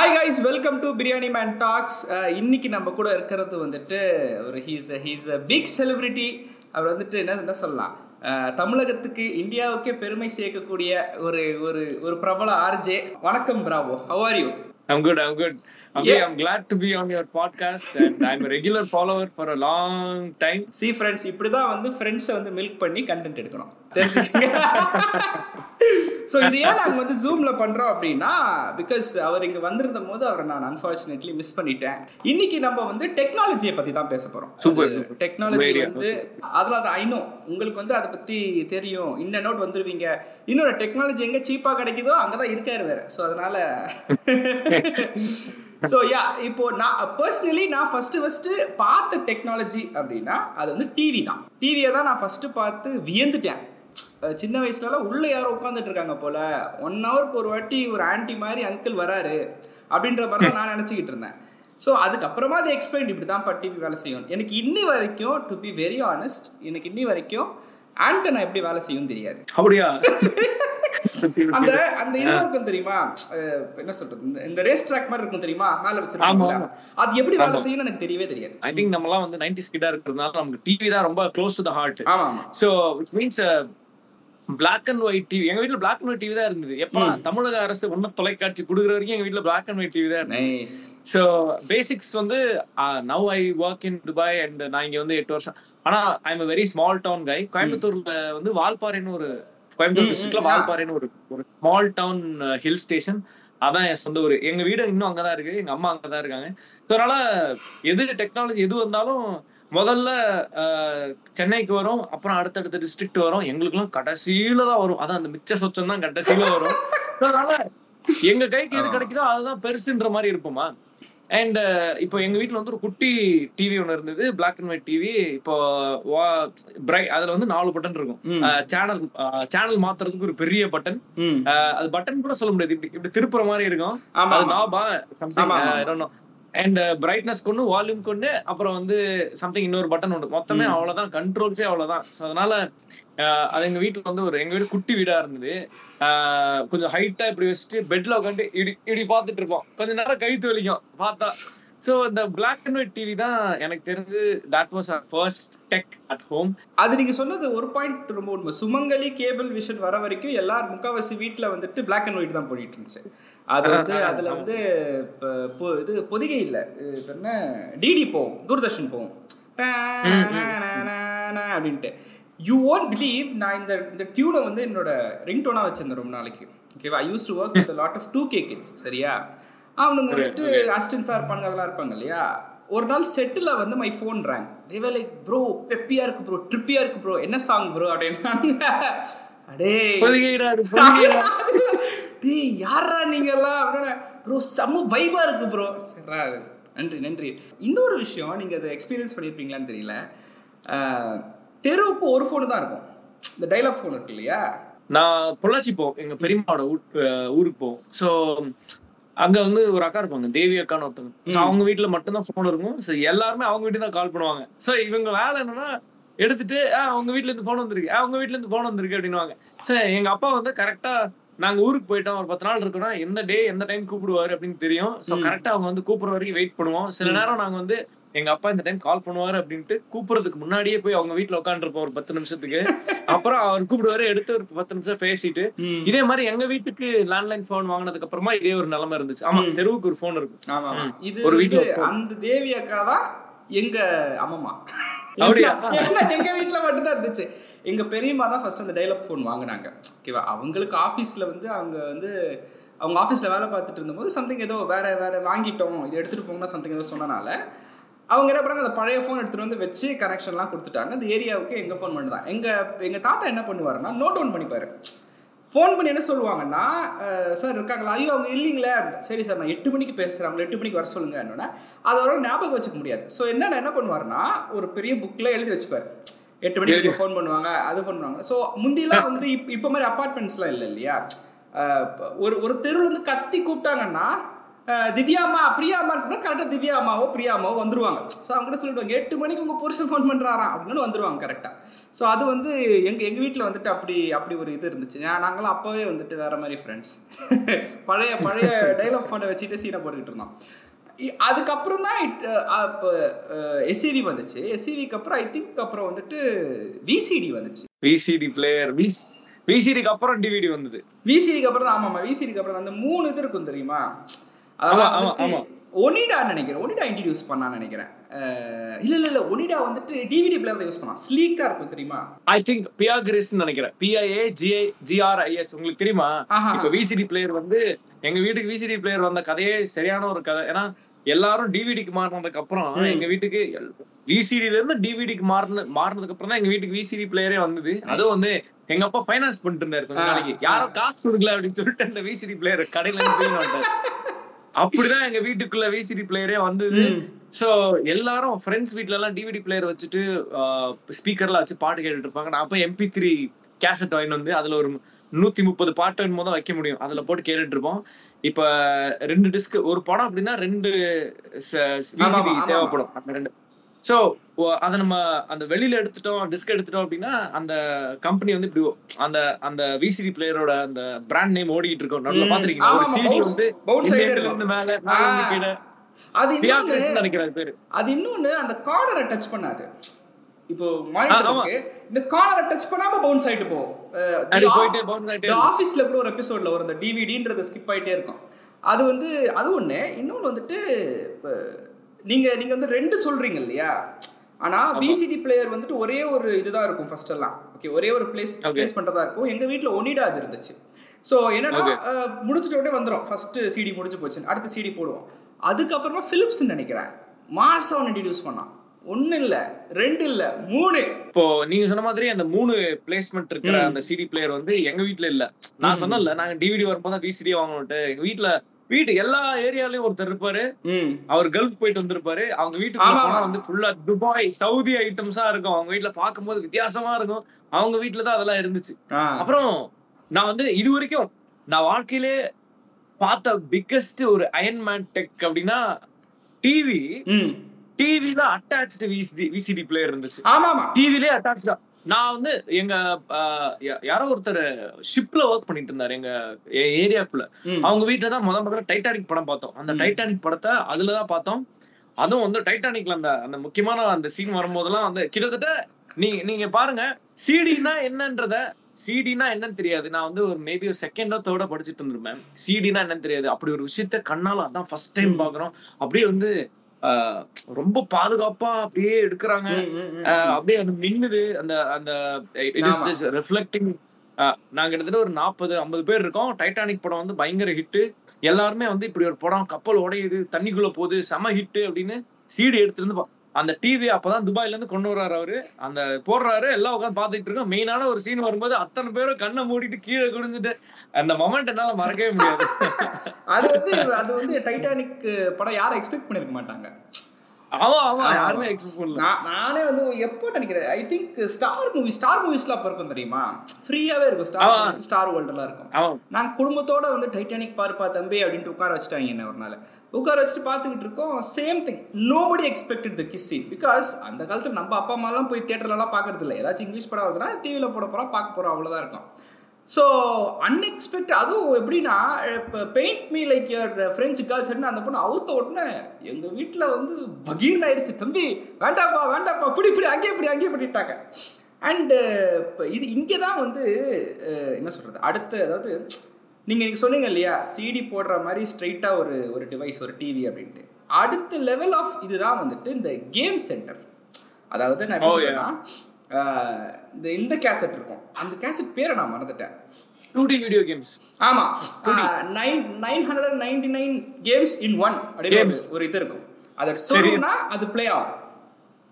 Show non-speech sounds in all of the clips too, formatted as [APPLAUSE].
Hi guys welcome to biryani man talks இன்னைக்கு நம்ம கூட இருக்கிறது வந்துட்டு ஒரு he's he's a big celebrity அவர் வந்துட்டு என்ன என்ன சொல்லலாம்? Uh, தமிழகத்துக்கு இந்தியாவுக்கே பெருமை சேர்க்கக்கூடிய ஒரு ஒரு ஒரு பிரபல ஆர்ஜே வணக்கம் bravo how are you I'm good I'm good Okay, I'm glad to be on your podcast, and I'm a regular follower for a long time. சி ஃப்ரெண்ட்ஸ் இப்படி தான் வந்து ஃப்ரெண்ட்ஸை வந்து மில்க் பண்ணி கண்டென்ட் எடுக்கணும். [LAUGHS] தெரிஞ்சுக்கங்க ஸோ இது ஏன் நாங்கள் வந்து ஜூமில் பண்ணுறோம் அப்படின்னா பிகாஸ் அவர் இங்கே வந்திருந்த போது அவரை நான் அன்ஃபார்ச்சுனேட்லி மிஸ் பண்ணிட்டேன். இன்னைக்கு நம்ம வந்து டெக்னாலஜியை பற்றி தான் பேச போகிறோம். டெக்னாலஜி வந்து அதில் அது ஐநோ உங்களுக்கு வந்து அதை பற்றி தெரியும். இன்ன நோட் வந்துருவீங்க. இன்னொரு டெக்னாலஜி எங்கே சீப்பாக கிடைக்குதோ அங்கே தான் இருக்காரு வேற. ஸோ அதனால ஸோ யா இப்போ நான் பர்சனலி நான் ஃபர்ஸ்ட் ஃபர்ஸ்ட் பார்த்த டெக்னாலஜி அப்படின்னா அது வந்து டிவி தான். டிவியை தான் நான் ஃபர்ஸ்ட் பார்த்து வியந்துட்டேன். சின்ன வயசுலலாம் உள்ளே யாரோ உட்காந்துட்டு இருக்காங்க போல. ஒன் ஹவருக்கு ஒரு வாட்டி ஒரு ஆன்ட்டி மாதிரி அங்கிள் வராரு அப்படின்ற மாதிரி நான் நினச்சிக்கிட்டு இருந்தேன். ஸோ அதுக்கப்புறமா அது எக்ஸ்பிளைன் இப்படி தான் டிவி வேலை செய்யும். எனக்கு இன்னி வரைக்கும் டு பி வெரி ஆனஸ்ட் எனக்கு இன்னி வரைக்கும் ஆண்டனா எப்படி வேலை செய்யும் தெரியாது. அப்படியா? அந்த அந்த இது இருக்கும் தெரியுமா? என்ன சொல்றது? இந்த- ரேஸ் ட்ராக் மாதிரி இருக்கும் தெரியுமா? மேல வச்சிருக்காங்க. அது எப்படி வேலை செய்யும்னு எனக்கு தெரியவே தெரியாது. ஐ திங்க் நம்மலாம் வந்து நைன்டிஸ் கிட்டா இருக்கிறதுனால நமக்கு டிவி தான் ரொம்ப close to the heart so it's means black and white TV எங்க வீட்ல பிளாக் அண்ட் ஒயிட் டிவி தான் இருந்தது. எப்ப தமிழக அரசு ஒன்னும் தொலைக்காட்சி கொடுக்குற வரைக்கும் எங்க வீட்ல பிளாக் அண்ட் ஒயிட் டிவி தான் இருந்தது. ஸோ பேசிக்ஸ் வந்து now I work in Dubai and நான் இங்க வந்து எட்டு வருஷம். ஆனா I am very small town guy கோயம்புத்தூர்ல வந்து வால்பாறைன்னு ஒரு கோயம்புத்தூர் டிஸ்ட்ரிக்ட்ல வால்பாறைன்னு ஒரு ஒரு ஸ்மால் டவுன் ஹில் ஸ்டேஷன் அதான் என் சொந்த ஊர். எங்க வீடு இன்னும் அங்கதான் இருக்கு. எங்க அம்மா அங்கதான் இருக்காங்க. ஸோ அதனால எது டெக்னாலஜி எது வந்தாலும் முதல்ல சென்னைக்கு வரும். அப்புறம் அடுத்தடுத்த டிஸ்ட்ரிக்ட் வரும். எங்களுக்குலாம் கடைசியில தான் வரும். அதான் அந்த மிச்ச சொச்சம் தான் கடைசியில வரும். அதனால எங்க கைக்கு எது கிடைக்குதோ அதுதான் பெருசுன்ற மாதிரி இருப்போமா? அண்ட் இப்போ எங்க வீட்ல வந்து ஒரு குட்டி டிவி ஒன்று இருந்தது பிளாக் அண்ட் ஒயிட் டிவி இப்போ பிரை அதுல வந்து நாலு பட்டன் இருக்கும். சேனல் சேனல் மாத்துறதுக்கு ஒரு பெரிய பட்டன் அது பட்டன் கூட சொல்ல முடியாது. இப்படி இப்படி திருப்புற மாதிரி இருக்கும். அது. நாபா சம்திங். அண்ட் பிரைட்னஸ் கொண்டு வால்யூம் கொண்டு அப்புறம் வந்து சம்திங் இன்னொரு பட்டன் உண்டு. மொத்தமே அவ்வளவுதான். கண்ட்ரோல்ஸே அவ்வளவுதான். ஸோ அதனால அஹ், அது எங்க வீட்டுல வந்து ஒரு எங்க வீடு குட்டி வீடா இருந்தது. அஹ், கொஞ்சம் ஹைட்டா இப்படி வச்சுட்டு பெட்ல உட்காந்து இப்படி இப்படி பார்த்துட்டு இருப்போம். கொஞ்ச நேரம் கழுத்து வலிக்கும் பார்த்தா. ஸோ இந்த பிளாக் அண்ட் ஒயிட் டிவி தான் எனக்கு தெரிஞ்சு that was first tech at home அது நீங்க சொன்னது ஒரு பாயிண்ட் ரொம்ப உண்மை. சுமங்கலி கேபிள் விஷன் வர வரைக்கும் எல்லாரும் முக்காவாசி வீட்ல வந்துட்டு Black அண்ட் ஒயிட் தான் போயிட்டு இருந்துச்சு. அது வந்து அதுல வந்து இப்ப இது பொதிகை இல்ல. இது என்ன? டிடி போகும் தூர்தர்ஷன் போகும் அப்படின்ட்டு. யூ ஓன்ட் பிலீவ் நான் இந்த இந்த டியூனை வந்து என்னோட ரிங்டோனா வச்சிருந்தேன் ரொம்ப நாளைக்கு. ஓகேவா I used to work with lot of two K kids சரியா? அவனுங்க வந்துட்டு அசிஸ்டன்ஸாக இருப்பாங்க அதெல்லாம் இருப்பாங்க இல்லையா? ஒரு நாள் செட்டில் வந்து my phone rang they were like bro பெப்பியா இருக்கு ப்ரோ ட்ரிப்பியா இருக்கு ப்ரோ என்ன சாங் ப்ரோ அப்படின்னாங்க. அடே [LAUGHS] டேய் யாரா நீங்க எல்லாம் அப்படின்னா ப்ரோ செம்ம வைபா இருக்கு ப்ரோ சரிடா நன்றி நன்றி. இன்னொரு விஷயம் நீங்க அதை எக்ஸ்பீரியன்ஸ் பண்ணியிருப்பீங்களான்னு தெரியல. தெருவுக்கு ஒரு ஃபோனு தான் இருக்கும். இந்த டைலாக் ஃபோன் இருக்கு இல்லையா? நான் பொள்ளாச்சி போவோம் எங்க பெரியம்மாவோட ஊருக்கு போவோம் ஸோ அங்க வந்து ஒரு அக்கா இருப்பாங்க தேவி அக்கான்னு ஒருத்தவங்க. ஸோ அவங்க வீட்ல மட்டும்தான் ஃபோன் இருக்கும். ஸோ எல்லாருமே அவங்க வீட்டுக்கு தான் கால் பண்ணுவாங்க. ஸோ இவங்க வேலை என்னன்னா எடுத்துட்டு "ஆ, உங்க வீட்ல இருந்து ஃபோன் வந்திருக்கு. ஆ, உங்க வீட்ல இருந்து ஃபோன் வந்திருக்கு அப்படின்னுவாங்க. ஸோ எங்க அப்பா வந்து கரெக்டா நாங்க ஊருக்கு போயிட்டோம் ஒரு பத்து நாள் இருக்கோம்னா எந்த டே எந்த டைம் கூப்பிடுவாரு அப்படின்னு தெரியும். ஸோ கரெக்டா அவங்க வந்து கூப்பிடுற வரைக்கும் வெயிட் பண்ணுவோம். சில நேரம் நாங்க வந்து எங்க அப்பா இந்த டைம் கால் பண்ணுவாரு அப்படின்ட்டு கூப்பிடுறதுக்கு முன்னாடியே போய் அவங்க வீட்ல உட்காந்துருப்போம் ஒரு பத்து நிமிஷத்துக்கு. [LAUGHS] அப்புறம் அவர் கூப்பிடுவாரு எடுத்து ஒரு பத்து நிமிஷம் பேசிட்டு. இதே மாதிரி எங்க வீட்டுக்கு லேண்ட்லைன் போன் வாங்கினதுக்கு அப்புறமா இதே ஒரு நிலைமை இருந்துச்சு. ஆமா தெருவுக்கு ஒரு போன் இருக்கும். இது ஒரு phone. அந்த தேவி அக்கா தான் எங்க அம்மம்மா அப்படியா? எங்க- எங்க வீட்ல மட்டும் தான் இருந்துச்சு. எங்கள் பெரியம்மா தான் ஃபஸ்ட் அந்த டைலப் ஃபோன் வாங்கினாங்க. ஓகேவா அவங்களுக்கு ஆஃபீஸில் வந்து அவங்க வந்து அவங்க ஆஃபீஸில் வேலை பார்த்துட்டு இருந்தபோது சம்திங் ஏதோ வேறு வேறு வாங்கிட்டோம் இது எடுத்துகிட்டு போங்கன்னா சம்திங் ஏதோ சொன்னனால அவங்க என்ன பண்ணாங்க அந்த பழைய ஃபோன் எடுத்துகிட்டு வந்து வச்சு கனெக்ஷன்லாம் கொடுத்துட்டாங்க. அந்த ஏரியாவுக்கு எங்கள் ஃபோன் மட்டும் தான். எங்கள் தாத்தா என்ன பண்ணுவாருன்னா நோட் டவுன் பண்ணிப்பாரு. ஃபோன் பண்ணி என்ன சொல்லுவாங்கன்னா சார் இருக்காங்களா? ஐயோ அவங்க இல்லைங்களே. சரி சார் நான் எட்டு மணிக்கு பேசுகிறேன் அவங்க எட்டு மணிக்கு வர சொல்லுங்க. என்னோட அதோட ஞாபகம் வச்சுக்க முடியாது. ஸோ என்ன என்ன பண்ணுவார்னா ஒரு பெரிய புக்கில் எழுதி வச்சுப்பார். எட்டு மணிக்கு ஃபோன் பண்ணுவாங்க அது பண்ணுவாங்க. ஸோ முந்திலாம் [LAUGHS] வந்து இப்போ இப்போ மாதிரி அப்பார்ட்மெண்ட்ஸ்லாம் இல்லை இல்லையா? ஒரு ஒரு தெருவில் இருந்து கத்தி கூப்பிட்டாங்கன்னா அஹ், திவ்யா அம்மா பிரியா அம்மா இருக்குன்னா கரெக்டாக திவ்யா அம்மாவோ பிரியா அம்மாவோ வந்துருவாங்க. ஸோ அவங்க கூட சொல்லிடுவாங்க எட்டு மணிக்கு உங்கள் புருஷன் ஃபோன் பண்ணுறாராம் அப்படின்னு வந்துருவாங்க கரெக்டாக ஸோ அது வந்து எங்கள் எங்கள் வீட்டில் வந்துட்டு அப்படி அப்படி ஒரு இது இருந்துச்சு. நாங்களாம் அப்போவே வந்துட்டு வேற மாதிரி ஃப்ரெண்ட்ஸ் [LAUGHS] பழைய பழைய டைலாக் ஃபோனை வச்சுட்டு சீனை போட்டுக்கிட்டு இருந்தோம். அதுக்கப்புறம் தான் இப்போ எஸ்சிவி வந்துச்சு. எஸ்சிவிக்கு அப்புறம் ஐ திங்க் அப்புறம் வந்துட்டு விசிடி வந்துச்சு. விசிடி பிளேயர் விசிடிக்கு அப்புறம் டிவிடி வந்தது. விசிடிக்கு அப்புறம் தான் ஆமாம் விசிடிக்கு அப்புறம் அந்த மூணு இது இருக்கும் தெரியுமா? ஆமா, அதாவது ஆமா, ஆமா. ஒனிடா நினைக்கிறேன். ஒனிடா இன்ட்ரடியூஸ் பண்ணான்னு நினைக்கிறேன். இல்ல இல்ல இல்ல. ஒனிடா வந்துட்டு டிவிடி பிளேயர் யூஸ் பண்ணான் ஸ்லீக்கா இருக்கும் தெரியுமா? ஐ திங்க் பியாகிரிஸ் நினைக்கிறேன். பிஐஏ ஜிஐ ஜிஆர்ஐஎஸ் உங்களுக்கு தெரியுமா. இப்ப விசிடி பிளேயர் வந்து எங்க வீட்டுக்கு விசிடி பிளேயர் வந்த கதையே சரியான ஒரு கதை. ஏன்னா எல்லாரும் டிவிடிக்கு மாறினதுக்கு அப்புறம் எங்க வீட்டுக்கு விசிடில இருந்து டிவிடிக்கு மாறின மாறினதுக்கு அப்புறம் தான் எங்க வீட்டுக்கு விசிடி பிளேயரே வந்தது. அதுவும் வந்து எங்க அப்பா ஃபைனான்ஸ் பண்ணிட்டு இருந்தாரு கொஞ்ச நாளைக்கு. யாரோ காசு கொடுக்கல அப்படின்னு சொல்லிட்டு அந்த விசிடி பிளேயர் கடையில இருந்து வந்துட்டாரு அப்படிதான் எங்க வீட்டுக்குள்ள விசிடி பிளேயரே வந்தது. சோ எல்லாரும் ஃப்ரெண்ட்ஸ் வீட்ல எல்லாம் டிவிடி பிளேயர் வச்சுட்டு ஸ்பீக்கர்ல வச்சு பாட்டு கேட்டுட்டு இருப்பாங்க. நான் அப்ப எம்பி த்ரீ கேசட் வாங்கி வந்து அதுல ஒரு நூத்தி முப்பது பாட்டு தான் வைக்க முடியும். அதுல போட்டு கேட்டுட்டு இருப்போம். இப்ப ரெண்டு டிஸ்க் ஒரு படம் அப்படின்னா ரெண்டு ஆமா. தேவைப்படும் அந்த ரெண்டு சோ அதை நம்ம அந்த வெளியில எடுத்துட்டோம் டிஸ்க் எடுத்துட்டோம் அப்படின்னா அந்த கம்பெனி வந்து இப்படி அந்த அந்த விசிடி பிளேயரோட அந்த பிராண்ட் நேம் ஓடிட்டு இருக்கோம் நல்லா. பாத்திருக்கீங்க ஒரு சிடி வந்து. இருந்து மேல மேல. கீழே அது இன்னொன்னு பியாகிரிஸ் நினைக்கிறேன் பேரு அது இன்னொன்னு அந்த கார்னரை டச் பண்ணாது இப்போ ஆமா. மானிட்டருக்கு இந்த கார்னரை டச் பண்ணாம பவுன்ஸ் ஆயிட்டு போகும் போயிட்டு. ஆஃபீஸ்ல கூட ஒரு எபிசோட்ல வரும். இந்த டிவிடின்றது ஸ்கிப் ஆயிட்டே இருக்கும். அது வந்து அது ஒண்ணு. இன்னொன்னு வந்துட்டு நீங்க நீங்க வந்து ரெண்டு சொல்றீங்க இல்லையா? ஆனா விசிடி பிளேயர் வந்துட்டு ஒரே ஒரு இதுதான் இருக்கும் ஃபர்ஸ்ட் எல்லாம். ஓகே ஒரே ஒரு பிளேஸ். பிளேஸ் பண்றதா இருக்கும். எங்க வீட்ல ஒனிடா அது இருந்துச்சு. ஸோ என்னன்னா முடிச்சிட்ட உடனே வந்துடும் ஃபர்ஸ்ட் சிடி முடிஞ்சு போச்சு அடுத்த சிடி போடுவோம். அதுக்கப்புறமா பிலிப்ஸ் நினைக்கிறேன். மாசம் ஒன்று இன்ட்ரடியூஸ் பண்ணான். ஒன்னு இல்ல ரெண்டு இல்ல மூணு. இப்போ நீங்க சொன்ன மாதிரி அந்த மூணு பிளேஸ்மெண்ட் இருக்கிற அந்த சிடி பிளேயர் வந்து எங்க வீட்ல இல்ல. நான் சொன்னல நாங்க டிவிடி வரும்போது விசிடி வாங்கணும்ட்டு எங்க வீட்ல வீட்டு எல்லா ஏரியாலயும் ஒருத்தர் இருப்பாரு. அவர் கல்ஃப் போயிட்டு வந்திருப்பாரு. அவங்க வீட்டுக்கு. வந்து ஃபுல்லா துபாய் சவுதி ஐட்டம்ஸா இருக்கும். அவங்க வீட்ல பார்க்கும்போது வித்தியாசமா இருக்கும். அவங்க வீட்ல தான் அதெல்லாம் இருந்துச்சு. அப்புறம் நான் வந்து இது வரைக்கும் நான் வாழ்க்கையிலே பார்த்த பிக்கஸ்ட் ஒரு அயன்மேன் டெக் அப்படின்னா டிவி டிவில அட்டாச்சு விசிடி விசிடி பிளேயர் இருந்துச்சு. ஆமா ஆமா டிவிலே அட்டாச்சா நான் வந்து எங்க யாரோ ஒருத்தர் ஷிப்ல ஒர்க் பண்ணிட்டு இருந்தாரு எங்க ஏரியாக்குள்ள. அவங்க வீட்டுல தான் முத முதல்ல டைட்டானிக் படம் பார்த்தோம். அந்த டைட்டானிக் படத்தை அதுலதான் பார்த்தோம். அதுவும் வந்து டைட்டானிக்ல அந்த அந்த முக்கியமான அந்த சீன் வரும்போதெல்லாம் வந்து கிட்டத்தட்ட நீங்க நீங்க பாருங்க சிடினா என்னன்றத சிடினா என்னன்னு தெரியாது. நான் வந்து ஒரு மேபி ஒரு செகண்டோ தேர்டோ படிச்சுட்டு இருந்திருப்பேன். சிடினா என்னன்னு தெரியாது. அப்படி ஒரு விஷயத்த கண்ணால அதான் ஃபர்ஸ்ட் டைம் பாக்குறோம். அப்படியே வந்து ரொம்ப பாதுகாப்பா அப்படியே எடுக்கிறாங்க. அப்படியே வந்து மின்னுது. அந்த அந்த ரிஃப்ளெக்டிங் நாங்க கிட்டத்தட்ட ஒரு நாற்பது ஐம்பது பேர் இருக்கோம். டைட்டானிக் படம் வந்து பயங்கர ஹிட்டு எல்லாருமே வந்து இப்படி ஒரு படம் கப்பல் உடையுது தண்ணிக்குள்ள போகுது செம ஹிட் அப்படின்னு சீடி பா- அந்த டிவி அப்பதான் துபாயில இருந்து கொண்டு வர்றாரு அவரு. அந்த போடுறாரு எல்லாம் உட்காந்து பாத்துட்டு இருக்கோம். மெயினான ஒரு சீன் வரும்போது அத்தனை பேரும் கண்ணை மூடிட்டு கீழே குடிஞ்சிட்டு அந்த மொமெண்ட் என்னால மறக்கவே முடியாது. [LAUGHS] அது வந்து அது வந்து டைட்டானிக் படம் யாரும் எக்ஸ்பெக்ட் பண்ணிருக்க மாட்டாங்க. ஆமா ஆமா யாருமே எக்ஸ்பெக்ட் பண்ணல. நான் வந்து எப்போ நினைக்கிறேன் I think star movie star மூவிஸ்லாம் அப்போ இருக்கும் தெரியுமா? ஃப்ரீயாவே இருக்கும். ஸ்டார் ஸ்டார் வேர்ல்டெல்லாம் இருக்கும். நான் குடும்பத்தோட வந்து டைட்டானிக் பாருப்பா தம்பி அப்படின்ட்டு உட்கார வச்சுட்டாங்க என்ன ஒரு நாள். உட்கார வச்சுட்டு பார்த்துக்கிட்டு இருக்கோம் same thing nobody expected the kiss scene because அந்த காலத்தில் நம்ம அப்பா அம்மாலாம் போய் தேட்டர்லலாம் பார்க்கறது இல்லை ஏதாச்சும் இங்கிலீஷ் படம் வருதுன்னா டிவியில் போட போகிறோம் பார்க்க போகிறோம் அவ்வளோதான் இருக்கும். ஸோ அன்எக்ஸ்பெக்ட் அதுவும் எப்படின்னா இப்போ paint me like your French கல்ச்சர்னு அந்த பொண்ணு அவுத்த உடனே எங்கள் வீட்டில் வந்து பகீர்னு ஆயிடுச்சு தம்பி. வேண்டாப்பா வேண்டாப்பா இப்படி இப்படி அங்கேயே இப்படி அங்கேயே பண்ணிட்டாங்க அண்டு இப்போ இது இங்கே தான் வந்து என்ன சொல்கிறது அடுத்து அதாவது நீங்கள் நீங்கள் சொன்னீங்க இல்லையா சிடி போடுற மாதிரி ஸ்ட்ரைட்டாக ஒரு ஒரு டிவைஸ் ஒரு டிவி அப்படின்ட்டு. அடுத்த லெவல் ஆஃப் இதுதான் வந்துட்டு இந்த கேம் சென்டர் அதாவது நான் இந்த இந்த கேசட் இருக்கும். அந்த கேசட் பேரை நான் மறந்துட்டேன். டூ டி வீடியோ கேம்ஸ் ஆமா. Nine nine hundred ninety nine games in one அப்படின்னு. ஒரு- இது இருக்கும். அதை சொல்லணும்னா அது ப்ளே ஆகும்.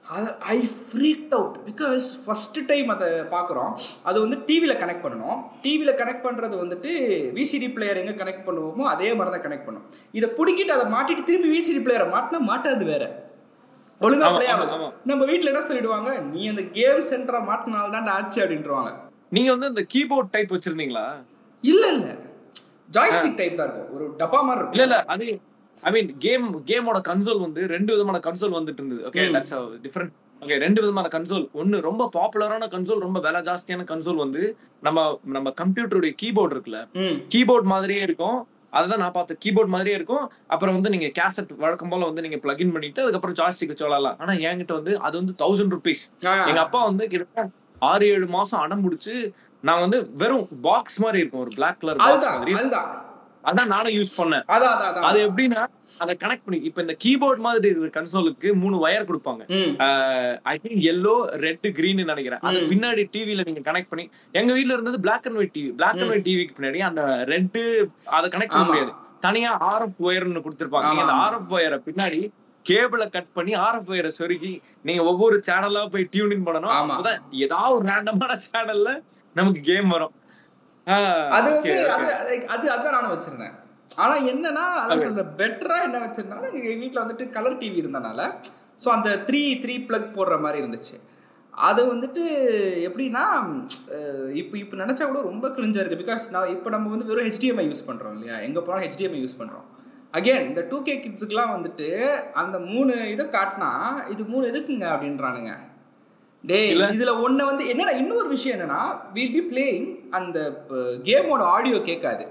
அது I freak out because first time அதை பார்க்குறோம். அது வந்து டிவியில் கனெக்ட் பண்ணணும். டிவியில் கனெக்ட் பண்ணுறது வந்துட்டு விசிடி பிளேயர் எங்கே கனெக்ட் பண்ணுவோமோ அதே மாதிரி தான் கனெக்ட் பண்ணும். இதை பிடிக்கிட்டு அதை மாட்டிட்டு திருப்பி விசிடி பிளேயரை மாட்டினா மாட்டாது வேற. ஒழுங்கா ப்ளே ஆகும். நம்ம வீட்டில் என்ன சொல்லிடுவாங்க? நீ அந்த கேம் சென்டரை மாட்டினால தான் ஆச்சு அப்படின்றவாங்க நீங்க வந்து இந்த கீபோர்ட் டைப் வச்சிருந்தீங்களா? இல்ல இல்ல. ஜாய்ஸ்டிக் டைப் தான் இருக்கும். ஒரு டப்பா மாதிரி இல்ல இருக்கும். இல்ல அது ஐ மீன் கேம் கேமோட கன்சோல் வந்து ரெண்டு விதமான கன்சோல் வந்துட்டு இருந்தது ஓகே. தட்ஸ் டிஃப்ரெண்ட் ஓகே ரெண்டு விதமான கன்சோல் ஒன்னு ரொம்ப பாப்புலரான கன்சோல் ரொம்ப விலை ஜாஸ்தியான கன்சோல் வந்து நம்ம நம்ம கம்ப்யூட்டருடைய கீபோர்டு இருக்குல்ல. கீபோர்ட் மாதிரியே இருக்கும். அதுதான் நான் பார்த்த கீபோர்ட் மாதிரியே இருக்கும். அப்புறம் வந்து நீங்க கேசட் வழக்கம் போல வந்து நீங்க பிளக்இன் பண்ணிட்டு அதுக்கப்புறம் ஜாஸ்திக்கு சொல்லலாம் ஆனா என்கிட்ட வந்து அது வந்து தௌசண்ட் ருபீஸ். எங்க அப்பா வந்து கிட்டத்தட்ட ஆறு ஏழு மாசம் அடம் முடிச்சு நான் வந்து வெறும் பாக்ஸ் மாதிரி இருக்கும். ஒரு பிளாக் கலர் பாக்ஸ் மாதிரி. அதான் நானும் யூஸ் பண்ணேன். அது எப்படின்னா அதை கனெக்ட் பண்ணி இப்ப இந்த கீபோர்ட் மாதிரி இருக்கிற கன்சோலுக்கு மூணு வயர் கொடுப்பாங்க. I think yellow red green நினைக்கிறேன். அது. பின்னாடி டிவில நீங்க கனெக்ட் பண்ணி எங்க வீட்ல இருந்தது black and white TV black and white டிவிக்கு பின்னாடி அந்த ரெட் அதை கனெக்ட் பண்ண. முடியாது. தனியா ஆர்எஃப் ஒயர்னு கொடுத்திருப்பாங்க. அந்த. ஆர்எஃப் ஒயரை பின்னாடி கேபிள கட் பண்ணி ஆர்எஃப் ஒயரை சொருகி நீங்க ஒவ்வொரு சேனலா போய் டியூனிங் பண்ணணும். அப்பதான் ஏதாவது ஒரு ரேண்டமான சேனல்ல நமக்கு கேம் வரும். அது வந்து. அது அது- அது அதான் நானும் வச்சிருந்தேன். ஆனா என்னன்னா அதான் சொல்றேன் பெட்டரா என்ன வச்சிருந்தாலும் எங்க வீட்ல வந்துட்டு கலர் டிவி இருந்தனால ஸோ அந்த த்ரீ த்ரீ பிளக் போடுற மாதிரி இருந்துச்சு. அது வந்துட்டு எப்படின்னா இப்போ இப்போ நினச்சா கூட ரொம்ப கிரிஞ்சா இருக்கு. பிகாஸ் நான் இப்போ நம்ம வந்து வெறும் HDMI யூஸ் பண்ணுறோம் இல்லையா? எங்கே போனாலும் HDMI யூஸ் பண்ணுறோம் அகைன் இந்த டூ கே கிட்ஸுக்குலாம் வந்துட்டு அந்த மூணு இதை காட்டினா இது மூணு எதுக்குங்க அப்படின்றானுங்க. இல்ல. இதுல ஒண்ணு வந்து என்னடா இன்னொரு விஷயம் என்னன்னா வில் பி பிளேயிங் அந்த கேமோட ஆடியோ கேட்காது.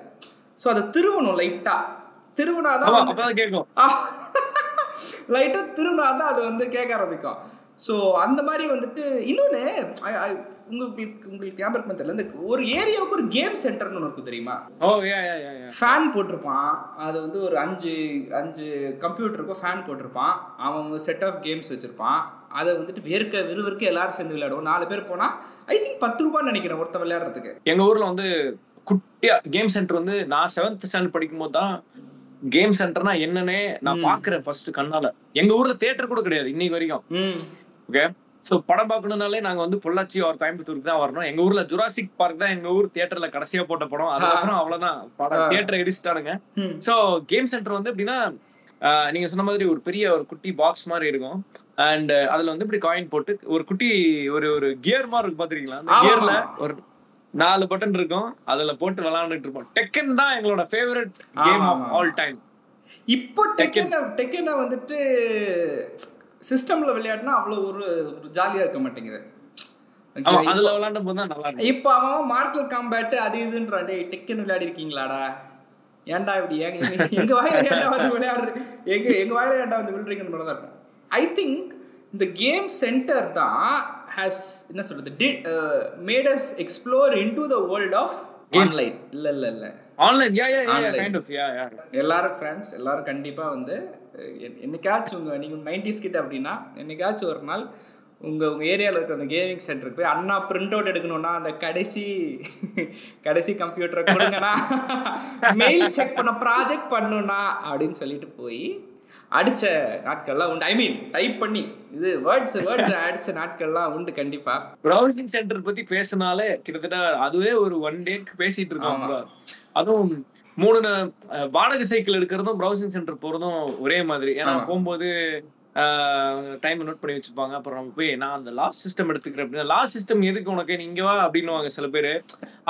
ஸோ அதை திருவணும் லைட்டா திருவினாதான் கேட்கும். லைட்டா திருவினாதான் அது வந்து கேட்க ஆரம்பிக்கும். ஸோ அந்த மாதிரி வந்துட்டு இன்னொன்று உங்களுக்கு உங்களுக்கு ஞாபகம் தெரியல. இந்த ஒரு ஏரியாவுக்கு ஒரு கேம் சென்டர்னு ஒன்று இருக்கும் தெரியுமா? ஃபேன் போட்டிருப்பான். அது வந்து ஒரு அஞ்சு அஞ்சு கம்ப்யூட்டருக்கும் ஃபேன் போட்டிருப்பான். அவன் செட் ஆஃப் கேம்ஸ் வச்சிருப்பான். அதை வந்துட்டு வேர்க்க விறுவிறுக்க எல்லாரும் சேர்ந்து விளையாடுவோம். நாலு பேர் போனால் ஐ திங்க் பத்து ரூபான்னு நினைக்கிறேன் ஒருத்தன் விளையாடுறதுக்கு. எங்க ஊர்ல வந்து குட்டியா கேம் சென்டர் வந்து நான் செவன்த் ஸ்டாண்டர்ட் படிக்கும் போது தான் கேம் சென்டர்னா என்னன்னே நான் பாக்குறேன் ஃபர்ஸ்ட் கண்ணால. எங்க ஊர்ல தியேட்டர் கூட கிடையாது இன்னைக்கு வரைக்கும். ஓகே சோ படம் பார்க்கணும்னாலே நாங்க வந்து பொள்ளாச்சி ஒரு கோயம்புத்தூருக்கு தான் வரணும். எங்க ஊர்ல ஜுராசிக் பார்க் தான் எங்க ஊர் தியேட்டர்ல கடைசியா போட்ட படம். அதுக்கப்புறம் அவ்வளவுதான். படம் தியேட்டர் இடிச்சிட்டானுங்க. சோ கேம் சென்டர் வந்து எப்படின்னா நீங்க சொன்ன மாதிரி ஒரு பெரிய ஒரு குட்டி பாக்ஸ் மாதிரி இருக்கும். அண்ட் அதுல வந்து இப்படி காயின் போட்டு ஒரு குட்டி ஒரு ஒரு கியர் மாதிரி இருக்கு பாத்திருக்கீங்களா அந்த கியர்ல. ஒரு நாலு பட்டன் இருக்கும். அதுல போட்டு விளையாண்டுட்டு இருப்போம். டெக்கன் தான் எங்களோட favourite game of. All time இப்போ டெக்கென டெக்கென வந்துட்டு சிஸ்டம்ல விளையாடினா அவ்வளோ ஒரு ஒரு ஜாலியாக இருக்க மாட்டேங்குது. அதுல விளையாண்டும் போது தான் நல்லா இருக்கும். இப்போ அவன் மார்க்கல் காம்பேட் அது இதுன்றான் டேய் டெக்கன் விளையாடி இருக்கீங்களாடா ஏன்டா இப்படி? ஏங்க எங்க- எங்க வாயில ஏன்டா வந்து விளையாடுற? எங்க எங்க வாயில ஏன்டா வந்து விழுறீங்கன்னு தான் இருக்கும். ஐ திங்க் இந்த கேம் சென்டர் தான் ஹேஸ் என்ன சொல்றது made us explore into the world of online இல்ல இல்ல இல்ல. Online yeah yeah yeah Online. Kind of yeah yeah எல்லாரும் ஃப்ரெண்ட்ஸ் எல்லாரும் கண்டிப்பாக வந்து என்னைக்காச்சும் உங்கள் நீங்கள் நைன்டிஸ் கிட்ட அப்படின்னா என்னைக்காச்சும் ஒரு நாள் உங்கள் உங்கள் ஏரியாவில் இருக்கிற அந்த கேமிங் சென்டருக்கு போய் அண்ணா பிரிண்ட் அவுட் எடுக்கணும்னா அந்த கடைசி கடைசி கம்ப்யூட்டரை கொடுங்கண்ணா மெயில் செக் பண்ண ப்ராஜெக்ட் பண்ணுண்ணா அப்படின்னு சொல்லிட்டு போய் அடிச்ச நாட்கள்லாம் உண்டு. ஐ மீன் டைப் பண்ணி. இது வேர்ட்ஸ் வேர்ட்ஸ் அடிச்ச நாட்கள்லாம் உண்டு கண்டிப்பாக ப்ரௌசிங் சென்டர் பத்தி பேசினாலே கிட்டத்தட்ட அதுவே ஒரு ஒன் டேக்கு பேசிட்டு இருக்கோம். அதுவும் மூணு வாடகை சைக்கிள் எடுக்கிறதும் ப்ரௌசிங் சென்டர் போறதும் ஒரே மாதிரி. ஏன்னா. போகும்போது டைம் நோட் பண்ணி வச்சுப்பாங்க. அப்புறம் நம்ம போய் நான் அந்த லாஸ்ட் சிஸ்டம் எடுத்துக்கிறேன் அப்படின்னா. லாஸ்ட் சிஸ்டம் எதுக்கு உனக்கு? நீ இங்க வா அப்படின்னுவாங்க சில பேர்.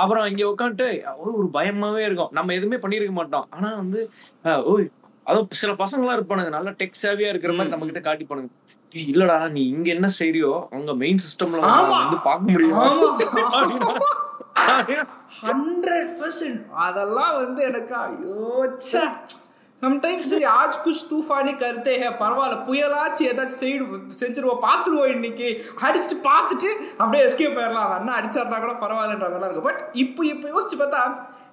அப்புறம் இங்க உட்காந்துட்டு ஒரு பயமாவே இருக்கும். நம்ம எதுவுமே பண்ணியிருக்க மாட்டோம். ஆனா வந்து ஓய் அதுவும் சில பசங்களாம் இருப்பானுங்க. நல்லா டெக் சேவியா இருக்கிற மாதிரி நம்ம கிட்ட காட்டிப்பானுங்க. "ஏய், இல்லடா நீ இங்க என்ன செய்றியோ அங்க மெயின் சிஸ்டம்ல. வந்து பார்க்க முடியும்? ஹண்ட்ரட் பர்சன்ட் அதெல்லாம் வந்து எனக்கு ஐயோச்சா சம்டைம்ஸ் சரி ஆஜ் குச் தூஃபானி கருத்தே பரவாயில்ல புயலாச்சு ஏதாச்சும் செய்டு செஞ்சிருவோம் பார்த்துருவோம் இன்னைக்கு. அடிச்சுட்டு பார்த்துட்டு அப்படியே எஸ்கேப் போயிடலாம் அண்ணா அடிச்சாருனா கூட பரவாயில்லன்ற மாதிரிலாம் இருக்கும் பட் இப்போ இப்போ யோசிச்சு பார்த்தா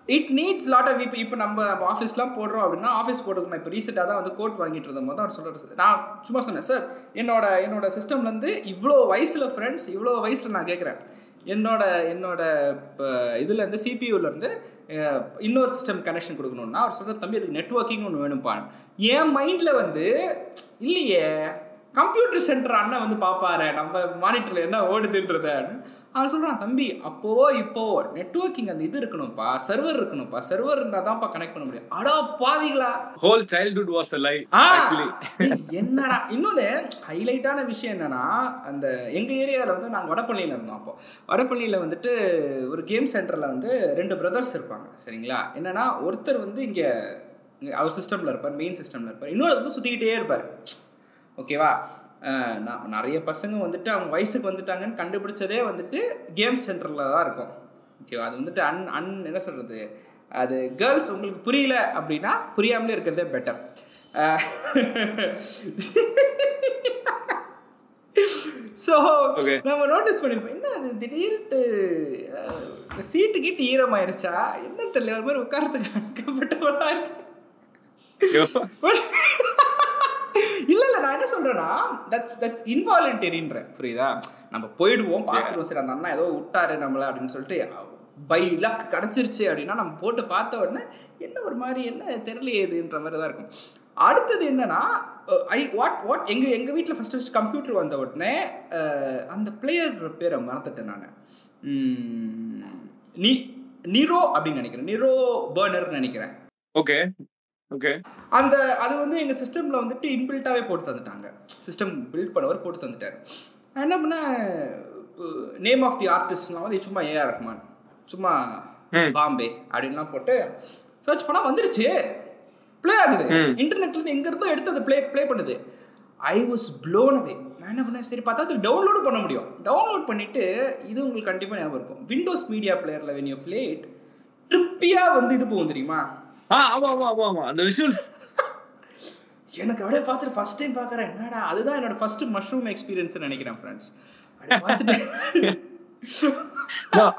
இட் நீட்ஸ் லாட் ஆஃப் இப்போ இப்போ நம்ம ஆஃபீஸ்லாம் போடுறோம் அப்படின்னா ஆஃபீஸ் போடுறது நான் இப்போ ரீசெண்டாக தான் வந்து கோட் வாங்கிட்டு இருந்த போது அவர் சொல்கிறார் நான் சும்மா சொன்னேன் சார் என்னோட என்னோட சிஸ்டம்லேருந்து இவ்வளோ வயசில் ஃப்ரெண்ட்ஸ் இவ்வளோ வயசில் நான் கேட்குறேன். என்னோட என்னோட இப்போ இதுலேருந்து சிபியூலேருந்து இன்னொரு சிஸ்டம் கனெக்ஷன் கொடுக்கணும்னா அவர் சொல்கிற தம்பி அதுக்கு நெட்ஒர்க்கிங் ஒன்று வேணும்ப்பான் என் மைண்டில் வந்து இல்லையே கம்ப்யூட்டர் சென்டர் அண்ணன் வந்து பார்ப்பாரு நம்ம மானிட்டரில் என்ன ஓடுதுன்றத. அவன் சொல்கிறான் தம்பி அப்போவோ இப்போவோ நெட்ஒர்க்கிங் அந்த இது இருக்கணும்ப்பா சர்வர் இருக்கணும்ப்பா சர்வர் இருந்தால் தான்ப்பா கனெக்ட் பண்ண முடியும். அடா பாவிங்களா ஹோல் சைல்ட்ஹுட் வாஸ் லை என்னடா? இன்னொன்று ஹைலைட்டான விஷயம் என்னன்னா அந்த எங்கள் ஏரியாவில் வந்து நாங்கள் வடபழனியில் இருந்தோம் அப்போ. வடபழனியில் வந்துட்டு ஒரு கேம் சென்டரில் வந்து ரெண்டு பிரதர்ஸ் இருப்பாங்க சரிங்களா? என்னன்னா ஒருத்தர் வந்து இங்கே அவர் சிஸ்டமில் இருப்பார் மெயின் சிஸ்டமில் இருப்பார். இன்னொரு வந்து சுற்றிக்கிட்டே இருப்பார். ஓகேவா? நான் நிறைய பசங்க வந்துட்டு அவங்க வயசுக்கு வந்துட்டாங்கன்னு கண்டுபிடிச்சதே வந்துட்டு கேம் சென்டரில் தான் இருக்கும். ஓகேவா அது வந்துட்டு அன் அன் என்ன சொல்கிறது அது கேர்ள்ஸ் உங்களுக்கு புரியல அப்படின்னா புரியாமலே இருக்கிறதே பெட்டர் ஸோ. நம்ம நோட்டீஸ் பண்ணிருப்போம். என்ன அது? திடீர்னு சீட்டு கீட்டு ஈரமாயிருச்சா? என்ன தெரியல. ஒரு மாதிரி உட்காரத்துக்கு அனுக்கப்பட்டவளா இருக்கு. இல்ல இல்ல நான் என்ன சொல்றேன்னா தட்ஸ் தட்ஸ் இன்வாலண்டரின்றேன் புரியுதா? நம்ம போயிடுவோம் பார்த்துருவோம் சரி அந்த அண்ணா ஏதோ விட்டாரு நம்மள அப்படின்னு சொல்லிட்டு பை லக் கிடச்சிருச்சு அப்படின்னா நம்ம போட்டு பார்த்த உடனே என்ன ஒரு மாதிரி என்ன தெரியலையே இதுன்ற மாதிரி தான் இருக்கும். அடுத்தது என்னன்னா ஐ வாட் வாட் எங்க எங்க வீட்டில் ஃபர்ஸ்ட் ஃபர்ஸ்ட் கம்ப்யூட்டர் வந்த உடனே அந்த பிளேயர் பேரை மறந்துட்டேன் நான். நீ நிரோ அப்படின்னு நினைக்கிறேன். நிரோ பர்னர்னு நினைக்கிறேன். ஓகே ஓகே அந்த அது வந்து எங்கள் சிஸ்டமில் வந்துட்டு இன்பில்ட்டாகவே போட்டு தந்துட்டாங்க. சிஸ்டம் பில்ட் பண்ணவர் போட்டு தந்துட்டார். நான் என்ன பண்ணேன்? நேம் ஆஃப் தி ஆர்டிஸ்ட்லாம் வந்து சும்மா ஏஆர் ரஹ்மான் சும்மா. பாம்பே அப்படின்லாம் போட்டு சர்ச் பண்ணால் வந்துருச்சு. ப்ளே ஆகுது. இன்டர்நெட்லேருந்து எங்க இருந்தோ எடுத்து அது ப்ளே ப்ளே பண்ணுது. I was blown away. நான் என்ன பண்ணேன்? சரி பார்த்தா அது டவுன்லோடு பண்ண முடியும். டவுன்லோட் பண்ணிட்டு இது உங்களுக்கு கண்டிப்பாக ஞாபகம் இருக்கும். விண்டோஸ் மீடியா பிளேயரில் வென் யூ பிளே இட் ட்ரிப்பியாக வந்து இது போகும் தெரியுமா? ஆ ஆமா ஆமா ஆமா ஆமா. அந்த விஷுவல்ஸ் எனக்கு அப்படியே பார்த்துட்டு ஃபர்ஸ்ட் டைம் பார்க்குறேன். என்னடா அதுதான் என்னோட ஃபர்ஸ்ட் மஷ்ரூம் எக்ஸ்பீரியன்ஸ் நினைக்கிறேன் ஃப்ரெண்ட்ஸ் [LAUGHS] uh,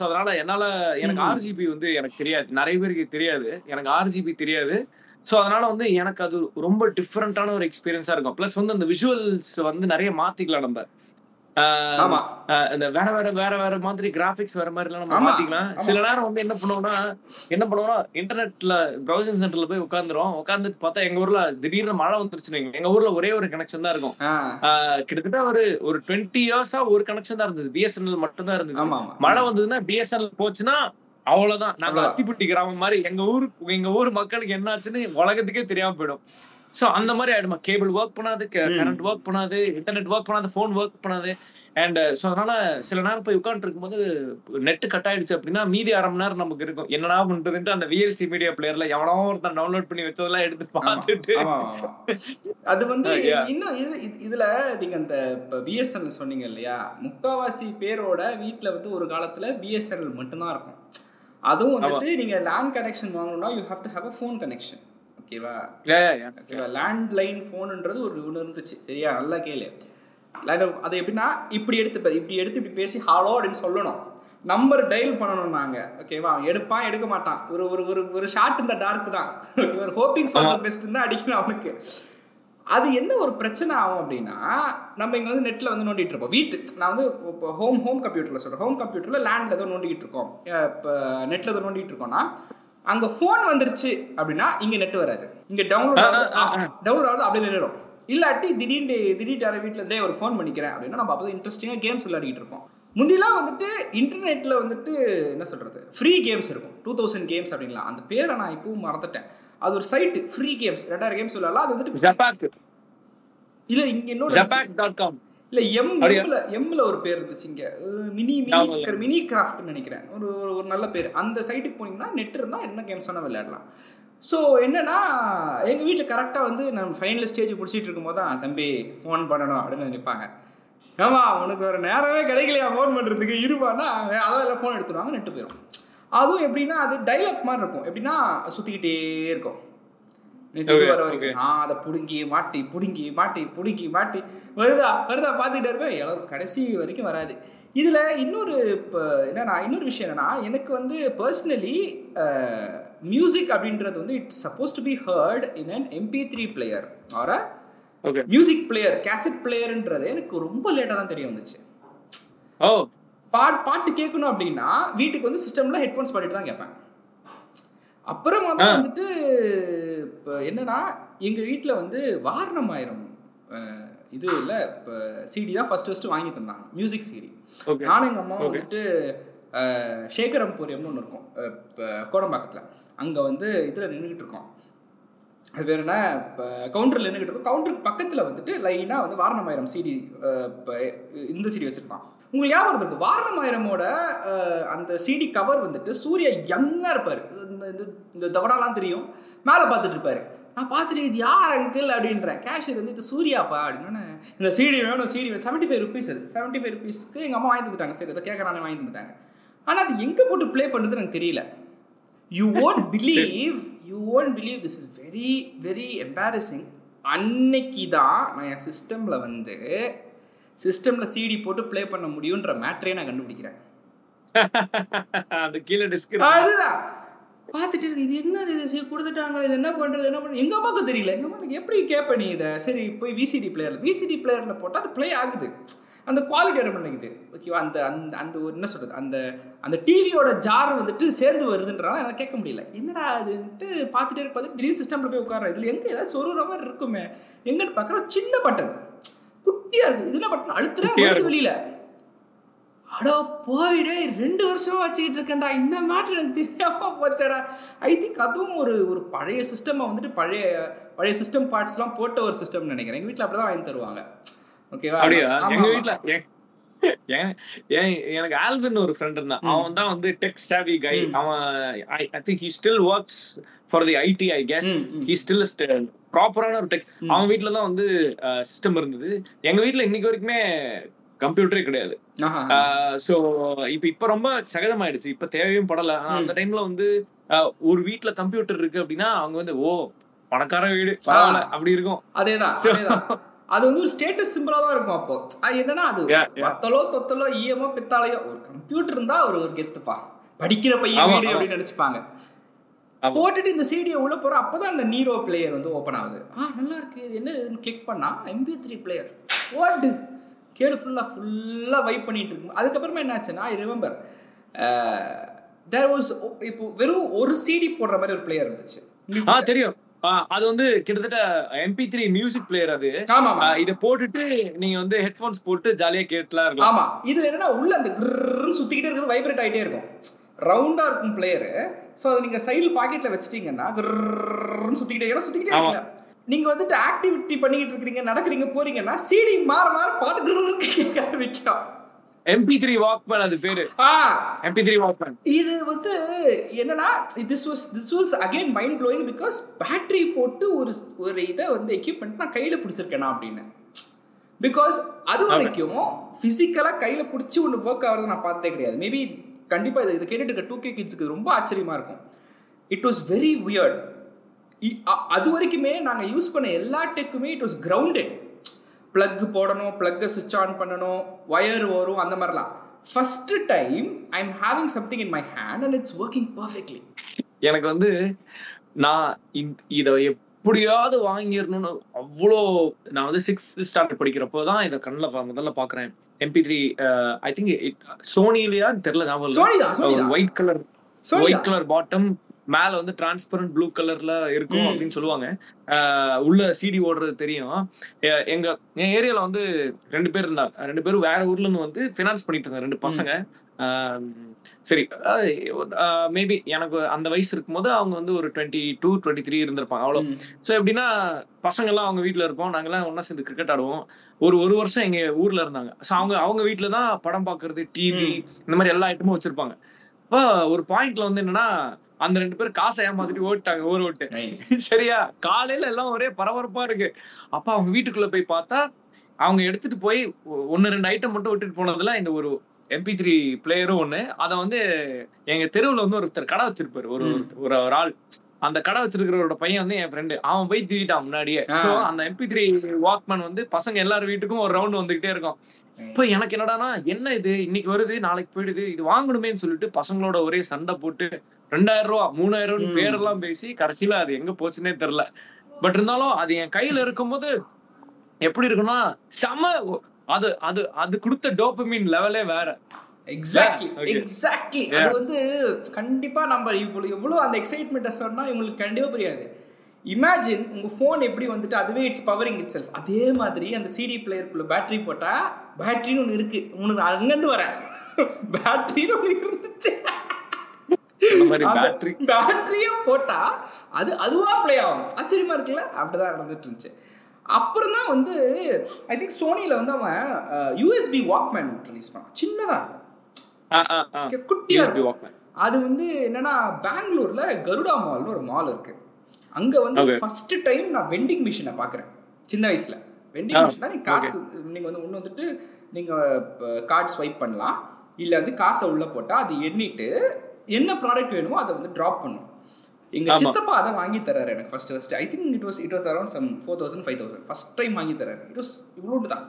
அதனால என்னால எனக்கு ஆர்ஜிபி வந்து எனக்கு தெரியாது. நிறைய பேருக்கு தெரியாது. எனக்கு ஆர்ஜிபி தெரியாது. சோ அதனால வந்து எனக்கு அது ரொம்ப டிஃப்ரெண்டான ஒரு எக்ஸ்பீரியன்ஸா இருக்கும். ப்ளஸ் வந்து அந்த விஷுவல்ஸ் வந்து நிறைய மாத்திக்கலாம் நம்ம. இந்த வேற வேற வேற வேற மாதிரி கிராபிக்ஸ் வேற மாதிரி எல்லாம் நம்ம மாத்திக்கலாம். சில நேரம் வந்து என்ன பண்ணுவோம்னா என்ன பண்ணுவோம்னா இன்டர்நெட்ல ப்ரௌசிங் சென்டர்ல போய் உட்காந்துரும் உட்காந்துட்டு பார்த்தா எங்க ஊர்ல திடீர்னு மழை வந்துருச்சுன்னு வைங்க. எங்க ஊர்ல ஒரே ஒரு கனெக்ஷன் தான் இருக்கும். கிட்டத்தட்ட ஒரு ஒரு டுவெண்ட்டி இயர்ஸா ஒரு கனெக்ஷன் தான் இருந்தது. பிஎஸ்என்எல் மட்டும் தான் இருந்தது. மழை வந்ததுன்னா பிஎஸ்என்எல் போச்சுன்னா அவ்வளவுதான். நாங்க. அத்திப்பட்டி கிராமம் மாதிரி எங்க ஊர் எங்க ஊர் மக்களுக்கு என்ன ஆச்சுன்னு உலகத்துக்கே தெரியாம போயிடும். சோ அந்த மாதிரி ஆயிடுமா? கேபிள் ஒர்க் பண்ணாது கரண்ட் ஒர்க் பண்ணாது இன்டர்நெட் ஒர்க் பண்ணாது ஃபோன் ஒர்க் பண்ணாது. அண்ட் ஸோ அதனால சில நேரம் போய் உட்காந்துட்டு இருக்கும்போது நெட் கட் ஆயிடுச்சு அப்படின்னா மீதி அரை மணி நேரம் நமக்கு இருக்கும். என்னடா பண்றதுன்ட்டு அந்த விஎல்சி மீடியா பிளேயர்ல எவனோ ஒருத்தன் டவுன்லோட் பண்ணி வச்சதெல்லாம் எடுத்து பார்த்துட்டு. அது வந்து [LAUGHS] Uh. இன்னும் இது இது- இதுல நீங்க அந்த பிஎஸ்என்எல் சொன்னீங்க இல்லையா? முக்காவாசி பேரோட வீட்ல வந்து ஒரு காலத்துல பிஎஸ்என்எல் மட்டும்தான் இருக்கும். அதுவும் வந்துட்டு நீங்க லேண்ட் கனெக்ஷன் வாங்கணும்னா you have to have a phone connection ஓகேவா. ஓகேவா? லேண்ட்லைன் ஃபோனுன்றது ஒரு ஒன்று இருந்துச்சு சரியா? நல்லா கேளு. லேண்ட் அது எப்படின்னா இப்படி எடுத்து பாரு, இப்படி எடுத்து இப்படி பேசி ஹாலோ அப்படின்னு சொல்லணும். நம்பர் டயல் பண்ணணும் நாங்க. ஓகேவா? அவன் எடுப்பான் எடுக்க மாட்டான். ஒரு ஒரு ஒரு ஒரு ஷாட் இந்த டார்க் தான். [LAUGHS] ஒரு ஹோப்பிங் ஃபார் த பெஸ்ட் தான் அடிக்கணும் அவனுக்கு. அது என்ன ஒரு பிரச்சனை ஆகும் அப்படின்னா நம்ம இங்கே வந்து நெட்டில் வந்து நோண்டிட்டு இருப்போம். வீட்டு நான் வந்து இப்போ ஹோம் ஹோம் கம்ப்யூட்டரில் சொல்கிறேன் ஹோம் கம்ப்யூட்டரில் லேண்டில் ஏதோ நோண்டிக்கிட்டு இருக்கோம். இப்போ நெட்டில் ஏதோ நோண்டிட்டு இருக்கோம்னா அங்கே ஃபோன் வந்துருச்சு அப்படின்னா இங்கே நெட் வராது. இங்கே டவுன்லோட் ஆகுது. டவுன்லோட் ஆகுது அப்படியே நின்றுடும். இல்லாட்டி திடீர்னு திடீர்னு யாரை வீட்டில் இருந்தே ஒரு ஃபோன் பண்ணிக்கிறேன் அப்படின்னா நம்ம அப்போ இன்ட்ரெஸ்டிங்காக கேம்ஸ் விளையாடிட்டு இருப்போம். முந்திலாம் வந்துட்டு இன்டர்நெட்டில் வந்துட்டு என்ன சொல்கிறது ஃப்ரீ கேம்ஸ் இருக்கும். டூ தௌசண்ட் கேம்ஸ் அப்படின்லாம் அந்த பேரை நான் இப்பவும் மறந்துட்டேன். அது ஒரு சைட்டு ஃப்ரீ கேம்ஸ் ரெண்டாயிரம் கேம்ஸ் விளையாடலாம். அது வந்துட்டு இல்ல இங்க இன்னொரு ஜப்பாக் டாட் காம் இல்ல எம்? எம்ல எம்ல ஒரு பேர் இருந்துச்சு இங்க மினி மினி. மினி கிராஃப்ட்னு நினைக்கிறேன். ஒரு ஒரு- நல்ல பேர். அந்த சைட்டுக்கு போனீங்கன்னா நெட் இருந்தா என்ன கேம்ஸ் வேணா விளையாடலாம். ஸோ என்னன்னா எங்கள் வீட்டில் கரெக்டாக வந்து நான் ஃபைனல் ஸ்டேஜ் முடிச்சிட்டு இருக்கும்போது தான் தம்பி ஃபோன் பண்ணணும் அப்படின்னு நினைப்பாங்க. ஏமா உனக்கு ஒரு நேரமே கிடைக்கலையா ஃபோன் பண்ணுறதுக்கு இருப்பானா அதெல்லாம் ஃபோன் எடுத்துருவாங்க நெட்டு போயிடும் அதுவும் எப்படின்னா அது டைலாக் மாதிரி இருக்கும். எப்படின்னா சுற்றிக்கிட்டே இருக்கும். இது வர வரைக்கும் நான் அதை புடுங்கி மாட்டி புடுங்கி மாட்டி புடுங்கி மாட்டி. வருதா வருதா பார்த்துக்கிட்டே இருப்பேன் எவ்வளோ கடைசி வரைக்கும் வராது. இதில் இன்னொரு இப்போ என்னன்னா இன்னொரு விஷயம் என்னன்னா எனக்கு வந்து பர்சனலி மியூசிக் அப்படின்றது வந்து it's supposed to be heard in an MP three player or music player cassette பிளேயர்ன்றது எனக்கு ரொம்ப லேட்டாக தான் தெரிய வந்துச்சு. ஓ பாட் பாட்டு கேட்கணும் அப்படின்னா வீட்டுக்கு வந்து சிஸ்டமில் ஹெட்ஃபோன்ஸ் பாடிட்டு தான் கேட்பேன். அப்புறமா தான். வந்துட்டு இப்போ என்னன்னா எங்கள் வீட்டில் வந்து வாரணம் ஆயிரம் இது இல்லை இப்போ சிடி தான் ஃபர்ஸ்ட் ஃபர்ஸ்ட் வாங்கி தந்தாங்க. மியூசிக் சிடி நானும் எங்கள் அம்மா. வந்துட்டு அஹ், சேகரம்புரியம்னு ஒன்று இருக்கும். இப்போ கோடம்பாக்கத்தில். அங்கே வந்து இதில் நின்றுக்கிட்டு இருக்கோம். அது வேற என்ன? இப்போ கவுண்டரில் நின்றுக்கிட்டு இருக்கோம். கவுண்டருக்கு பக்கத்தில் வந்துட்டு லைனாக வந்து வாரணமாயிரம் சிடி இப்போ இந்த சிடி வச்சுருப்பான். உங்களுக்கு ஞாபகம் இருக்கு வாரணமாயிரமோட அஹ், அந்த சிடி கவர் வந்துட்டு சூர்யா யங்காக இருப்பார். இந்த இந்த இந்த தவடாலாம் தெரியும். மேலே பார்த்துட்டு இருப்பாரு. நான் பார்த்துட்டு இது யார் அங்கிள் அப்படின்றேன். கேஷியர் வந்து இது சூர்யாப்பா அப்படின்னு இந்த சிடி வேணும் சிடி வேணும். செவன்ட்டி ஃபைவ் ருபீஸ் அது. செவன்ட்டி ஃபைவ் ருபீஸ்க்கு எங்கள் அம்மா வாங்கி தந்துட்டாங்க. சரி இதை கேட்குறானே வாங்கி தந்துட்டாங்க. ஆனால் அது எங்கே போட்டு ப்ளே பண்ணுறது எனக்கு தெரியல. You won't believe you won't believe this is very very embarrassing அன்னைக்கு தான் நான் என் சிஸ்டமில் வந்து சிஸ்டமில் சிடி போட்டு ப்ளே பண்ண முடியுன்ற மேட்ரே நான் கண்டுபிடிக்கிறேன். [LAUGHS] அந்த கீழே டிஸ்க் அதுதான். பார்த்துட்டு இருக்கு, இது என்னது இது? கொடுத்துட்டாங்க. இது என்ன பண்ணுறது என்ன பண்ணுறது எங்கள் அம்மாவுக்கு தெரியல. எங்கள் அம்மாவுக்கு எப்படி கேட்ப நீ இதை? சரி போய் விசிடி பிளேயரில் விசிடி பிளேயரில் போட்டால் அது ப்ளே ஆகுது. அந்த குவாலிட்டி வர மாட்டேங்குது ஓகேவா அந்த அந்த அந்த ஒரு என்ன சொல்கிறது அந்த அந்த டிவியோட ஜார் வந்துட்டு சேர்ந்து வருதுன்றால என்னால் கேட்க முடியல. என்னடா அதுன்ட்டு பார்த்துட்டே இருக்க பார்த்து திடீர்னு சிஸ்டமில் போய் உட்கார இதில் எங்கே ஏதாவது சொருகிற மாதிரி இருக்குமே? எங்கன்னு பார்க்குற. சின்ன பட்டன் குட்டியாக இருக்குது இது என்ன பட்டன் அழுத்துறேன் குட்டியா வெளியில். அடோ போயிடே ரெண்டு வருஷமா வச்சுக்கிட்டு இருக்கேன்டா. இந்த மேட்ரு எனக்கு தெரியாம போச்சடா. ஐ திங்க் அதுவும் ஒரு ஒரு பழைய சிஸ்டமை வந்துட்டு பழைய பழைய சிஸ்டம் பார்ட்ஸ்லாம் போட்ட ஒரு சிஸ்டம்னு நினைக்கிறேன். எங்கள் வீட்டில் அப்படி தான் வாங்கி தருவாங்க. ஓகேவா அப்படியா? ஆமா, என்- எனக்கு ஆல்வின் ஒரு ஃப்ரெண்ட் இருந்தான். அவன் தான் வந்து டெக் சாவி கை. அவன் I think he still works for the IT I guess. He still ப்ராப்பரான ஒரு டெக் அவன் வீட்ல தான் வந்து சிஸ்டம் இருந்தது. எங்க வீட்ல இன்னைக்கு வரைக்குமே கம்ப்யூட்டரே கிடையாது. சோ இப்ப இப்ப ரொம்ப சகஜமாயிடுச்சு. இப்ப தேவையும் படல. ஆனா அந்த டைம்ல வந்து ஒரு வீட்ல கம்ப்யூட்டர் இருக்கு அப்படின்னா அவங்க வந்து ஓ பணக்கார வீடு பரவாயில்ல அப்படி இருக்கும். அதேதான். அது வந்து ஒரு ஸ்டேட்டஸ் சிம்பிளா தான் இருக்கும் அப்போ. அது என்னன்னா அது. வத்தலோ தொத்தலோ ஈயமோ பித்தாலையோ ஒரு கம்ப்யூட்டர் இருந்தா ஒரு ஒரு கெத்துப்பா படிக்கிற பையன் வீடு. அப்படின்னு நினைச்சுப்பாங்க. போட்டுட்டு இந்த சிடியை உள்ள போற அப்பதான் அந்த நீரோ பிளேயர் வந்து ஓப்பன் ஆகுது. ஆ நல்லா இருக்கு. இது என்ன கிளிக் பண்ணா எம்பி த்ரீ பிளேயர் வாட் கேடு ஃபுல்லா ஃபுல்லா வைப் பண்ணிட்டு இருக்கும். அதுக்கப்புறமா என்னாச்சுன்னா ஐ ரிமெம்பர் தேர் வாஸ் இப்போ வெறும் ஒரு சிடி போடுற மாதிரி ஒரு பிளேயர் இருந்துச்சு. தெரியும். அது வந்து கிட்டத்தட்ட எம்பி த்ரீ மியூசிக் பிளேயர் அது. இத போட்டுட்டு நீங்க வந்து ஹெட்போன்ஸ் போட்டு ஜாலியா கேட்டுலாம் இருக்கலாம். ஆமா. இதுல என்னன்னா உள்ள அந்த கிர்ன்னு சுத்திக்கிட்டே இருக்கிறது வைப்ரேட் ஆயிட்டே இருக்கும். ரவுண்டா இருக்கும் பிளேயரு ஸோ அதை நீங்க சைடு பாக்கெட்ல வச்சிட்டீங்கன்னா கிர்ன்னு சுத்திக்கிட்டே சுத்திக்கிட்டே ஆமா. இருக்குல்ல. நீங்க வந்துட்டு ஆக்டிவிட்டி பண்ணிக்கிட்டு இருக்கீங்க நடக்கிறீங்க போறீங்கன்னா சிடி மாற மாற பாட்டு கேட்க ஆரம்பிக்கும் எம்பி த்ரீ வாக்மேன் அது பேரு. ஆ. எம்பி த்ரீ வாக்மேன் இது வந்து என்னன்னா this was this was again mind blowing because battery போட்டு ஒரு ஒரு இதை வந்து எக்யூப்மெண்ட் நான் கையில் பிடிச்சிருக்கேனா அப்படின்னு. பிகாஸ் அது வரைக்கும் ஃபிசிக்கலாக கையில் பிடிச்சி ஒன்று ஒர்க் ஆகிறது நான் பார்த்ததே கிடையாது. மேபி கண்டிப்பாக இது இதை கேட்டுட்டு இருக்க டூ கே கிட்ஸுக்கு ரொம்ப ஆச்சரியமாக இருக்கும். இட் வாஸ் வெரி வியர்ட் அது வரைக்குமே நாங்கள் யூஸ் பண்ண எல்லா டெக்குமே இட் வாஸ் கிரவுண்டட் ப்ளக் போடணும் ப்ளக்கை சுவிட்ச் ஆன் பண்ணணும் ஒயர் வரும் அந்த மாதிரிலாம். First time I am having something in my hand and it's working perfectly எனக்கு வந்து நான் இத எப்படியாவது வாங்கிடணும்னு அவ்வளோ நான் வந்து சிக்ஸ்த் ஸ்டாண்டர்ட் படிக்கிறப்போ தான் இதை கண்ணில் முதல்ல பார்க்குறேன் எம்பி த்ரீ ஐ திங்க் சோனிலியா தெரியல ஞாபகம் white colour white colour bottom மேல வந்து டிரான்ஸ்பரண்ட் ப்ளூ கலர்ல இருக்கும். அப்படின்னு சொல்லுவாங்க. உள்ள சிடி ஓடுறது தெரியும். எங்க என் ஏரியால வந்து ரெண்டு பேர் இருந்தாங்க. ரெண்டு பேரும் வேற ஊர்ல இருந்து வந்து ஃபினான்ஸ் பண்ணிட்டு இருந்தாங்க ரெண்டு பசங்க. சரி மேபி எனக்கு அந்த வயசு இருக்கும்போது அவங்க வந்து ஒரு டுவெண்ட்டி டூ டுவெண்ட்டி த்ரீ இருந்திருப்பாங்க அவ்வளோ. ஸோ எப்படின்னா பசங்கெல்லாம் அவங்க வீட்டில் இருப்போம். நாங்கெல்லாம் ஒன்றா சேர்ந்து கிரிக்கெட் ஆடுவோம். ஒரு ஒரு வருஷம் எங்க ஊர்ல இருந்தாங்க. ஸோ அவங்க அவங்க வீட்டில் தான் படம் பார்க்கறது டிவி இந்த மாதிரி எல்லா ஐட்டமும் வச்சிருப்பாங்க. இப்போ ஒரு பாயிண்ட்ல வந்து என்னன்னா அந்த ரெண்டு பேரும் காசை ஏமாத்திட்டு ஓட்டாங்க விட்டு Nice. சரியா? காலையில எல்லாம் ஒரே பரபரப்பா இருக்கு. அப்ப அவங்க வீட்டுக்குள்ள போய் பார்த்தா அவங்க எடுத்துட்டு போய் ஒ- ஒண்ணு ரெண்டு ஐட்டம் மட்டும் விட்டுட்டு போனதுல இந்த ஒரு எம்பி த்ரீ பிளேயரும் ஒண்ணு. அதை வந்து எங்க தெருவுல வந்து ஒருத்தர் கடை வச்சிருப்பாரு. ஒரு ஒரு- ஒரு ஒரு ஆள். அந்த கடை வச்சிருக்கிறவரோட பையன் வந்து என் ஃப்ரெண்டு அவன் போய் தூக்கிட்டான் முன்னாடியே. ஸோ அந்த எம்பி த்ரீ வாக்மேன் வந்து பசங்க எல்லார் வீட்டுக்கும் ஒரு ரவுண்ட் வந்துகிட்டே இருக்கும். இப்போ எனக்கு என்னடானா என்ன இது? இன்னைக்கு வருது நாளைக்கு போயிடுது இது வாங்கணுமேன்னு சொல்லிட்டு பசங்களோட ஒரே சண்டை போட்டு ரெண்டாயிரம் ரூபா மூணாயிரம் பேரெல்லாம் பேசி கடைசியில அது எங்க போச்சுன்னே தெரியல. பட் இருந்தாலும் அது என் கையில இருக்கும்போது எப்படி இருக்குன்னா செம அது அது அது கொடுத்த டோபமின் லெவலே வேற. எக்ஸாக்ட்லி. எக்ஸாக்ட்லி. அது வந்து கண்டிப்பா நம்ம இவ்வளவு எவ்வளோ அந்த எக்ஸைட்மெண்ட்டை சொன்னா இவங்களுக்கு கண்டிப்பா புரியாது. இமேஜின் உங்க ஃபோன் எப்படி வந்துட்டு அதுவே இட்ஸ் பவரிங் இட் செல்ஃப் அதே மாதிரி அந்த சிடி பிளேயருக்குள்ள பேட்டரி போட்டா பேட்டரின்னு ஒன்று இருக்கு. உனக்கு அங்கேருந்து வரேன். [LAUGHS] பேட்டரின்னு ஒன்று இருந்துச்சு. பேட்டரி பேட்டரியை போட்டா அது அதுவா ப்ளே ஆகும். ஆச்சரியமா இருக்குல்ல? அப்படிதான் நடந்துட்டு இருந்துச்சு. அப்புறம் தான் வந்து ஐ திங்க் சோனியில் வந்து அவன் யூஎஸ்பி வாக்மேன் ரிலீஸ் பண்ணான். சின்னதாக USB இருக்கும். Walkman. அது வந்து என்னன்னா பெங்களூர்ல கருடா மால்னு ஒரு மால் இருக்கு. அங்க வந்து. ஃபர்ஸ்ட் டைம் நான் வெண்டிங் மிஷினை பார்க்குறேன் சின்ன வயசுல. வெண்டிங் மிஷினா நீங்க காசு நீங்க வந்து ஒன்று வந்துட்டு நீங்க கார்டு ஸ்வைப் பண்ணலாம். இல்ல வந்து காசை உள்ள போட்டா அது எண்ணிட்டு என்ன ப்ராடக்ட் வேணுமோ அதை வந்து ட்ராப் பண்ணும். எங்க. சித்தப்பா அதை வாங்கி தராரு எனக்கு first first I think it was it was around some four thousand five thousand first time வாங்கி தராரு இட் வாஸ் இவ்வளோட்டு தான்.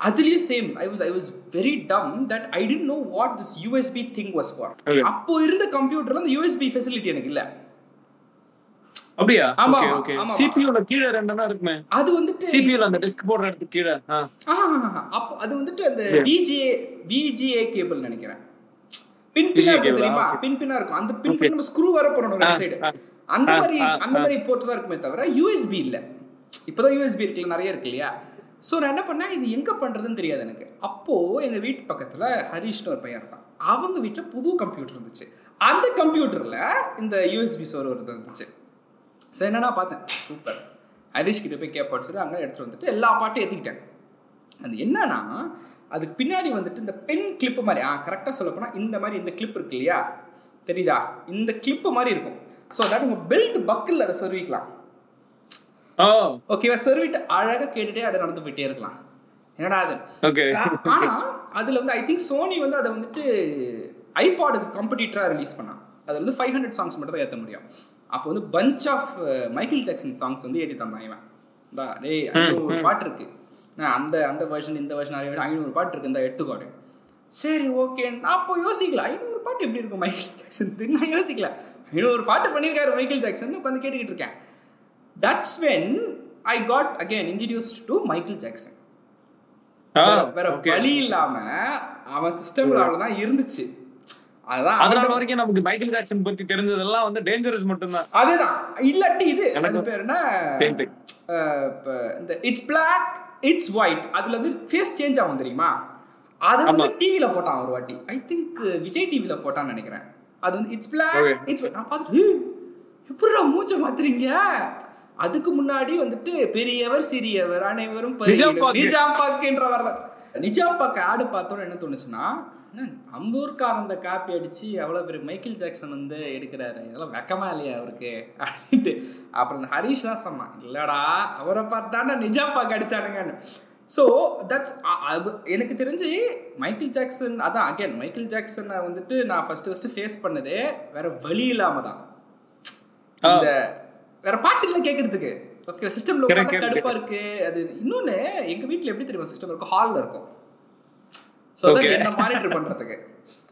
அதுலயும் same I was I was very dumb that I didn't know what this USB thing was for. அப்போ இருந்த கம்ப்யூட்டர்ல அந்த USB facility எனக்கு இல்ல. அப்படியா? ஆமா, ஓகே. சிபியூல கீழே ரெண்டனா இருக்குமே. அது வந்துட்டு சிபியூல அந்த டிஸ்க் போடுற இடத்துக்கு கீழே அப்போ அது வந்துட்டு அந்த. விஜிஏ விஜிஏ கேபிள் நினைக்கிறேன். பின் பின்னா இருக்கும் தெரியுமா? Okay. பின் பின்னா இருக்கும். அந்த பின் Okay. பின் நம்ம ஸ்க்ரூ வர போறோம் ஒரு சைடு. அந்த மாதிரி அந்த. மாதிரி போர்ட் தான் இருக்குமே தவிர யூஎஸ்பி இல்ல. இப்போதான் யூஎஸ்பி இருக்குல்ல நிறைய இருக்கு இல்லையா? ஸோ நான் என்ன பண்ணேன்? இது எங்க பண்றதுன்னு தெரியாது எனக்கு. அப்போ எங்க வீட்டு பக்கத்துல ஹரிஷ்னு ஒரு பையன் இருக்கான் அவங்க வீட்டுல புது கம்ப்யூட்டர் இருந்துச்சு. அந்த கம்ப்யூட்டர்ல இந்த யூஎஸ்பி சர்வர் இருந்துச்சு. ஸோ என்னன்னா பார்த்தேன். சூப்பர் ஹரிஷ் கிட்ட போய் கேட்பான்னு சொல்லி அங்கே எடுத்துட்டு வந்துட்டு எல்லா பாட்டும் ஏற்றிக்கிட்டேன் அது என்னன்னா அதுக்கு பின்னாடி வந்துட்டு இந்த பென் கிளிப்பு மாதிரி ஆ கரெக்டாக சொல்ல இந்த மாதிரி இந்த கிளிப் இருக்கு இல்லையா? தெரியுதா? இந்த கிளிப்பு மாதிரி இருக்கும். ஸோ அதாவது உங்கள் பெல்ட் பக்கில் அதை சொருவிக்கலாம். ஓகேவா சொருவிட்டு அழகாக கேட்டுட்டே அப்படியே நடந்து போயிட்டே இருக்கலாம். என்னடா அது? ஆனா அதுல வந்து ஐ திங்க் சோனி வந்து அதை வந்துட்டு ஐபாடுக்கு காம்படிட்டரா ரிலீஸ் பண்ணான் அதுல வந்து ஃபைவ் ஹண்ட்ரட் சாங்ஸ் மட்டும் தான் ஏற்ற முடியும். அப்போ வந்து bunch of Michael Jackson songs வந்து ஏற்றி தந்தான் இவன். டேய் ஐநூறு பாட்டு இருக்கு. அந்த அந்த வெர்ஷன் இந்த வெர்ஷன் நிறைய ஐநூறு பாட்டு இருக்கு இந்த எடுத்துக்கோடு. சரி ஓகே நான் அப்போ யோசிக்கல ஐநூறு பாட்டு எப்படி இருக்கும் மைக்கேல் ஜாக்சன்? நான் யோசிக்கல. ஐநூறு பாட்டு பண்ணியிருக்காரு மைக்கேல் ஜாக்சன் உட்காந்து கேட்டுக்கிட்டு இருக்கேன். That's when I got again introduced to Michael Jackson. வேற- வழி இல்லாம அவன் சிஸ்டம்ல அவ்வளவுதான் இருந்துச்சு. அதான் அதனால வரைக்கும் நமக்கு மைக்கேல் ஜாக்சன் பத்தி தெரிஞ்சதெல்லாம் வந்து டேஞ்சரஸ் மட்டும்தான். அதேதான். இல்லாட்டி இது எனக்கு- பேர் என்ன? இந்த இட்ஸ் பிளாக் இட்ஸ் ஒயிட் அதுல வந்து ஃபேஸ் சேஞ்ச் ஆகும் தெரியுமா? அது வந்து டிவில போட்டான் ஒரு வாட்டி. ஐ திங்க் விஜய் டிவில போட்டான்னு நினைக்கிறேன். அது வந்து இட்ஸ் பிளாக். இட்ஸ் நான் பார்த்துட்டு எப்படிடா மூச்சை மாத்துறீங்க? அதுக்கு முன்னாடி வந்துட்டு பெரியவர் சிறியவர் அனைவரும். நிஜாம் பாக்கு. நிஜாம் பாக்குன்றவர் தான் நிஜாம் பாக்கு ஆடு பார்த்தோன்னு என்ன தோணுச்சுன்னா அம்பூர்கார் அந்த காப்பி அடிச்சு எவ்வளோ பெரிய மைக்கேல் ஜாக்சன் வந்து எடுக்கிறாரு? இதெல்லாம் வெக்கமா இல்லையா அவருக்கு? அப்படின்ட்டு. அப்புறம் இந்த ஹரிஷ் தான் சொன்னான் இல்லடா அவரை பார்த்தாண்டா நிஜாம் பாக்கு அடிச்சானுங்கன்னு. ஸோ தட்ஸ் எனக்கு தெரிஞ்சு மைக்கேல் ஜாக்சன் அதான் அகைன் மைக்கேல் ஜாக்சனை வந்துட்டு நான் ஃபர்ஸ்ட் ஃபர்ஸ்ட் ஃபேஸ் பண்ணதே வேற வழி இல்லாம தான். இந்த வேற பாட்டு இல்லை கேட்கறதுக்கு ஓகே சிஸ்டம்ல கடுப்பா இருக்கு. அது இன்னொன்னு எங்க வீட்ல எப்படி தெரியுமா சிஸ்டம் இருக்கும்? ஹால்ல இருக்கும். ஸோ. என்ன மானிட்டர் பண்றதுக்கு.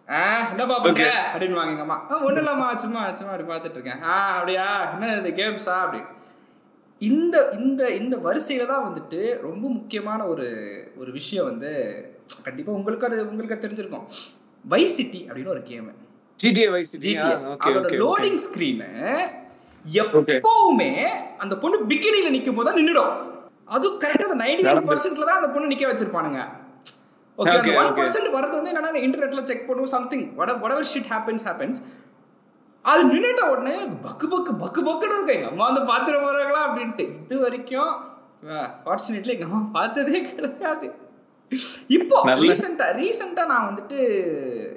ஆ என்னப்பா Okay. அப்படின்னு வாங்க எங்க அம்மா. "ஆ, ஒண்ணும் இல்லம்மா சும்மா சும்மா அப்படி பார்த்துட்டு இருக்கேன். ஆ அப்படியா? என்ன இந்த கேம்ஸா? அப்படி இந்த இந்த இந்த வரிசையில தான் வந்துட்டு ரொம்ப முக்கியமான ஒரு ஒரு விஷயம் வந்து கண்டிப்பா உங்களுக்கு அது உங்களுக்கு தெரிஞ்சிருக்கும். வை சிட்டி அப்படின்னு ஒரு கேம் ஜிடிஏ ஜிடிஏ ஓகே அதோட லோடிங் ஸ்கிரீனு எப்பவுமே அந்த பொண்ணு பிக்கினில நிக்கும் போது தான் நின்னுடும். அது கரெக்டா அந்த நைன்டி நைன் பர்சன்ட்ல தான் அந்த பொண்ணு நிக்க வச்சிருப்பானுங்க. ஓகே அந்த ஒன். பர்சன்ட் வரது வந்து என்னன்னா இன்டர்நெட்ல செக் பண்ணுவோம் சம்திங் வட whatever shit happens happens. அது நின்னுட்ட உடனே எனக்கு பக்கு பக்கு பக்கு பக்குன்னு இருக்கு எங்க அம்மா வந்து பாத்துட போறாங்களா அப்படின்ட்டு. இது வரைக்கும் ஃபார்ச்சுனேட்லி எங்க அம்மா பார்த்ததே கிடையாது. இப்போ நல்ல- ரீசெண்டா ரீசெண்டா நான் வந்துட்டு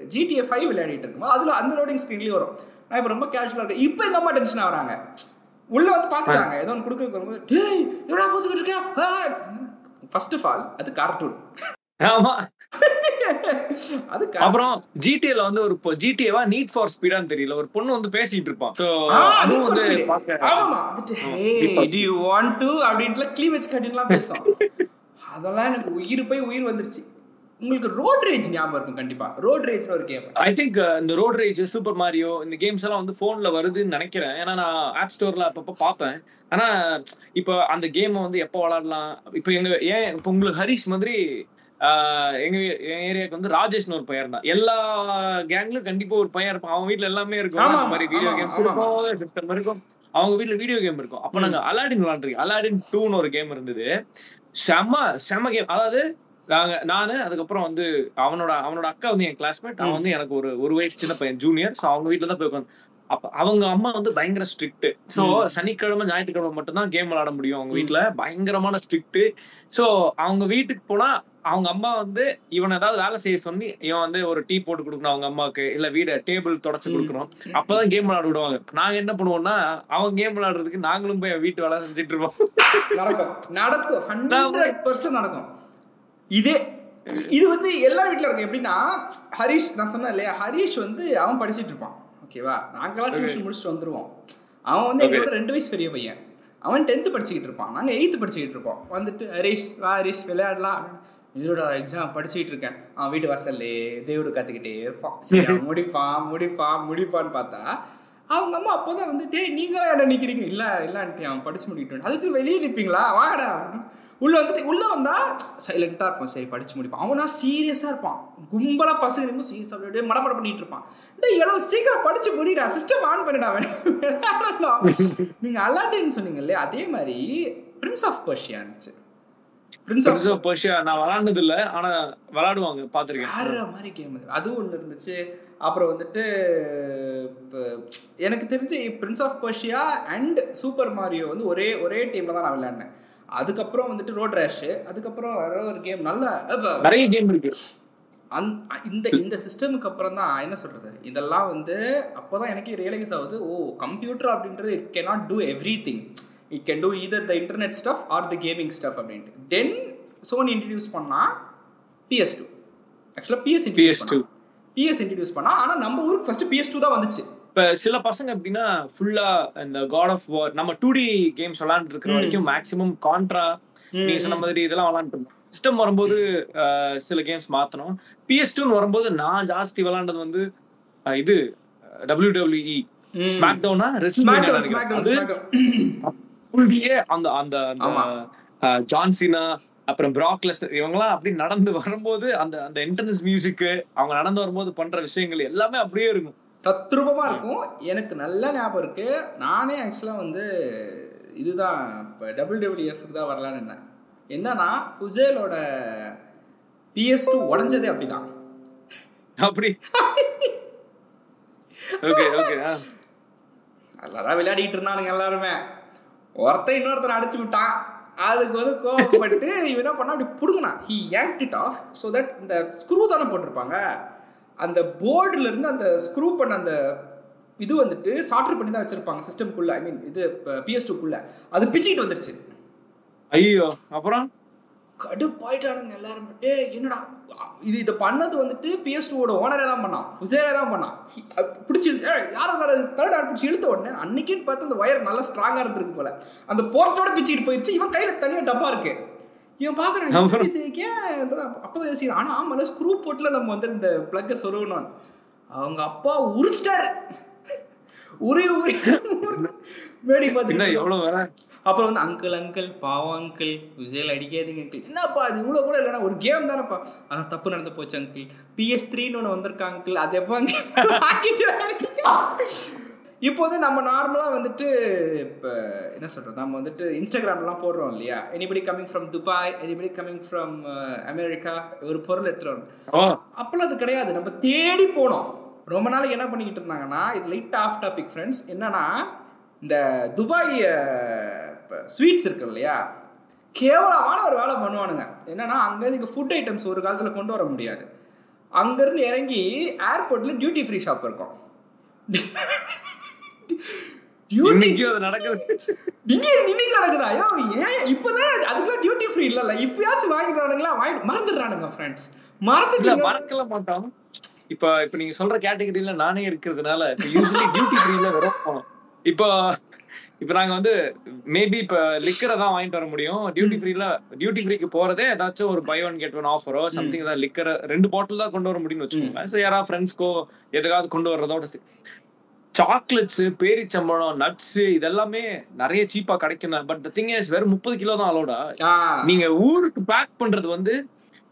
ஜிடிஏ ஃபைவ் விளையாடிட்டு இருக்கும்போது அதுல அந்த லோடிங் ஸ்க்ரீன்லயும் வரும். நான் இப்போ ரொம்ப கேஷுவலா இருக்கேன். இப்போ எங்க அம்மா டென்ஷன் ஆகுறாங்க. உள்ள வந்து பார்த்துட்டாங்க ஏதோ ஒன்று கொடுக்குறது வரும்போது டேய் எவ்வளோ பார்த்துக்கிட்டு இருக்க? ஃபர்ஸ்ட் ஆஃப் ஆல் அது கார்ட்டூன் ஆமா. அப்புறம் ஜிடிஏல வந்து ஒரு ஜிடிஏவா நீட் ஃபார் ஸ்பீடான்னு தெரியல ஒரு பொண்ணு வந்து பேசிட்டு இருப்பான் சோ ஆ, அதுவும் Need for வந்து Speed. பார்க்க- ஆமாமா. வந்துட்டு, Need for "Hey, do you want to?" அப்படின்ட்டுலாம் cleavage கட்டின்னுலாம் பேசும். [LAUGHS] அதெல்லாம் எனக்கு உயிர் போய் உயிர் வந்துருச்சு உங்களுக்கு ரோட் ரேஜ் ஞாபகம் இருக்கும் கண்டிப்பா ரோட் ரேஜ்னு ஒரு கேம் ஐ திங்க் இந்த ரோட் ரேஜ் சூப்பர் மாரியோ இந்த கேம்ஸ் எல்லாம் வந்து போன்ல வருதுன்னு நினைக்கிறேன் ஏன்னா நான் ஆப் ஸ்டோர்ல அப்பப்போ பார்ப்பேன் ஆனா இப்போ அந்த கேமை வந்து எப்போ விளாடலாம் இப்போ எங்க ஏன் இப்போ உங்களுக்கு ஹரிஷ் மாதிரி எங்க என் ஏரியாவுக்கு வந்து ராஜேஷ்னு ஒரு பையன் தான் எல்லா கேங்லயும் கண்டிப்பா ஒரு பையன் இருப்பான். அவன் வீட்ல எல்லாமே இருக்கும். அந்த மாதிரி வீடியோ கேம்ஸ். இருக்கும் சிஸ்டம் இருக்கும். அவங்க வீட்ல வீடியோ கேம் இருக்கும். அப்போ நாங்க அலாடின் விளாண்டுருக்கோம் அலாடின் டூன்னு ஒரு கேம் இருந்தது. செம்ம செம்ம கேம் அதாவது நாங்க நானு அதுக்கப்புறம் வந்து அவனோட அவனோட அக்கா வந்து என் கிளாஸ்மேட் அவன் வந்து எனக்கு ஒரு ஒரு வயசு சின்ன பையன் ஜூனியர் ஸோ அவங்க வீட்டில் தான் போய் உட்காந்து அப்ப அவங்க அம்மா வந்து பயங்கர ஸ்ட்ரிக்ட் சோ சனிக்கிழமை ஞாயிற்றுக்கிழமை மட்டும்தான் கேம் விளையாட முடியும் அவங்க வீட்ல. பயங்கரமான ஸ்ட்ரிக்ட் சோ அவங்க வீட்டுக்கு போனா அவங்க அம்மா வந்து இவன் ஏதாவது வேலை செய்ய சொல்லி இவன் வந்து ஒரு டீ போட்டு கொடுக்கணும் அவங்க அம்மாக்கு இல்ல வீட டேபிள் தொடச்சு கொடுக்கணும். அப்பதான் கேம் விளையாட விடுவாங்க. நாங்க என்ன பண்ணுவோம்னா அவன் கேம் விளையாடுறதுக்கு நாங்களும் போய் வீட்டு வேலை செஞ்சுட்டு இருப்போம். நடக்கும். நடக்கும். ஹண்ட்ரட் பர்சன்ட் நடக்கும். இதே இது வந்து எல்லார் வீட்டில் நடக்கும். எப்படின்னா ஹரிஷ் நான் சொன்னேன் இல்லையா? ஹரிஷ் வந்து அவன் படிச்சிட்டு இருப்பான். ஓகேவா நாங்களாம் டியூஷன் முடிச்சுட்டு வந்துருவோம். அவன் வந்து எங்களோட ரெண்டு வயசு பெரிய பையன். அவன் டென்த்து படிச்சுக்கிட்டு இருப்பான். நாங்கள் எயித்து படிச்சுக்கிட்டு இருப்போம். வந்துட்டு ஹரிஷ் வா ஹரிஷ் விளையாடலாம். இதோட எக்ஸாம் படிச்சுக்கிட்டு இருக்கேன். அவன் வீட்டு வாசல்லே தேவோடு கற்றுக்கிட்டே இருப்பான். சரி, [LAUGHS] முடிப்பான் முடிப்பான் முடிப்பான்னு பார்த்தா அவங்க அம்மா அப்போதான் வந்து டேய் நீங்க என்ன நிக்கிறீங்க? இல்ல இல்லன்ட்டு அவன் படிச்சு முடிக்கிட்டு அதுக்கு வெளியே நிப்பீங்களா? வாங்கடா. அப்படின்னு. உள்ள வந்துட்டு உள்ள வந்தா சைலண்டா இருப்பான். சரி படிச்சு முடிப்பான். அவனா சீரியஸா இருப்பான். கும்பலா பசங்க இருக்கும் சீரியஸா அப்படியே மடமட பண்ணிட்டு இருப்பான். டேய் எவ்வளவு சீக்கிரம் படிச்சு முடிடா. சிஸ்டம் ஆன் பண்ணிடா அவன். விளையாடலாம். [LAUGHS] நீங்க அலாட்டின்னு சொன்னீங்க இல்லையா அதே மாதிரி பிரின்ஸ் ஆஃப் பர்ஷியா இருந்துச்சு. Prince of Prince of Persia நான் விளையாண்டது இல்ல ஆனா விளையாடுவாங்க பாத்திருக்கேன் வேற மாதிரி கேம் அது. அதுவும் ஒன்று இருந்துச்சு. அப்புறம் வந்துட்டு இப்போ எனக்கு தெரிஞ்சு Prince of Persia and Super Mario வந்து ஒரே ஒரே டீம்ல தான் நான் விளையாடினேன். அதுக்கப்புறம் வந்துட்டு ரோட் ரேஷ் அதுக்கப்புறம் வேற ஒரு கேம் நல்ல அப்ப நிறைய கேம் இருக்கு. அந் இந்த இந்த சிஸ்டமுக்கு அப்புறம் தான் என்ன சொல்றது? இதெல்லாம் வந்து அப்போதான் எனக்கு ரியலைஸ் ஆகுது. ஓ கம்ப்யூட்டர் அப்படின்றது it cannot do everything it can do either the internet stuff or the gaming stuff அப்படின்ட்டு. தென் சோனி இன்ட்ரடியூஸ் பண்ணா பிஎஸ் டூ ஆக்சுவலாக PS introduce PS2. PS introduce பண்ணா. ஆனால் நம்ம ஊருக்கு ஃபர்ஸ்ட் பிஎஸ் டூ தான் வந்துச்சு. இப்ப சில பசங்க எப்படின்னா ஃபுல்லா இந்த காட் ஆஃப் வார் நம்ம டூ டி கேம்ஸ் விளையாண்டு இருக்கிற வரைக்கும் மேக்ஸிமம் கான்ட்ரா நீங்க சொன்ன மாதிரி இதெல்லாம் விளையாண்டு சிஸ்டம் வரும்போது சில கேம்ஸ் மாத்தணும். பிஎஸ் டூன்னு வரும்போது நான் ஜாஸ்தி விளையாண்டது வந்து இது டபிள்யூ டபிள்யூஇ ஸ்மாக் டவுனா அந்த அந்த ஜான்சினா அப்புறம் பிராக்லெஸ் இவங்கெல்லாம் அப்படி நடந்து வரும்போது அந்த அந்த இன்டர்னஸ் மியூசிக் அவங்க நடந்து வரும்போது பண்ற விஷயங்கள் எல்லாமே அப்படியே இருக்கும். தத்ரூபமா இருக்கும். எனக்கு நல்ல ஞாபகம் இருக்கு. நானே ஆக்சுவலாக வந்து இதுதான் இப்போ டபுள் டபிள்யூஎஃப்க்கு தான் வரலான்னு என்ன என்னன்னா ஃபுசேலோட பிஎஸ் டூ உடஞ்சதே அப்படிதான். அப்படி? ஓகே ஓகே எல்லாரும் விளையாடிட்டு இருந்தானுங்க எல்லாருமே. ஒருத்தன் இன்னொருத்தனை அடிச்சு விட்டான். அதுக்கு வந்து கோவப்பட்டு இவன் என்ன பண்ணா அப்படி புடுங்கினான். He yanked it off so that இந்த ஸ்க்ரூ தானே போட்டிருப்பாங்க. அந்த போர்டுல இருந்து அந்த ஸ்க்ரூ பண்ண அந்த இது வந்துட்டு சால்டர் பண்ணி தான் வச்சிருப்பாங்க சிஸ்டம்குள்ள ஐ மீன் இது பிஎஸ் டூக்குள்ள அது பிச்சுக்கிட்டு வந்துருச்சு. ஐயோ அப்புறம்? கடுப்பாயிட்டானுங்க எல்லாரும். டே என்னடா? இது இதை பண்ணது வந்துட்டு பிஎஸ் டூவோட ஓனரே தான் பண்ணான் ஃபுசேரே தான் பண்ணான். பிடிச்சி இழுத்து- யாரும் தேர்ட் ஆள்? பிடிச்சி இழுத்த உடனே அன்னைக்குன்னு பார்த்து அந்த ஒயர் நல்லா ஸ்ட்ராங்காக இருந்திருக்கு போல. அந்த போர்ட்டோட பிச்சுக்கிட்டு போயிடுச்சு இவன் கையில் தனியாக டப்பா இருக்கு. இவன் பார்க்குறான் ஏன் அப்போதான் யோசிக்கிறான். ஆனால் ஆமாம் ஸ்க்ரூ போட்டில் நம்ம வந்து இந்த ப்ளக்கை சொருகணும் அவங்க அப்பா உரிச்சிட்டாரு. உரி உரி வேடி என்ன பார்த்து எவ்வளவு வேற அப்போ வந்து அங்கிள் அங்கிள் பாவம் அங்கிள் விஜயில் அடிக்காதீங்க அங்கிள் என்னப்பா அது இவ்வளோ கூட இல்லைனா ஒரு கேம் தானேப்பா. அதான் தப்பு நடந்து போச்சு அங்கிள் பிஎஸ் த்ரீன்னு ஒன்று வந்திருக்கா அங்கிள் அது எப்போ வாங்கிட்டு இப்போ வந்து நம்ம நார்மலாக வந்துட்டு இப்போ என்ன சொல்கிறது நம்ம வந்துட்டு இன்ஸ்டாகிராம்லாம் போடுறோம் இல்லையா? Anybody coming from Dubai anybody coming from America ஒரு பொருள் எடுத்துகிறோம் அப்போல்லாம் அது கிடையாது. நம்ம தேடி போனோம். ரொம்ப நாளைக்கு என்ன பண்ணிக்கிட்டு இருந்தாங்கன்னா இது லைட் ஆஃப் டாபிக் ஃப்ரெண்ட்ஸ் என்னன்னா இந்த துபாய் ஸ்வீட்ஸ் இருக்கு இல்லையா? கேவலமான ஒரு வேலை பண்ணுவானுங்க. என்னன்னா அங்கேருந்து இங்கே ஃபுட் ஐட்டம்ஸ் ஒரு காலத்தில் கொண்டு வர முடியாது. அங்கேருந்து இறங்கி ஏர்போர்ட்டில் டியூட்டி ஃப்ரீ ஷாப் இருக்கும். [LAUGHS] டியூட்டி நடக்குது. இன்னைக்கு ஏன் இப்பதான் அதுக்கெல்லாம் டியூட்டி ஃப்ரீ இல்லல்ல. இப்பயாச்சும் வாங்கி மறந்துடுறானுங்க ஃப்ரெண்ட்ஸ் இல்ல மறந்துட்டு மறக்கல மாட்டோம். இப்ப இப்ப நீங்க சொல்ற கேட்டகரியில நானே இருக்கிறதுனால யூஸ்வலி டியூட்டி ஃப்ரீல வெறும் போனோம். இப்போ இப்ப நாங்க வந்து மேபி இப்ப லிக்கரை தான் வாங்கிட்டு வர முடியும். டியூட்டி ஃப்ரீல டியூட்டி ஃப்ரீக்கு போறதே ஏதாச்சும் ஒரு பை ஒன் கெட் ஒன் ஆஃபரோ சம்திங் ஏதாவது லிக்கர் ரெண்டு பாட்டில் தான் கொண்டு வர முடியும்னு வச்சுக்கோங்க ஸோ யாராவது ஃப்ரெண்ட்ஸ்க்கோ எதுக்காவது கொண்டு வர்றதோட சாக்லேட்ஸ் பேரிச்சம்பழம் நட்ஸ் இதெல்லாமே நிறைய சீப்பா கிடைக்கும் பட் த திங் இஸ் வெறும் முப்பது கிலோ தான் அலோடா நீங்க ஊருக்கு பேக் பண்றது வந்து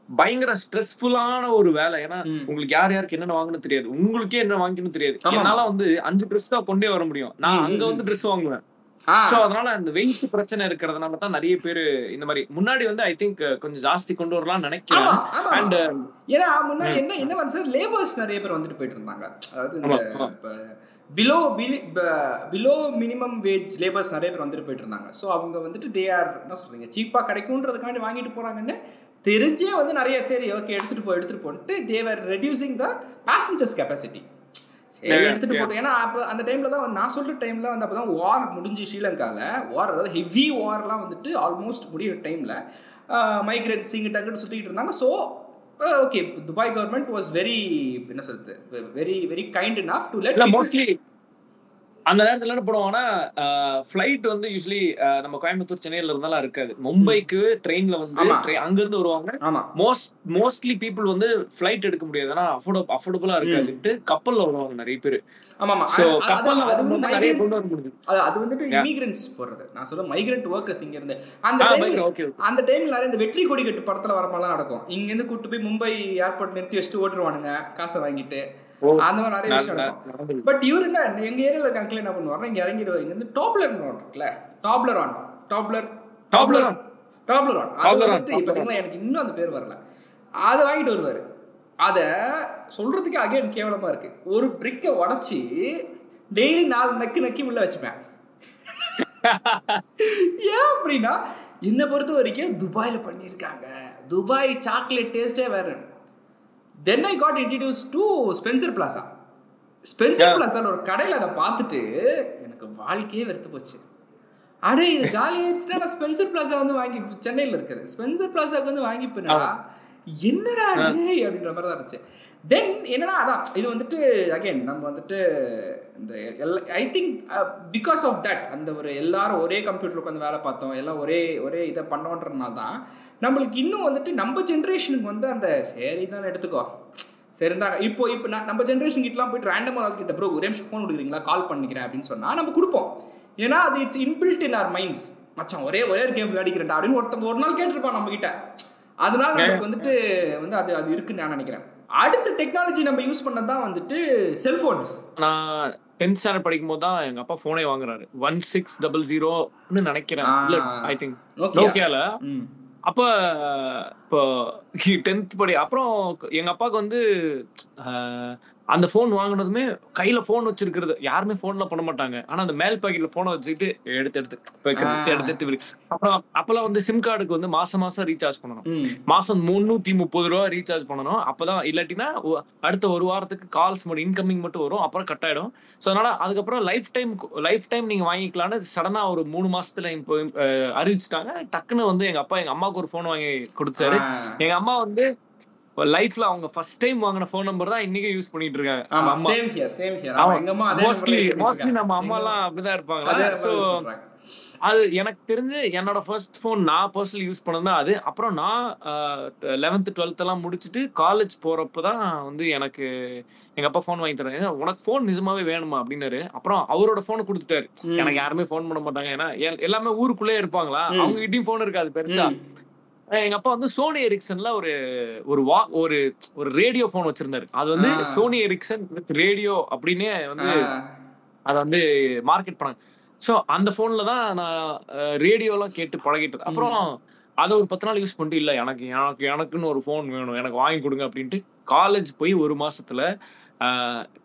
பயங்கர ஸ்ட்ரெஸ்ஃபுல்லான ஒரு வேலை. ஏன்னா. உங்களுக்கு யார் யாருக்கு என்னென்ன வாங்கணும் தெரியாது. உங்களுக்கே என்ன வாங்கணும் தெரியாது. என்னால வந்து அஞ்சு ட்ரெஸ் தான் கொண்டே வர முடியும். நான் அங்க வந்து ட்ரெஸ் வாங்குவேன். சோ அதனால அந்த வெயிட் பிரச்சனை இருக்கிறதுனால தான் நிறைய பேர் இந்த மாதிரி. முன்னாடி வந்து ஐ திங்க் கொஞ்சம் ஜாஸ்தி கொண்டு வரலாம்னு நினைக்கிறேன். அண்ட் ஏன்னா முன்னாடி என்ன என்ன வந்து லேபர்ஸ் நிறைய பேர் வந்துட்டு போயிட்டு இருந்தாங்க. அதாவது பிலோ பிலி பிலோ மினிமம் வேஜ் லேபர்ஸ் நிறைய பேர் வந்துட்டு போயிட்டு இருந்தாங்க ஸோ அவங்க வந்துட்டு தே ஆர் என்ன சொல்கிறீங்க சீப்பாக கிடைக்குன்றதுக்காண்டி வாங்கிட்டு போகிறாங்கன்னு தெரிஞ்சே வந்து நிறைய சரி ஓகே எடுத்துகிட்டு போ எடுத்துகிட்டு போன்ட்டு they were reducing the passengers capacity எடுத்துட்டு. போட்டோம் ஏன்னா அப்போ அந்த டைமில் தான் நான் சொல்கிற டைமில் வந்து அப்போ தான் வார் முடிஞ்சு ஸ்ரீலங்காவில் வார் அதாவது ஹெவி வார்லாம் வந்துட்டு ஆல்மோஸ்ட் முடியிற டைமில் மைக்ரேட்ஸ் இங்கிட்ட அங்கிட்டு சுற்றிக்கிட்டு இருந்தாங்க. So okay Dubai government was very என்ன சொல்றது very very kind enough to let mostly அந்த நேரத்துல என்ன பண்ணுவாங்கன்னா ஃபிளைட் வந்து யூஸ்வலி நம்ம கோயம்புத்தூர் சென்னையில இருந்தாலும் இருக்காது. மும்பைக்கு ட்ரெயின்ல வந்து அங்க இருந்து வருவாங்க. மோஸ்ட் மோஸ்ட்லி பீப்புள் வந்து ஃபிளைட் எடுக்க முடியாது. ஏன்னா அஃபோர்ட் அஃபோர்டபுளா இருக்காதுன்ட்டு கப்பல்ல வருவாங்க நிறைய பேர். சோ கப்பல்ல வந்து நிறைய கொண்டு வர முடியுது. அது வந்துட்டு Yeah. இமிகிரன்ஸ் போடுறது. நான் சொல்ல மைக்ரண்ட் ஒர்க்கர்ஸ் இங்க இருந்து அந்த. அந்த டைம்ல நிறைய இந்த வெற்றி கொடி கட்டு படத்துல வர மாதிரிலாம் நடக்கும். இங்க இருந்து கூட்டு போய் மும்பை ஏர்போர்ட் நிறுத்தி வச்சுட்டு ஓட்டுருவானுங்க காசை வாங்கிட்டு. அந்த மாதிரி நிறைய விஷயம் நடக்கும். பட் இவர் என்ன எங்க ஏரியால இருக்க uncle என்ன பண்ணுவாருன்னா இங்க இறங்கிடுவார். இங்க இருந்து டாப்லர் இருக்குல்ல? Toppler on Toppler Toppler on. Toppler on அது Toppler on, வந்துட்டு. பாத்தீங்களா எனக்கு இன்னும் அந்த பேர் வரல. அதை வாங்கிட்டு வருவாரு. அத சொல்றதுக்கு அகைன் கேவலமா இருக்கு. ஒரு பிரிக்கை உடைச்சி டெய்லி நாலு நக்கு நக்கி உள்ள வச்சுப்பேன். [LAUGHS] ஏன் அப்படின்னா என்னை பொறுத்த வரைக்கும் துபாயில பண்ணியிருக்காங்க. துபாய் சாக்லேட் டேஸ்டே வேற then I got introduce to Spencer Plaza Spencer. பிளாசால ஒரு கடையில் அதை பார்த்துட்டு எனக்கு வாழ்க்கையே வெறுத்து போச்சு. அடே இது காலி ஆயிடுச்சுன்னா நான் ஸ்பென்சர் பிளாசா வந்து வாங்கி சென்னையில் இருக்குது ஸ்பென்சர் பிளாசாக்கு வந்து வாங்கி போனா என்னடா அப்படின்ற மாதிரி தான் இருந்துச்சு. தென் என்னடா அதான் இது வந்துட்டு அகைன் நம்ம வந்துட்டு இந்த I think because of that அந்த ஒரு எல்லாரும் ஒரே கம்ப்யூட்டர் உட்காந்து வேலை பார்த்தோம் எல்லாம் ஒரே ஒரே இதை பண்ணோன்றதுனால தான் நம்மளுக்கு இன்னும் வந்துட்டு நம்ம ஜென்ரேஷனுக்கு வந்து அந்த சரி தான் எடுத்துக்கோ. சரி இருந்தாங்க இப்போ இப்போ நான் நம்ம ஜென்ரேஷன் கிட்டலாம் போயிட்டு ரேண்டமாக ஆள் கிட்ட ப்ரோ ஒரே நிமிஷம் ஃபோன் கொடுக்குறீங்களா கால் பண்ணிக்கிறேன் அப்படின்னு சொன்னால் நம்ம கொடுப்போம். ஏன்னா அது it's inbuilt in our minds மச்சான் ஒரே ஒரே கேம் விளையாடிக்கிறேன் அப்படின்னு ஒருத்தங்க ஒரு நாள் கேட்டிருப்பான் நம்ம கிட்ட அதனால நமக்கு வந்துட்டு வந்து அது அது இருக்குன்னு நான் நினைக்கிறேன். அடுத்த டெக்னாலஜி நம்ம யூஸ் பண்ணது தான் வந்துட்டு செல்ஃபோன்ஸ் நான் டென்த் ஸ்டாண்டர்ட் படிக்கும் போது தான் எங்க அப்பா போனே வாங்குறாரு. ஒன் சிக்ஸ் டபுள் ஜீரோன்னு நினைக்கிறேன். I think. நோக்கியால அப்ப இப்போ [LAUGHS] டென்த் படி அப்புறம் எங்க அப்பாவுக்கு வந்து அந்த ஃபோன் வாங்குனதுமே கையில ஃபோன் வச்சிருக்கிறது. யாருமே ஃபோன்ல பண்ண மாட்டாங்க. ஆனா அந்த மேல் பாக்கெட்ல போனை வச்சுக்கிட்டு எடுத்து எடுத்து. எடுத்து எடுத்து அப்புறம் அப்பெல்லாம் வந்து சிம் கார்டுக்கு வந்து மாசம் மாசம் ரீசார்ஜ் பண்ணணும். மாசம் முன்னூத்தி முப்பது ரூபா ரீசார்ஜ் பண்ணணும். அப்பதான் இல்லாட்டினா அடுத்த ஒரு வாரத்துக்கு கால்ஸ் மட்டும் இன்கமிங் மட்டும் வரும். அப்புறம் கட் ஆயிடும். ஸோ அதனால அதுக்கப்புறம் லைஃப் டைம் லைஃப் டைம் நீங்க வாங்கிக்கலாம்னு சடனா ஒரு மூணு மாசத்துல அறிவிச்சிட்டாங்க. டக்குன்னு வந்து எங்க அப்பா எங்க அம்மாவுக்கு ஒரு ஃபோன் வாங்கி கொடுத்தாரு. எங்க அம்மா வந்து லைஃப்ல அவங்க ஃபர்ஸ்ட் டைம் வாங்கின ஃபோன் நம்பர் தான் இன்னைக்கு யூஸ் பண்ணிட்டு இருக்காங்க. ஆமா சேம் ஹியர் சேம் ஹியர் ஆமா எங்க அம்மா அதே மோஸ்ட்லி மோஸ்ட்லி. நம்ம அம்மா எல்லாம் அப்படிதான் இருப்பாங்க. பண்றாங்க. அது எனக்கு தெரிஞ்சு என்னோட ஃபர்ஸ்ட் ஃபோன் நான் பர்சனலி யூஸ் பண்ணது தான் அது. அப்புறம் நான் லெவன்த் டுவெல்த் எல்லாம் முடிச்சுட்டு காலேஜ் போறப்ப தான் வந்து எனக்கு எங்க அப்பா ஃபோன் வாங்கி தரேன் உனக்கு ஃபோன் நிஜமாவே வேணுமா அப்படின்னாரு. அப்புறம் அவரோட ஃபோனை கொடுத்துட்டாரு. எனக்கு யாருமே ஃபோன் பண்ண மாட்டாங்க. ஏன்னா எல்- எல்லாமே ஊருக்குள்ளே இருப்பாங்களா? அவங்க கிட்டயும் ஃபோன் இருக்காது பெருசா. எங்க அப்பா வந்து சோனி எரிக்சன்ல ஒரு ஒரு வா ஒரு ஒரு ரேடியோ ஃபோன் வச்சிருந்தாரு. அது வந்து. சோனி எரிக்சன் வித் ரேடியோ அப்படின்னே வந்து. அதை வந்து மார்க்கெட் பண்ணாங்க. ஸோ அந்த ஃபோன்ல தான் நான் ரேடியோலாம் கேட்டு பழகிட்டது. அப்புறம் அதை ஒரு பத்து நாள் யூஸ் பண்ணிட்டு இல்லை எனக்கு எனக்கு எனக்குன்னு ஒரு ஃபோன் வேணும். எனக்கு வாங்கி கொடுங்க அப்படின்ட்டு காலேஜ் போய் ஒரு மாசத்துல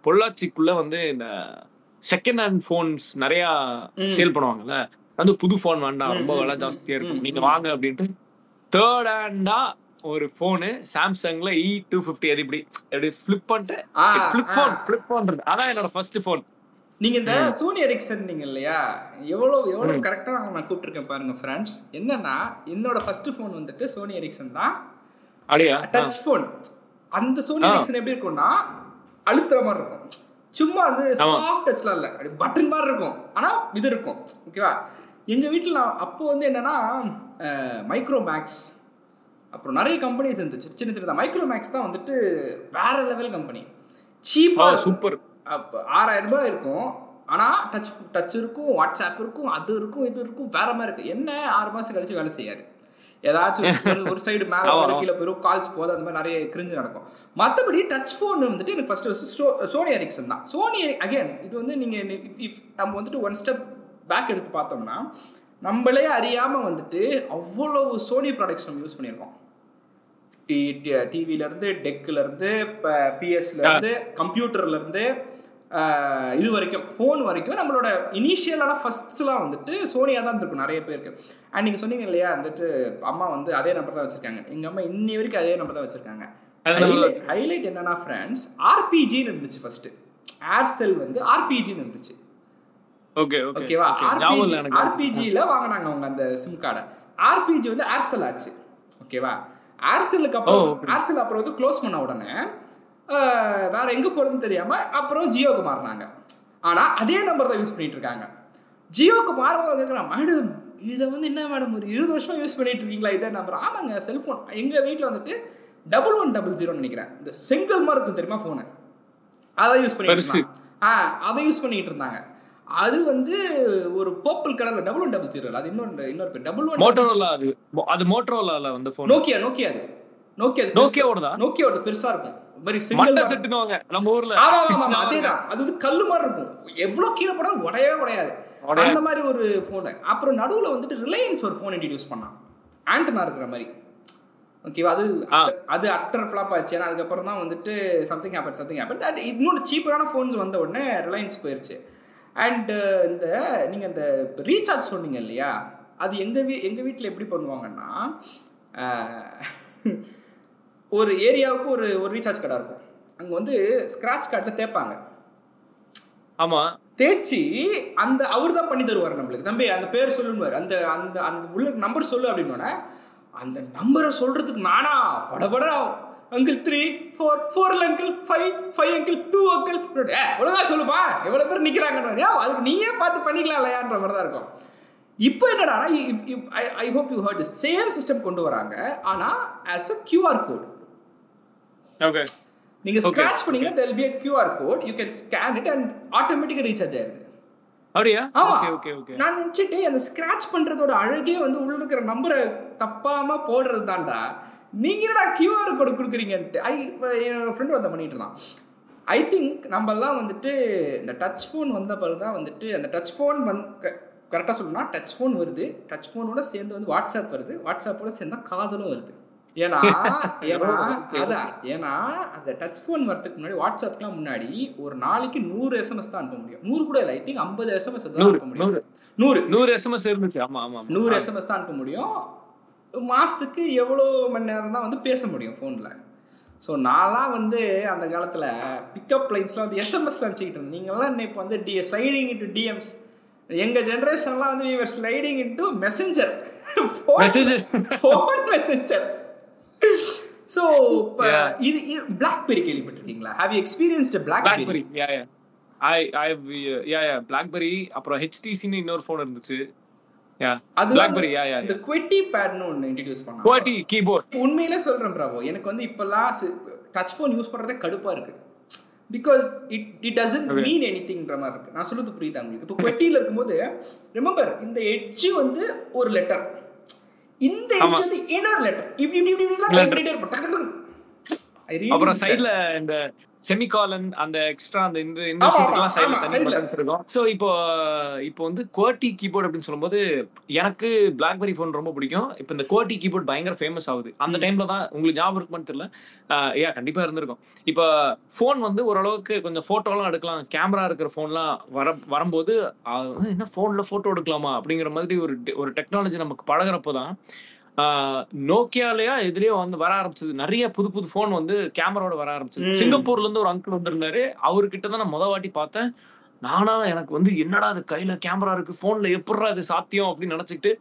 பொள்ளாச்சிக்குள்ள வந்து இந்த செகண்ட் ஹேண்ட் ஃபோன்ஸ் நிறைய சேல் பண்ணுவாங்கல்ல. வந்து புது ஃபோன் வேண்டாம் ரொம்ப விலை ஜாஸ்தியா இருக்கும். நீங்க வாங்க அப்படின்ட்டு தேர்ட் ஹேண்டா ஒரு ஃபோனு சாம்சங்ல இ டூ ஃபிஃப்டி அது இப்படி அப்படி ஃபிளிப் பண்ணிட்டு ஃபிளிப் பண்றது அதான் என்னோட ஃபர்ஸ்ட் ஃபோன் நீங்க இந்த சோனி எரிக்சன் நீங்க இல்லையா? எவ்வளவு எவ்வளவு கரெக்டா நான் கூப்பிட்டுருக்கேன் பாருங்க ஃப்ரெண்ட்ஸ் என்னன்னா என்னோட ஃபர்ஸ்ட் ஃபோன் வந்துட்டு சோனி எரிக்சன் தான். டச் ஃபோன் அந்த சோனி. எரிக்சன் எப்படி இருக்கும்னா அழுத்துற மாதிரி இருக்கும். சும்மா வந்து. சாஃப்ட் டச்லாம் இல்லை. அப்படி பட்டன் மாதிரி இருக்கும். ஆனா இது இருக்கும். ஓகேவா எங்க வீட்டில் நான் அப்போ வந்து என்னன்னா மைக்ரோ மேக்ஸ் அப்புறம் நிறைய கம்பெனிஸ் இருந்துச்சு. சின்ன சின்ன மைக்ரோ மேக்ஸ் தான் வந்துட்டு வேற லெவல் கம்பெனி சீப்பா சூப்பர் அப்போ ஆறாயிரம் ரூபாய் இருக்கும். ஆனால் டச் டச் இருக்கும் வாட்ஸ்அப் இருக்கும் அது இருக்கும் இது இருக்கும் வேற மாதிரி இருக்கும். என்ன ஆறு மாதம் கழிச்சு வேலை செய்யாது. ஏதாச்சும் ஒரு- சைடு மேலே ஒரு. கீழே போயிடும் கால்ஸ் போது அந்த மாதிரி நிறைய கிரிஞ்சு நடக்கும். மற்றபடி டச் ஃபோன் வந்துட்டு எனக்கு ஃபர்ஸ்ட் ஃபர்ஸ்ட் சோனி எரிக்சன் தான். சோனி அகைன் இது வந்து நீங்கள் இஃப் நம்ம வந்துட்டு ஒன் ஸ்டெப் பேக் எடுத்து பார்த்தோம்னா நம்மளே அறியாமல் வந்துட்டு அவ்வளவு சோனி ப்ராடக்ட்ஸ் நம்ம யூஸ் பண்ணியிருக்கோம். டி டிவிலேருந்து டெக்கிலேருந்து இப்போ பிஎஸ்லேருந்து கம்ப்யூட்டர்லேருந்து இது வரைக்கும் ஃபோன் வரைக்கும் நம்மளோட இனிஷியலான ஃபர்ஸ்ட்ஸ்லாம் வந்துட்டு சோனியா தான் இருக்கும் நிறைய பேருக்கு. அண்ட் நீங்கள் சொன்னீங்க இல்லையா வந்துட்டு அம்மா வந்து அதே நம்பர் தான் வச்சுருக்காங்க. எங்கள் அம்மா இன்னி வரைக்கும் அதே நம்பர் தான் வச்சுருக்காங்க. ஹைலைட் என்னன்னா ஃப்ரெண்ட்ஸ் ஆர்பிஜின்னு இருந்துச்சு ஃபர்ஸ்ட் ஏர்செல் வந்து ஆர்பிஜின்னு இருந்துச்சு. ஓகே ஓகே ஓகேவா ஆர்பிஜி ஆர்பிஜியில் வாங்கினாங்க அவங்க அந்த சிம் கார்டை ஆர்பிஜி வந்து ஏர்செல் ஆச்சு. ஓகேவா ஏர்செல்லுக்கு அப்புறம். ஏர்செல் அப்புறம் வந்து க்ளோஸ் பண்ண உடனே வேற எங்க போறதுன்னு தெரியாம அப்புறம் ஜியோக்கு மாறினாங்க. ஆனா அதே நம்பர் தான் யூஸ் பண்ணிட்டு இருக்காங்க. ஜியோக்கு மாறும்போது கேட்குறான் மேடம் இதை வந்து என்ன மேடம் ஒரு இருபது வருஷமா யூஸ் பண்ணிட்டு இருக்கீங்களா? இதே நம்பர் ஆமாங்க செல்ஃபோன் எங்க வீட்டில் வந்துட்டு டபுள் ஒன் டபுள் ஜீரோன்னு நினைக்கிறேன். இந்த செங்கல் மாதிரி இருக்கும் தெரியுமா ஃபோனு அதை யூஸ் பண்ணிட்டு. இருந்தாங்க. ஆ அதை யூஸ் பண்ணிட்டு இருந்தாங்க. அது வந்து ஒரு பர்பிள் கலர்ல டபுள் ஒன் டபுள் ஜீரோ அது இன்னொரு இன்னொரு பேர் டபுள் ஒன் மோட்டோரோலா அது அது மோட்டோரோலால வந்த போன் நோக்கியா நோக்கியா அது. நோக்கியா அது நோக்கியாவோடதா? நோக்கியாவோட பெருசா இருக்கும். மாதிரி சிங்கிள் செட்டுனுவாங்க நம்ம ஊர்ல. ஆமா ஆமா ஆமா அதேதான். அது வந்து கல்லு மாதிரி இருக்கும். எவ்வளவு கீழே போடாலும் உடையவே உடையாது. அந்த மாதிரி ஒரு ஃபோனு அப்புறம் நடுவுல வந்துட்டு ரிலையன்ஸ் ஒரு ஃபோன் இன்ட்ரடியூஸ் பண்ணான். ஆண்டனா இருக்கிற மாதிரி. ஓகேவா அது. அது அட்டர் ஃப்ளாப் ஆச்சு. ஏன்னா அதுக்கப்புறம் தான் வந்துட்டு சம்திங் ஹேப்பன் சம்திங் ஹேப்பன் இன்னொரு சீப்பரான ஃபோன்ஸ் வந்த உடனே ரிலையன்ஸ் போயிருச்சு. அண்ட் இந்த நீங்கள் இந்த ரீசார்ஜ் சொன்னீங்க இல்லையா அது எங்கள் வீ எங்கள் வீட்டில் எப்படி பண்ணுவாங்கன்னா ஒரு ஏரியாவுக்கு ஒரு ஒரு ரீசார்ஜ் கடை இருக்கும். அங்கே வந்து ஸ்க்ராட்ச் கார்டில் தேய்ப்பாங்க. ஆமா. தேய்ச்சி அந்த அவர் தான் பண்ணி தருவார் நம்மளுக்கு. தம்பி அந்த பேர் சொல்லுவார் அந்த அந்த அந்த உள்ள நம்பர் சொல்லு அப்படின்னோடனே அந்த நம்பரை சொல்றதுக்கு நானா படபடா அங்கிள் த்ரீ ஃபோர் ஃபோர்ல uncle five five uncle two uncle ஒழுங்கா சொல்லுப்பா. எவ்வளோ பேர் நிற்கிறாங்கன்னு அதுக்கு நீயே பார்த்து பண்ணிக்கலாம் இல்லையான்ற மாதிரி தான் இருக்கும். இப்போ என்னடா I hope you heard same system கொண்டு வராங்க. ஆனால் as a QR code okay நீங்க Okay. ஸ்கிராச் பண்ணீங்கன்னா there'll be a QR code you can scan it and ஆட்டோமேட்டிக்கா ரீசார்ஜ் ஆயிருது அப்படியா? ஆமா. ஓகே ஓகே ஓகே நான் நினைச்சிட்டு அந்த ஸ்கிராச் பண்றதோட அழகே வந்து உள்ள இருக்கிற நம்பரை தப்பாம போடுறது தான்டா. நீங்க என்னடா கியூஆர் கோடு கொடுக்குறீங்கன்ட்டு ஐ என்னோட ஃப்ரெண்ட் வந்து பண்ணிட்டு இருந்தான் ஐ திங்க் நம்மெல்லாம் வந்துட்டு இந்த டச் ஃபோன் வந்த பிறகு தான் வந்துட்டு அந்த டச் ஃபோன் வந் கரெக்டாக சொல்லணும்னா டச் ஃபோன் வருது. டச் ஃபோனோட சேர்ந்து வந்து வாட்ஸ்அப் வருது. வாட்ஸ்அப்போட சேர்ந்தா காதலும் வருது. ஏன்னா [LAUGHS] ஏன்னா அதான் ஏன்னா அந்த டச் ஃபோன் வரதுக்கு முன்னாடி வாட்ஸ்அப்லாம் முன்னாடி ஒரு நாளைக்கு நூறு எஸ்எம்எஸ் தான் அனுப்ப முடியும். நூறு கூட இல்லை ஐ திங்க் ஐம்பது எஸ்எம்எஸ் தான் அனுப்ப முடியும். நூறு. நூறு. எஸ்எம்எஸ் இருந்துச்சு. ஆமா ஆமா ஆமா. நூறு எஸ்எம்எஸ் தான் அனுப்ப முடியும். மாதத்துக்கு எவ்வளோ மணி நேரம் தான் வந்து பேச முடியும் ஃபோனில் ஸோ நான்லாம் வந்து அந்த காலத்தில் பிக்கப் லைன்ஸ்லாம் வந்து எஸ்எம்எஸ்ல அனுப்பிச்சிக்கிட்டு இருந்தேன். நீங்கள்லாம் இப்போ வந்து டி ஸ்லைடிங் இன்ட்டு டிஎம்ஸ் எங்கள் ஜென்ரேஷன்லாம் வந்து we were sliding into messenger. Phone messenger so Yeah. இது பிளாக்பெரி கேள்விப்பட்டிருக்கீங்களா? Have you experienced BlackBerry I I yeah yeah BlackBerry அப்புறம் ஹெச்டிசின்னு இன்னொரு ஃபோன் இருந்துச்சு. அது பிளாக்பெரி யா யா இந்த குவெட்டி பேட்னு ஒன்று இன்ட்ரடியூஸ் பண்ணாங்க. குவாட்டி கீபோர்ட் இப்போ உண்மையிலே சொல்கிறேன் ப்ராவோ எனக்கு வந்து இப்போல்லாம் டச் ஃபோன் யூஸ் பண்ணுறதே கடுப்பாக இருக்கு. Because it it doesn't. Mean any திங்ன்ற மாதிரி இருக்கு. நான் சொல்றது புரியுதா உங்களுக்கு? இப்போ குவெட்டியில் இருக்கும்போது ரிமெம்பர் இந்த எட்ஜ் வந்து ஒரு லெட்டர் இந்த. எட்ஜ் வந்து இன்னொரு லெட்டர் இப்படி இப்படி இப்படி அப்புறம். சைடுல இந்த செமிகாலன் அந்த எக்ஸ்ட்ரா அந்த இந்த இந்த விஷயத்துக்குலாம் சைடுல தனி. பட்டன்ஸ் இருக்கும். சோ இப்போ இப்போ வந்து குவாட்டி கீபோர்ட் அப்படின்னு சொல்லும்போது எனக்கு பிளாக்பெரி ஃபோன் ரொம்ப பிடிக்கும். இப்போ இந்த குவாட்டி கீபோர்ட் பயங்கர ஃபேமஸ் ஆகுது. அந்த டைம்ல தான் உங்களுக்கு ஞாபகம் இருக்குமான்னு தெரியல. ஏன் கண்டிப்பா இருந்திருக்கும். இப்போ ஃபோன் வந்து ஓரளவுக்கு கொஞ்சம் போட்டோலாம் எடுக்கலாம். கேமரா இருக்கிற ஃபோன்லாம் வர வரும்போது என்ன ஃபோன்ல போட்டோ எடுக்கலாமா? அப்படிங்கிற மாதிரி ஒரு ஒரு டெக்னாலஜி நமக்கு பழகுறப்போ தான் நோக்கியாலயா எதுலயோ வந்து வர ஆரம்பிச்சது. நிறைய புது புது ஃபோன் வந்து கேமராவோட வர ஆரம்பிச்சது. சிங்கப்பூர்ல இருந்து ஒரு அங்கிள் வந்திருந்தாரு. அவர்கிட்ட தான் நான் முத வாட்டி பார்த்தேன். நானா எனக்கு வந்து என்னடா அது கையில கேமரா இருக்கு? போன்ல எப்படிடா இது சாத்தியம் அப்படின்னு நினைச்சுக்கிட்டு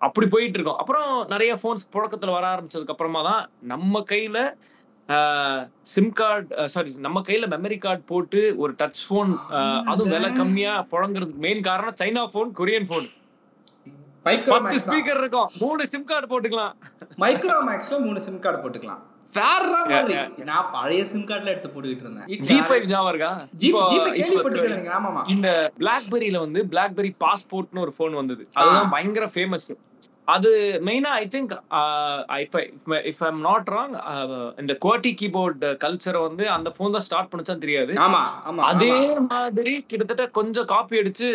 அப்படி போயிட்டு இருக்கோம். அப்புறம் நிறைய போன்ஸ் புழக்கத்துல வர ஆரம்பிச்சதுக்கு அப்புறமா தான் நம்ம கையில சிம் கார்டு சாரி நம்ம கையில மெமரி கார்டு போட்டு ஒரு டச் போன் அதுவும் விலை கம்மியா புழங்குறதுக்கு மெயின் காரணம் China phone Korean phone Micromax speaker இருக்கும். மூணு சிம் கார்டு போட்டுக்கலாம். மைக்ரோமேக்ஸ்ல மூணு சிம் கார்டு போட்டுக்கலாம். வேற மாதிரி நான் பழைய சிம் கார்டுல எடுத்து போட்டுக்கிட்டு இருந்தேன். ஜி ஃபைவ் ஞாபகம் இருக்கா? ஜி கேள்விப்பட்டிருக்கேன் ஆமாமா இந்த பிளாக்பெரியில வந்து பிளாக்பெரி பாஸ்போர்ட்னு ஒரு ஃபோன் வந்தது. அதுதான் பயங்கர ஃபேமஸ் அது மெயினா I think if I'm not wrong இந்த குவாட்டி கீபோர்ட் கல்ச்சரை வந்து அந்த ஃபோன் தான் ஸ்டார்ட் பண்ணுச்சான்னு தெரியாது. அதே. மாதிரி கிட்டத்தட்ட கொஞ்சம் காப்பி அடிச்சு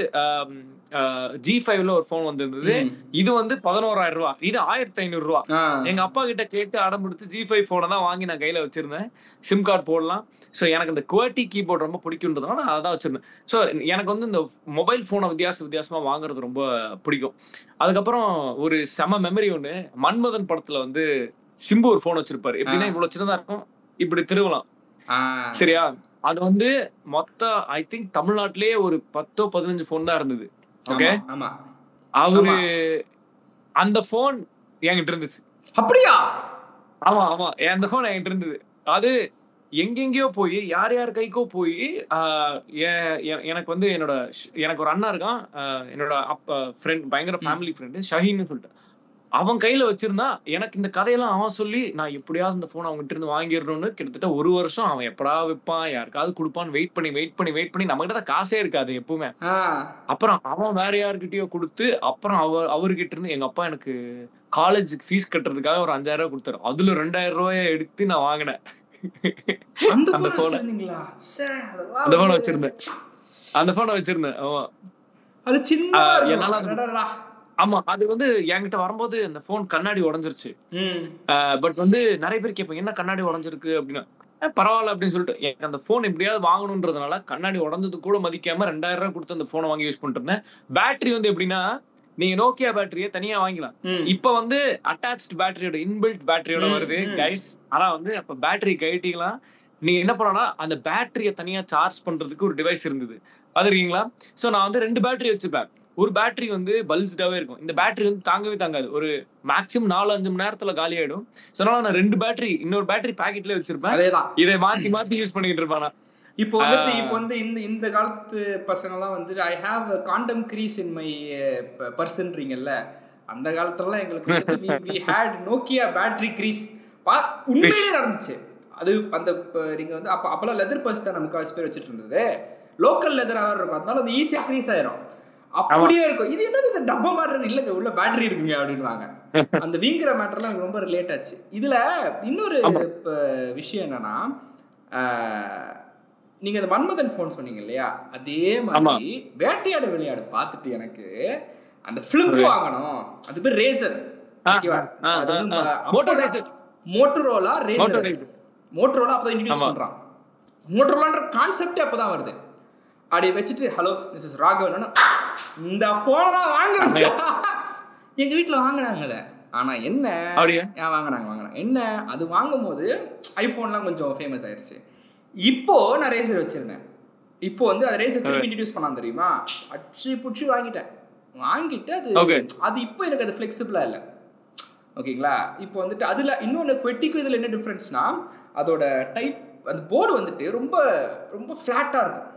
ஜி ஃபைவ்ல ஒரு ஃபோன் வந்திருந்தது. இது வந்து பதினோராயிரம் ரூபா இது ஆயிரத்தி ஐநூறு ரூபா. எங்க அப்பா கிட்ட கேட்டு அடம் பிடிச்சு ஜி ஃபைவ் போனை தான் வாங்கி நான் கையில வச்சிருந்தேன். சிம் கார்டு போடலாம். ஸோ எனக்கு இந்த குவாட்டி கீபோர்ட் ரொம்ப பிடிக்குன்றதுனால நான் அதான் வச்சிருந்தேன். ஸோ எனக்கு வந்து இந்த மொபைல் ஃபோனை வித்தியாச வித்தியாசமா வாங்குறது ரொம்ப பிடிக்கும். அதுக்கப்புறம் ஒரு செம மெமரி ஒன்று மன்மதன் படத்துல வந்து சிம்பு ஒரு ஃபோன் வச்சிருப்பாரு. எப்படின்னா இவ்வளவு சின்னதா இருக்கும். இப்படி திருவலாம். சரியா? அது வந்து மொத்த ஐ திங்க் தமிழ்நாட்டிலேயே ஒரு பத்தோ பதினஞ்சு ஃபோன் தான் இருந்தது. ஓகே? ஆமா, அவரு அந்த ஃபோன் என்கிட்ட இருந்துச்சு. அப்படியா? ஆமா ஆமா. அந்த ஃபோன் என்கிட்ட இருந்தது. அது எங்கெங்கேயோ போய் யார் யார் கைக்கோ போய் எனக்கு வந்து என்னோட எனக்கு ஒரு அண்ணா இருக்கான். என்னோட அப்பா ஃப்ரெண்ட் பயங்கர ஃபேமிலி ஃப்ரெண்டு ஷஹீன்னு சொல்லிட்டு. அவன் கையில வச்சிருந்தா எனக்கு இந்த கதையெல்லாம் அவன் சொல்லி நான் எப்படியாவது இந்த ஃபோன் அவங்ககிட்ட இருந்து வாங்கிடணும்னு கிட்டத்தட்ட ஒரு வருஷம் அவன் எப்படா வைப்பான் யாருக்காவது கொடுப்பான்னு வெயிட் பண்ணி வெயிட் பண்ணி வெயிட் பண்ணி நம்ம கிட்ட காசே இருக்காது எப்பவுமே. அப்புறம் அவன் வேற யார்கிட்டயோ கொடுத்து அப்புறம் அவர் அவர்கிட்ட இருந்து எங்க அப்பா எனக்கு காலேஜுக்கு ஃபீஸ் கட்டுறதுக்காக ஒரு அஞ்சாயிரம் ரூபாய் கொடுத்தாரு. அதுல ரெண்டாயிரம் ரூபாய எடுத்து நான் வாங்கினேன். அந்த போனை வச்சிருந்தேன். அந்த போனை வச்சிருந்தேன். ஆமா. அது இருக்கும். என்னால. ஆமா அது வந்து என்கிட்ட வரும்போது அந்த போன் கண்ணாடி உடைஞ்சிருச்சு. பட் வந்து நிறைய பேர் கேட்பாங்க என்ன கண்ணாடி உடைஞ்சிருக்கு? அப்படின்னா. "அஹ், பரவாயில்ல அப்படின்னு சொல்லிட்டு. எனக்கு அந்த போன் எப்படியாவது வாங்கணுன்றதுனால கண்ணாடி உடஞ்சது கூட மதிக்காம ரெண்டாயிரம் ரூபாய் கொடுத்து அந்த போனை வாங்கி யூஸ் பண்ணிட்டு இருந்தேன். பேட்டரி வந்து எப்படின்னா நீங்க நோக்கியா பேட்டரியை தனியா வாங்கிக்கலாம். இப்ப வந்து அட்டாச்ட் பேட்டரியோட இன்பில்ட் பேட்டரியோட வருது. கைஸ் ஆனா வந்து அப்ப பேட்டரி கழட்டிக்கலாம் நீங்க என்ன பண்ணலாம் அந்த பேட்டரியை தனியா சார்ஜ் பண்றதுக்கு ஒரு டிவைஸ் இருந்தது. அது இருக்கீங்களா சோ நான் வந்து ரெண்டு பேட்டரி வச்சிருப்பேன். ஒரு பேட்டரி வந்து பல்ஸ்டாவே இருக்கும். இந்த பேட்டரி வந்து தாங்கவே தாங்காது. ஒரு மேக்ஸிமம் நாலு அஞ்சு மணி நேரத்துல காலி ஆயிடும். நான் ரெண்டு பேட்டரி இன்னொரு பேட்டரி பாக்கெட்ல வச்சிருப்பேன். இதை மாத்தி மாத்தி யூஸ் பண்ணிட்டு இருப்பேன். இப்போ வந்துட்டு இப்போ வந்து இந்த இந்த காலத்து பசங்கலாம் வந்துட்டு I have condom crease in my பர்சன்றீங்கல்ல அந்த காலத்துலலாம் எங்களுக்கு we had Nokia battery crease பா உண்மையிலே நடந்துச்சு. அது அந்த நீங்கள் வந்து அப்போ அப்போல்லாம் லெதர் பர்ஸ் தான் நமக்கு பேர் வச்சுட்டு இருந்தது. லோக்கல் லெதராக இருக்கும். அதனால அது ஈஸியாக க்ரீஸ் ஆயிரும். அப்படியே இருக்கும். இது என்னது? இந்த டப்பா மாதிரி? இல்லைங்க. உள்ள பேட்டரி இருக்குங்க அப்படின்வாங்க அந்த வீங்கிற மேட்டர்லாம் எனக்கு ரொம்ப ரிலேட் ஆச்சு. இதுல இன்னொரு விஷயம் என்னன்னா நீங்க இந்த மன்மதன் ஃபோன் சொன்னீங்க இல்லையா? அதே மாதிரி வேட்டையாட விளையாடு பார்த்துட்டு எனக்கு அந்த ஃபிளிப் வாங்கணும். அது பேர் Razr. Motorola Razr Motorola. Motorola அப்பதான் இன்ட்ரடியூஸ். பண்றான். மோட்டரோலான்ற கான்செப்டே அப்பதான் வருது. அப்படி வச்சுட்டு ஹலோ திஸ் இஸ் ராகவன் இந்த போனை தான் வாங்குறேன். எங்க வீட்ல வாங்குனாங்க அதை. ஆனா என்ன? ஏன் வாங்குனாங்க வாங்குனாங்க. என்ன? அது வாங்கும்போது ஐஃபோன்லாம் கொஞ்சம் ஃபேமஸ் ஆயிருச்சு. இப்போ நான் ரேசர் வச்சிருந்தேன். இப்போ வந்து அது ரேசர் திருப்பி இன்ட்ரடியூஸ் பண்ணான் தெரியுமா? அச்சு புடிச்சு வாங்கிட்டேன். வாங்கிட்டு அது. அது இப்போ எனக்கு அது ஃப்ளெக்சிபிளா இல்லை. ஓகேங்களா? இப்போ வந்துட்டு அதுல இன்னொன்று குவெட்டிக்கும் இதில் என்ன டிஃப்ரென்ஸ்னா அதோட டைப் அந்த போர்டு வந்துட்டு ரொம்ப ரொம்ப ஃப்ளாட்டாக இருக்கும்.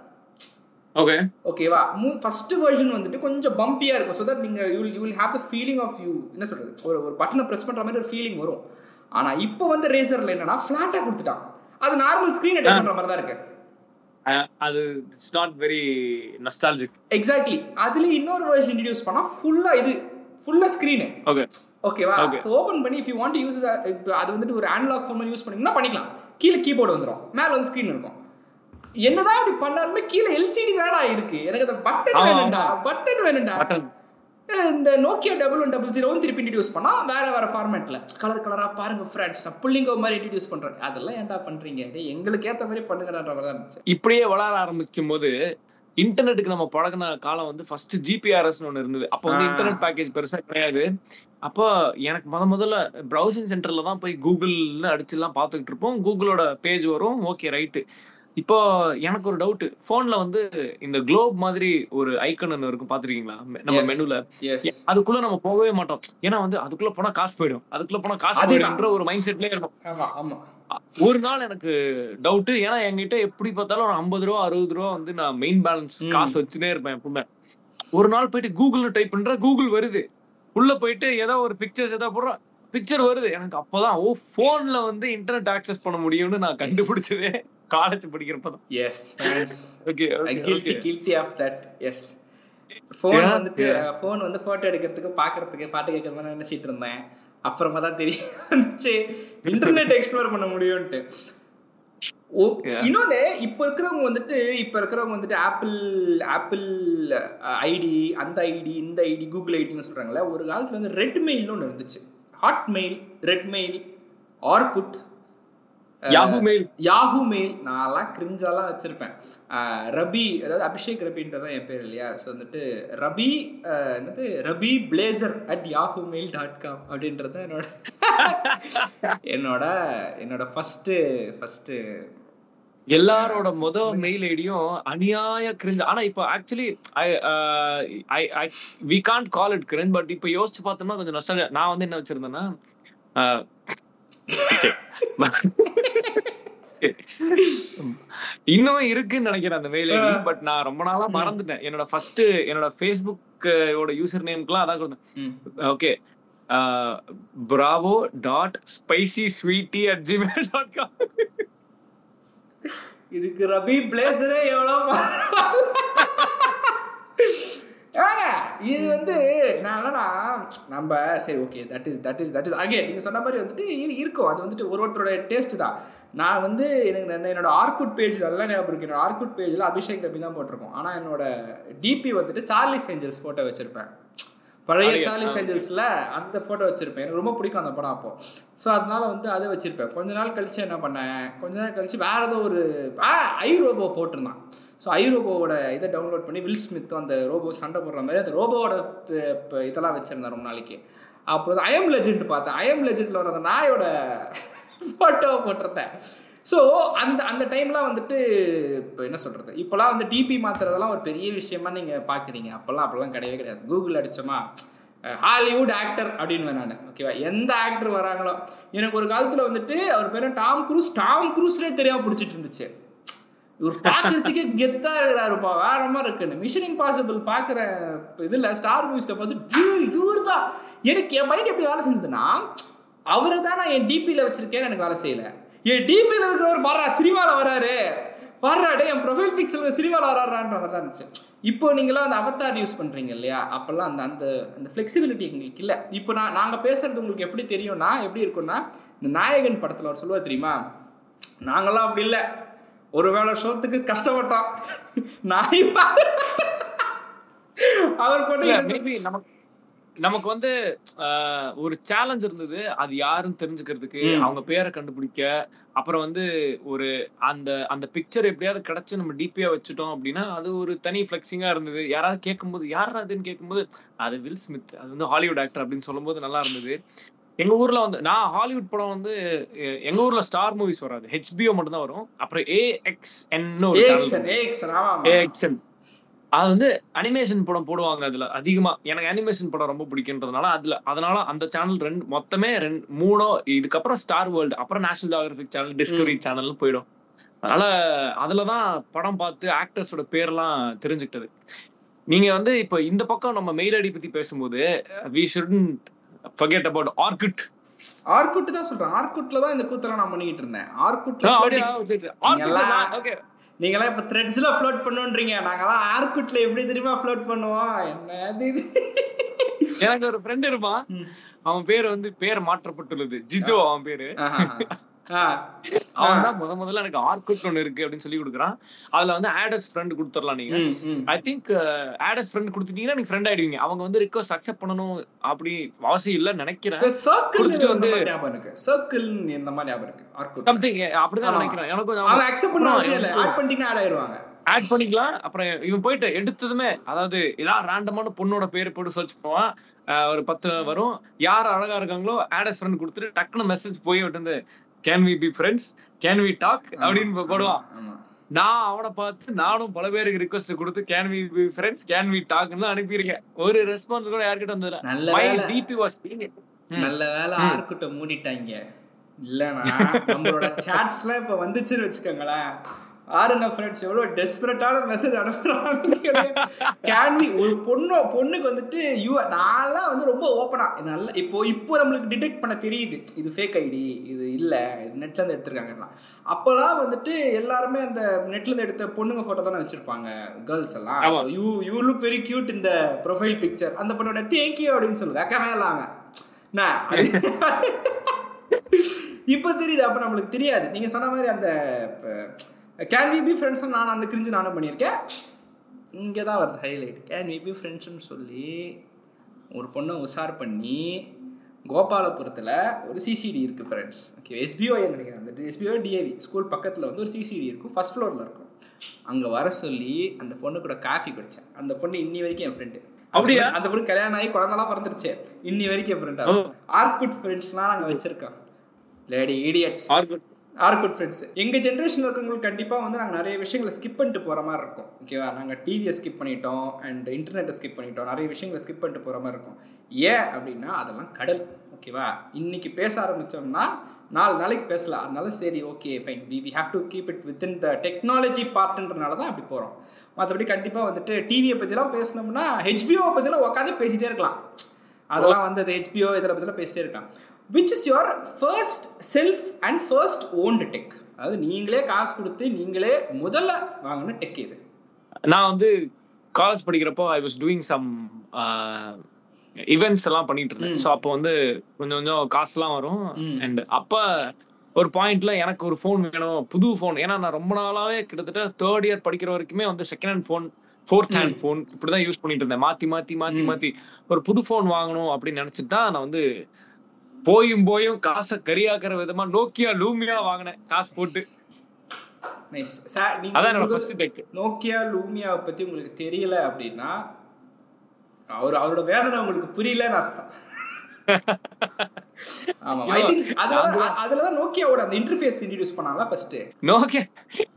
ஓகே ஓகேவா மூ ஃபர்ஸ்ட் வெர்ஷன் வந்துட்டு கொஞ்சம் பம்பியாக இருக்கும். ஸோ தட் நீங்கள் you you will have the feeling of you என்ன சொல்கிறது ஒரு ஒரு பட்டனை ப்ரெஸ் பண்ணுற மாதிரி ஒரு ஃபீலிங் வரும். ஆனால் இப்போ வந்து ரேசரில் என்னன்னா ஃப்ளாட்டாக கொடுத்துட்டான். அது நார்மல் ஸ்க்ரீனை டைப் பண்ணுற மாதிரி தான் இருக்கு. அது it's not very nostalgic exactly அதுல இன்னொரு வெர்ஷன் இன்ட்ரடியூஸ் பண்ணா ஃபுல்லா இது. ஃபுல்லா ஸ்க்ரீனு ஓகே ஓகேவா Okay. ஸோ ஓப்பன் பண்ணி இஃப் யூ வாண்ட் யூஸ் அது வந்துட்டு ஒரு அனலாக் ஃபோன் யூஸ் பண்ணிங்கன்னா பண்ணிக்கலாம். கீழே கீபோர்டு வந்துடும் மேலே வந்து ஸ்க்ரீன் இருக்கும். என்னதான் இப்படி பண்ணாலுமே கீழே எல்சிடி தானடா இருக்கு. எனக்கு அந்த பட்டன் வேணும்டா பட்டன் வேணும்டா. இந்த நோக்கியா டபுள் ஒன் டபுள் ஜீரோவும் திருப்பி இன்ட்ரடியூஸ் பண்ணா வேற வேற ஃபார்மேட்ல கலர் கலரா பாருங்க ஃப்ரெண்ட்ஸ் நான் புள்ளிங்கோ மாதிரி இன்ட்ரடியூஸ் பண்றேன். அதெல்லாம் ஏன்டா பண்றீங்க? டேய் எங்களுக்கு ஏத்த மாதிரி பண்ணுங்கன்ற மாதிரி இருந்துச்சு. இப்படியே வளர ஆரம்பிக்கும் போது இன்டர்நெட்டுக்கு நம்ம பழகின காலம் வந்து ஃபர்ஸ்ட் ஜிபிஆர்எஸ் ஒன்று இருந்தது. அப்போ வந்து. இன்டர்நெட் பேக்கேஜ் பெருசா கிடையாது. அப்போ எனக்கு முத முதல்ல ப்ரௌசிங் சென்டர்ல தான் போய் கூகுள்னு அடிச்சுலாம் பார்த்துக்கிட்டு இருப்போம். கூகுளோட பேஜ் வரும். ஓகே ரைட்டு இப்போ எனக்கு ஒரு டவுட் போன்ல வந்து இந்த குளோப் மாதிரி ஒரு ஐக்கன் ஒன்று இருக்கும் பாத்திருக்கீங்களா நம்ம. மெனுல அதுக்குள்ள நம்ம போகவே மாட்டோம். ஏன்னா வந்து அதுக்குள்ள போனா காசு போயிடும். அதுக்குள்ள போனா காசு. போயிடும்ன்ற ஒரு மைண்ட் செட்லயே இருக்கும் ஒரு நாள் எனக்கு டவுட் ஏன்னா என்கிட்ட எப்படி பார்த்தாலும் ஒரு ஐம்பது ரூபா அறுபது ரூபா வந்து நான் மெயின் பேலன்ஸ். காசு வச்சுனே இருப்பேன் எப்பவுமே. ஒரு நாள் போயிட்டு கூகுள்ல டைப் பண்ற கூகுள் வருது. உள்ள போயிட்டு ஏதோ ஒரு பிக்சர்ஸ் ஏதோ போடுற பிக்சர் வருது. எனக்கு அப்பதான் ஓ போன்ல வந்து இன்டர்நெட் ஆக்சஸ் பண்ண முடியும்னு நான் கண்டுபிடிச்சதே. College படிக்கிறப்பதான் yes friends okay guilty guilty of that yes phone வந்துட்டு ஃபோன் வந்து ஃபோட்டோ எடுக்கிறதுக்கு பார்க்கறதுக்கு பாட்டு கேட்கற மாதிரி நினைச்சிட்டு இருந்தேன். அப்புறமா தான் தெரியும் வந்துச்சு. இன்டர்நெட் எக்ஸ்ப்ளோர் பண்ண முடியும்ட்டு இன்னொன்னு இப்ப இருக்கிறவங்க வந்துட்டு இப்ப இருக்கிறவங்க வந்துட்டு ஆப்பிள் ஆப்பிள் ஐடி அந்த ஐடி இந்த ஐடி கூகுள் ஐடின்னு சொல்றாங்கல்ல ஒரு காலத்துல வந்து ரெட் மெயில்னு ஒன்று இருந்துச்சு. Hotmail red mail Orkut Yahoo mail Yahoo mail நான்லாம் கிரிஞ்சாலாம் வச்சிருப்பேன். ரபி அதாவது அபிஷேக் ரபின்றதான் என் பேர் இல்லையா? ஸோ வந்துட்டு ரபி என்னது? Rabi blazer at Yahoo mail dot com அப்படின்றது [LAUGHS] என்னோட என்னோட என்னோட ஃபஸ்ட்டு ஃபஸ்ட்டு எல்லாரோட முத மெயில் ஐடியும் அநியாய கிரிஞ்சு ஆனா இப்போ actually I I we can't call it cringe but இப்போ யோசிச்சு பார்த்தோம்னா கொஞ்சம் நஷ்டம் நான் வந்து என்ன வச்சிருந்தேன்னா இன்னும் இருக்குன்னு நினைக்கிறேன் அந்த மெயில் ஐடி பட் நான் ரொம்ப நாளா மறந்துட்டேன். என்னோட ஃபர்ஸ்ட் என்னோட ஃபேஸ்புக்கோட யூசர் நேம்க்குலாம் அதான் கொடுத்தேன். Okay. Bravo dot spicy sweety at Gmail dot com இதுக்கு ரபி பிளேசரே எவ்வளோ இது வந்து என்னன்னா நம்ம சரி okay that is that is that is again நீங்கள் சொன்ன மாதிரி வந்துட்டு இருக்கும். அது வந்துட்டு ஒரு ஒருத்தரோட டேஸ்ட் தான். நான் வந்து எனக்கு என்னோட ஆர்குட் பேஜ் நல்லா ஞாபகம் இருக்கு. என்னோட ஆர்குட் பேஜில் அபிஷேக் ரபி தான் போட்டிருக்கோம். ஆனால் என்னோட டிபி வந்துட்டு சார்லிஸ் ஏஞ்சல்ஸ் ஃபோட்டோ வச்சிருப்பேன். பழைய சார்லிஸ் ஏஞ்சல்ஸில் அந்த ஃபோட்டோ வச்சுருப்பேன். எனக்கு ரொம்ப பிடிக்கும் அந்த படம் அப்போ. ஸோ அதனால வந்து அதை வச்சுருப்பேன். கொஞ்ச நாள் கழிச்சு என்ன பண்ணேன்? கொஞ்ச நாள் கழிச்சு வேறு ஏதோ ஒரு ஐ ரோபோ போட்டிருந்தான். ஸோ ஐ ரோபோவோட இதை டவுன்லோட் பண்ணி வில் ஸ்மித்தும் அந்த ரோபோ சண்டை போடுற மாதிரி அந்த ரோபோவோட இப்போ இதெல்லாம் வச்சுருந்தேன் ரொம்ப நாளைக்கு. அப்புறம் ஐஎம் லெஜெண்ட் பார்த்தேன். ஐஎம் லெஜெண்டில் வர அந்த நாயோட [LAUGHS] ஃபோட்டோவை போட்டிருந்தேன். ஸோ அந்த அந்த டைம்லாம் வந்துட்டு இப்போ என்ன சொல்கிறது இப்போலாம் வந்து டிபி மாற்றுறதெல்லாம் ஒரு பெரிய விஷயமா நீங்கள் பார்க்குறீங்க அப்போல்லாம் அப்போல்லாம் கிடையவே கிடையாது. கூகுள் அடித்தோமா ஹாலிவுட் ஆக்டர் அப்படின்னு நான். ஓகேவா எந்த ஆக்டர் வராங்களோ? எனக்கு ஒரு காலத்தில் வந்துட்டு அவர் பேர் டாம் க்ரூஸ் டாம் குரூஸ்லேயே தெரியாமல் பிடிச்சிட்டு இருந்துச்சு. இவர் பார்க்கறதுக்கே கெத்தாக இருக்கிறாருப்பா வேற மாதிரி இருக்குன்னு மிஷன் இம்பாசிபிள் பார்க்குற இதில் ஸ்டார் மூவிஸில் பார்த்து இவர் தான். எனக்கு என் மைண்ட் எப்படி வேலை செஞ்சதுன்னா அவரை தான் நான் என் டிபியில் வச்சிருக்கேன்னு எனக்கு வேலை செய்யலை. என் டிபியில் இருக்கிறவர் வர்றா சினிமாவில் வராரு வர்றாடே என் ப்ரொஃபைல் பிக்சல் சினிமாவில் வராறான்ற மாதிரி தான் இருந்துச்சு. இப்போ நீங்களாம் அந்த அவத்தார் யூஸ் பண்ணுறீங்க இல்லையா? அப்போல்லாம் அந்த அந்த அந்த ஃப்ளெக்சிபிலிட்டி எங்களுக்கு இல்லை. இப்போ நான் நாங்கள் பேசுகிறது உங்களுக்கு எப்படி தெரியும்னா எப்படி இருக்கும்னா இந்த நாயகன் படத்தில் அவர் சொல்லுவார் தெரியுமா? நாங்களாம் அப்படி இல்லை. ஒரு வேளை ஷோத்துக்கு கஷ்டப்பட்டோம் நாய் அவர் நமக்கு நமக்கு வந்து ஒரு சேலஞ்ச் இருந்தது. அது யாருன்னு தெரிஞ்சுக்கிறதுக்கு அவங்க பேரை கண்டுபிடிக்க அப்புறம் வந்து ஒரு அந்த அந்த பிக்சர் எப்படியாவது கிடைச்சு நம்ம டிபியா வச்சுட்டோம் அப்படின்னா அது ஒரு தனி ஃபிளெக்சிங்கா இருந்தது. யாராவது கேட்கும்போது யார் அதுன்னு கேட்கும்போது அது வில் ஸ்மித் அது வந்து ஹாலிவுட் ஆக்டர் அப்படின்னு சொல்லும்போது நல்லா இருந்தது. எங்க ஊர்ல வந்து நான் ஹாலிவுட் படம் வந்து எங்க ஊர்ல ஸ்டார் மூவிஸ் வராது. ஹெச்பிஓ மட்டும் தான் வரும். அப்புறம் ஏஎக்ஸ்என் அது வந்து அனிமேஷன் படம் போடுவாங்க அதுல அதிகமா. எனக்கு அனிமேஷன் படம் ரொம்ப பிடிக்குன்றதுனால அதுல அதனால அந்த சேனல் ரெண்டு மொத்தமே ரெண்டு மூணோ இதுக்கப்புறம் ஸ்டார் வேர்ல்டு அப்புறம் நேஷனல் ஜியோகிராபிக் சேனல் டிஸ்கவரி சேனல்னு போயிடும். அதனால அதுலதான் படம் பார்த்து ஆக்டர்ஸோட பேர்லாம் தெரிஞ்சுக்கிட்டது. நீங்க வந்து இப்போ இந்த பக்கம் நம்ம மெயில் ஐடி பத்தி பேசும்போது we shouldn't forget about Orkut Orkut தான் சொல்றேன். ஆர்குட்ல தான் இந்த கூத்தெல்லாம் நான் பண்ணிட்டு இருந்தேன். ஆர்குட்ல ஓகே நீங்களாம் இப்போ த்ரெட்ஸில் ஃப்ளோட் பண்ணுன்றீங்க. நாங்களாம் ஆர்குட்ல எப்படி தெரியுமா ஃப்ளோட் பண்ணுவோம்? என்ன இது? எனக்கு ஒரு ஃப்ரெண்ட் இருப்பான். அவன் பேர் வந்து பேர் மாற்றப்பட்டுள்ளது. ஜிஜோ அவன் பேரு. அவன் தான் முத முதல்ல எனக்கு ஆர்குட் ஒன்று இருக்கு அப்படின்னு சொல்லி கொடுக்குறான். அதுல வந்து ஆடஸ் ஃப்ரெண்ட் கொடுத்துடலாம் நீங்க. ஐ திங்க் ஆடஸ் ஃப்ரெண்ட் கொடுத்துட்டீங்கன்னா நீங்க ஃப்ரெண்ட் ஆயிடுவீங்க. அவங்க வந்து ரிக்வஸ்ட் அக்செப்ட் பண்ணணும் அப்படி அவசியம் இல்ல நினைக்கிறேன். கொடுத்துட்டு வந்து ஞாபகம் இருக்கு. சர்க்கிள் இந்த மாதிரி ஞாபகம் இருக்கு. ஆர்குட் சம்திங் அப்படிதான் நினைக்கிறேன். எனக்கு அவங்க அக்செப்ட் பண்ண அவசியம் இல்ல. ஆட் பண்ணிட்டீங்கன்னா ஆட் ஆயிருவாங்க ஆட் பண்ணிக்கலாம். அப்புறம் இவன் போயிட்டு எடுத்ததுமே அதாவது ஏதாவது ரேண்டமான பொண்ணோட பேர் போட்டு சர்ச் பண்ணுவான். ஒரு பத்து வரும். யார் அழகா இருக்காங்களோ ஆடஸ் ஃப்ரெண்ட் கொடுத்துட்டு டக்குனு மெசேஜ் போய் விட்டு can we be friends can we talk அப்படின்னு போடுவான். நான் அவனை பார்த்து நானும் பல பேருக்கு ரிக்வஸ்ட் கொடுத்து can we be friends can we டாக்னு அனுப்பியிருக்கேன். ஒரு ரெஸ்பான்ஸ் கூட யார்கிட்ட வந்ததுல நல்ல மை டிபி வாஸ் நல்ல வேலை ஆர்கிட்ட மூடிட்டாங்க. இல்லைனா நம்மளோட சாட்ஸ்லாம் இப்போ வந்துச்சுன்னு வச்சுக்கோங்களேன். ஆருங்க ஃப்ரெண்ட்ஸ் எவ்வளோ டெஸ்பரட்டான மெசேஜ் அனுப்புறாங்க கேன்வி ஒரு பொண்ணு பொண்ணுக்கு வந்துட்டு யூ நான்லாம் வந்து ரொம்ப ஓப்பனாக நல்ல இப்போ இப்போ நம்மளுக்கு டிடெக்ட் பண்ண தெரியுது. இது ஃபேக் ஐடி இது இல்லை இது நெட்லேருந்து எடுத்திருக்காங்கலாம் அப்போலாம் வந்துட்டு எல்லாருமே அந்த நெட்லேருந்து எடுத்த பொண்ணுங்க ஃபோட்டோ தானே வச்சுருப்பாங்க கேர்ள்ஸ் எல்லாம். You you look very cute இந்த ப்ரொஃபைல் பிக்சர் அந்த பொண்ணோட தேங்க்யூ அப்படின்னு சொல்லுது. அக்கா இல்லாமல் [LAUGHS] இப்போ தெரியுது அப்போ நம்மளுக்கு தெரியாது. நீங்கள் சொன்ன மாதிரி அந்த கேன் வி பி ஃப்ரெண்ட்ஸும் நான் அந்த கிரிஞ்சு நானும் பண்ணியிருக்கேன். இங்கே தான் வருது ஹைலைட் கேன் வி பி ஃப்ரெண்ட்ஸ்னு சொல்லி ஒரு பொண்ணை உஷார் பண்ணி கோபாலபுரத்தில் ஒரு சிசிடி இருக்குது ஃப்ரெண்ட்ஸ் ஓகே எஸ்பிஓ நினைக்கிறேன். அந்த எஸ்பிஓ டிஏவி ஸ்கூல் பக்கத்தில் வந்து ஒரு சிசிடி இருக்கும். ஃபர்ஸ்ட் ஃப்ளோரில் இருக்கும். அங்கே வர சொல்லி அந்த பொண்ணு கூட காஃபி குடித்தேன் அந்த பொண்ணு இன்னி வரைக்கும் என் ஃப்ரெண்டு அப்படியா? அந்த பொண்ணு கல்யாணம் ஆகி குழந்தெல்லாம் பிறந்துருச்சு. இன்னி வரைக்கும் என் ஃப்ரெண்டா ஓ. ஆர்குட் ஃப்ரெண்ட்ஸ்லாம் நாங்கள் வச்சுருக்கோம் lady idiots Orkut Orkut friends எங்கள் ஜென்ரேஷனில் இருக்கிறவங்களுக்கு கண்டிப்பாக வந்து நாங்கள் நிறைய விஷயங்களை ஸ்கிப் பண்ணிட்டு போகிற மாதிரி இருக்கும். ஓகேவா நாங்கள் டிவியை ஸ்கிப் பண்ணிட்டோம் அண்ட் இன்டர்நெட்டை ஸ்கிப் பண்ணிட்டோம். நிறைய விஷயங்களை ஸ்கிப் பண்ணிட்டு போகிற மாதிரி இருக்கும். ஏன் அப்படின்னா அதெல்லாம் கடல். ஓகேவா இன்னைக்கு பேச ஆரம்பித்தோம்னா நாலு நாளைக்கு பேசலாம். அதனால சரி okay fine we we have to keep it within the technology பார்ட்டுன்றனால தான் அப்படி போகிறோம் மற்றபடி கண்டிப்பாக வந்துட்டு டிவியை பற்றிலாம் பேசினோம்னா ஹெச்பிஓவை பற்றிலாம் உட்காந்து பேசிகிட்டே இருக்கலாம். அதெல்லாம் வந்து அது ஹெச்பிஓ இதில் பற்றிலாம் பேசிட்டே இருக்கான் which is your first self and first owned tech அதாவது நீங்களே காசு கொடுத்து நீங்களே முதல்ல வாங்கின டெக் இது நான் வந்து காலேஜ் படிக்கிறப்போ I was doing some events எல்லாம் பண்ணிட்டு இருந்தேன். ஸோ அப்போ வந்து கொஞ்சம் கொஞ்சம் காசுலாம் வரும். அண்ட் அப்ப ஒரு பாயிண்ட்ல எனக்கு ஒரு ஃபோன் வேணும். புது ஃபோன் ஏன்னா நான் ரொம்ப நாளாவே கிட்டத்தட்ட தேர்ட் இயர் படிக்கிற வரைக்குமே வந்து second hand phone fourth hand phone இப்படிதான் யூஸ் பண்ணிட்டு இருந்தேன். மாத்தி மாத்தி மாத்தி மாத்தி ஒரு புது ஃபோன் வாங்கணும் அப்படின்னு நினைச்சிட்டு தான் நான் வந்து போயும் போயும் காசை கரியாக்குற விதமா நோக்கியா லூமியா வாங்கினேன். காசு போட்டு. நோக்கியா லூமியாவை பற்றி உங்களுக்கு தெரியல அப்படின்னா அவர் அவரோட வேதனை உங்களுக்கு புரியலன்னு அர்த்தம். [LAUGHS]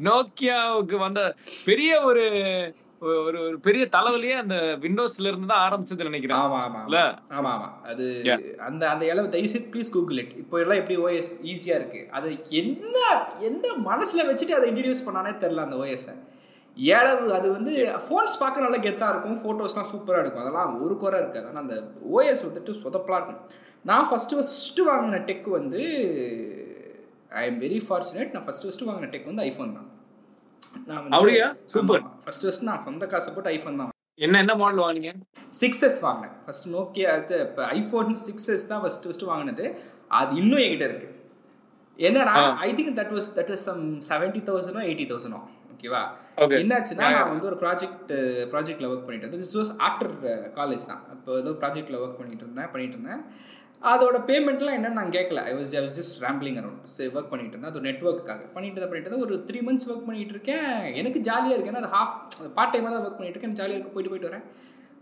நோக்கியாவுக்கு வந்த பெரிய ஒரு ஒரு ஒரு பெரிய தலைவலியே அந்த விண்டோஸ்ல இருந்து தான் ஆரம்பிச்சது நினைக்கிறேன். ஆமா ஆமா? ஆமா. ஆமா அது. அந்த அந்த இளவு தயவுசெய்து ப்ளீஸ் கூகுள் இட் இப்போ எல்லாம் எப்படி ஓஎஸ் ஈஸியா இருக்கு? அது என்ன என்ன மனசுல வச்சுட்டு அதை இன்ட்ரடியூஸ் பண்ணானே தெரியல அந்த ஓஎஸை ஏழவு அது வந்து ஃபோன்ஸ் பார்க்க நல்லா கெத்தாக இருக்கும். ஃபோட்டோஸ்லாம் சூப்பராக இருக்கும். அதெல்லாம் ஒரு குறை இருக்காது. ஆனால் அந்த ஓஎஸ் வந்துட்டு சொதப்பலாக இருக்கும். நான் ஃபஸ்ட்டு ஃபஸ்ட்டு வாங்கின டெக் வந்து ஐ எம் வெரி ஃபார்ச்சுனேட் நான் ஃபஸ்ட்டு ஃபஸ்ட்டு வாங்கின டெக் வந்து ஐஃபோன் தான். நான் அப்படியா? Super. ஃபஸ்ட்டு ஃபஸ்ட்டு நான் சொந்த காசை போட்டு ஐஃபோன் தான் என்ன என்ன மாடல் வாங்குனீங்க? சிக்ஸ் எஸ் வாங்கினேன். ஃபர்ஸ்ட் நோக்கியா அது இப்போ ஐஃபோன் சிக்ஸ் எஸ் தான் ஃபர்ஸ்ட் ஃபர்ஸ்ட் வாங்கினது. அது இன்னும் என்கிட்ட இருக்கு. என்னன்னா. I think that was that was some seventy தௌசண்டோ eighty தௌசண்டோ ஓகேவா. என்னாச்சுன்னா. நான் வந்து ஒரு ப்ராஜெக்ட் ப்ராஜெக்ட்ல ஒர்க் பண்ணிட்டு இருந்தேன். திஸ் வாஸ் ஆஃப்டர் காலேஜ் தான். இப்போ ஏதோ ப்ராஜெக்ட்ல ஒர்க் பண்ணிட்டு இருந்தேன் பண்ணிட்டு இருந்தேன். அதோட பேமெண்ட்லாம் என்னன்னு நான் கேட்கல I was I was just rambling around சரி ஒர்க் பண்ணிட்டு இருந்தேன். அது நெட்ஒர்க்காக பண்ணிட்டு தான் பண்ணிட்டு இருந்தேன். ஒரு த்ரீ மந்த்ஸ் ஒர்க் பண்ணிட்டு இருக்கேன். எனக்கு ஜாலியாக இருக்கு. ஏன்னா அது ஹாஃப் பார்ட் டைமாக தான் ஒர்க் பண்ணிட்டு இருக்கேன். ஜாலியாக இருக்கு. போயிட்டு போயிட்டு வரேன்.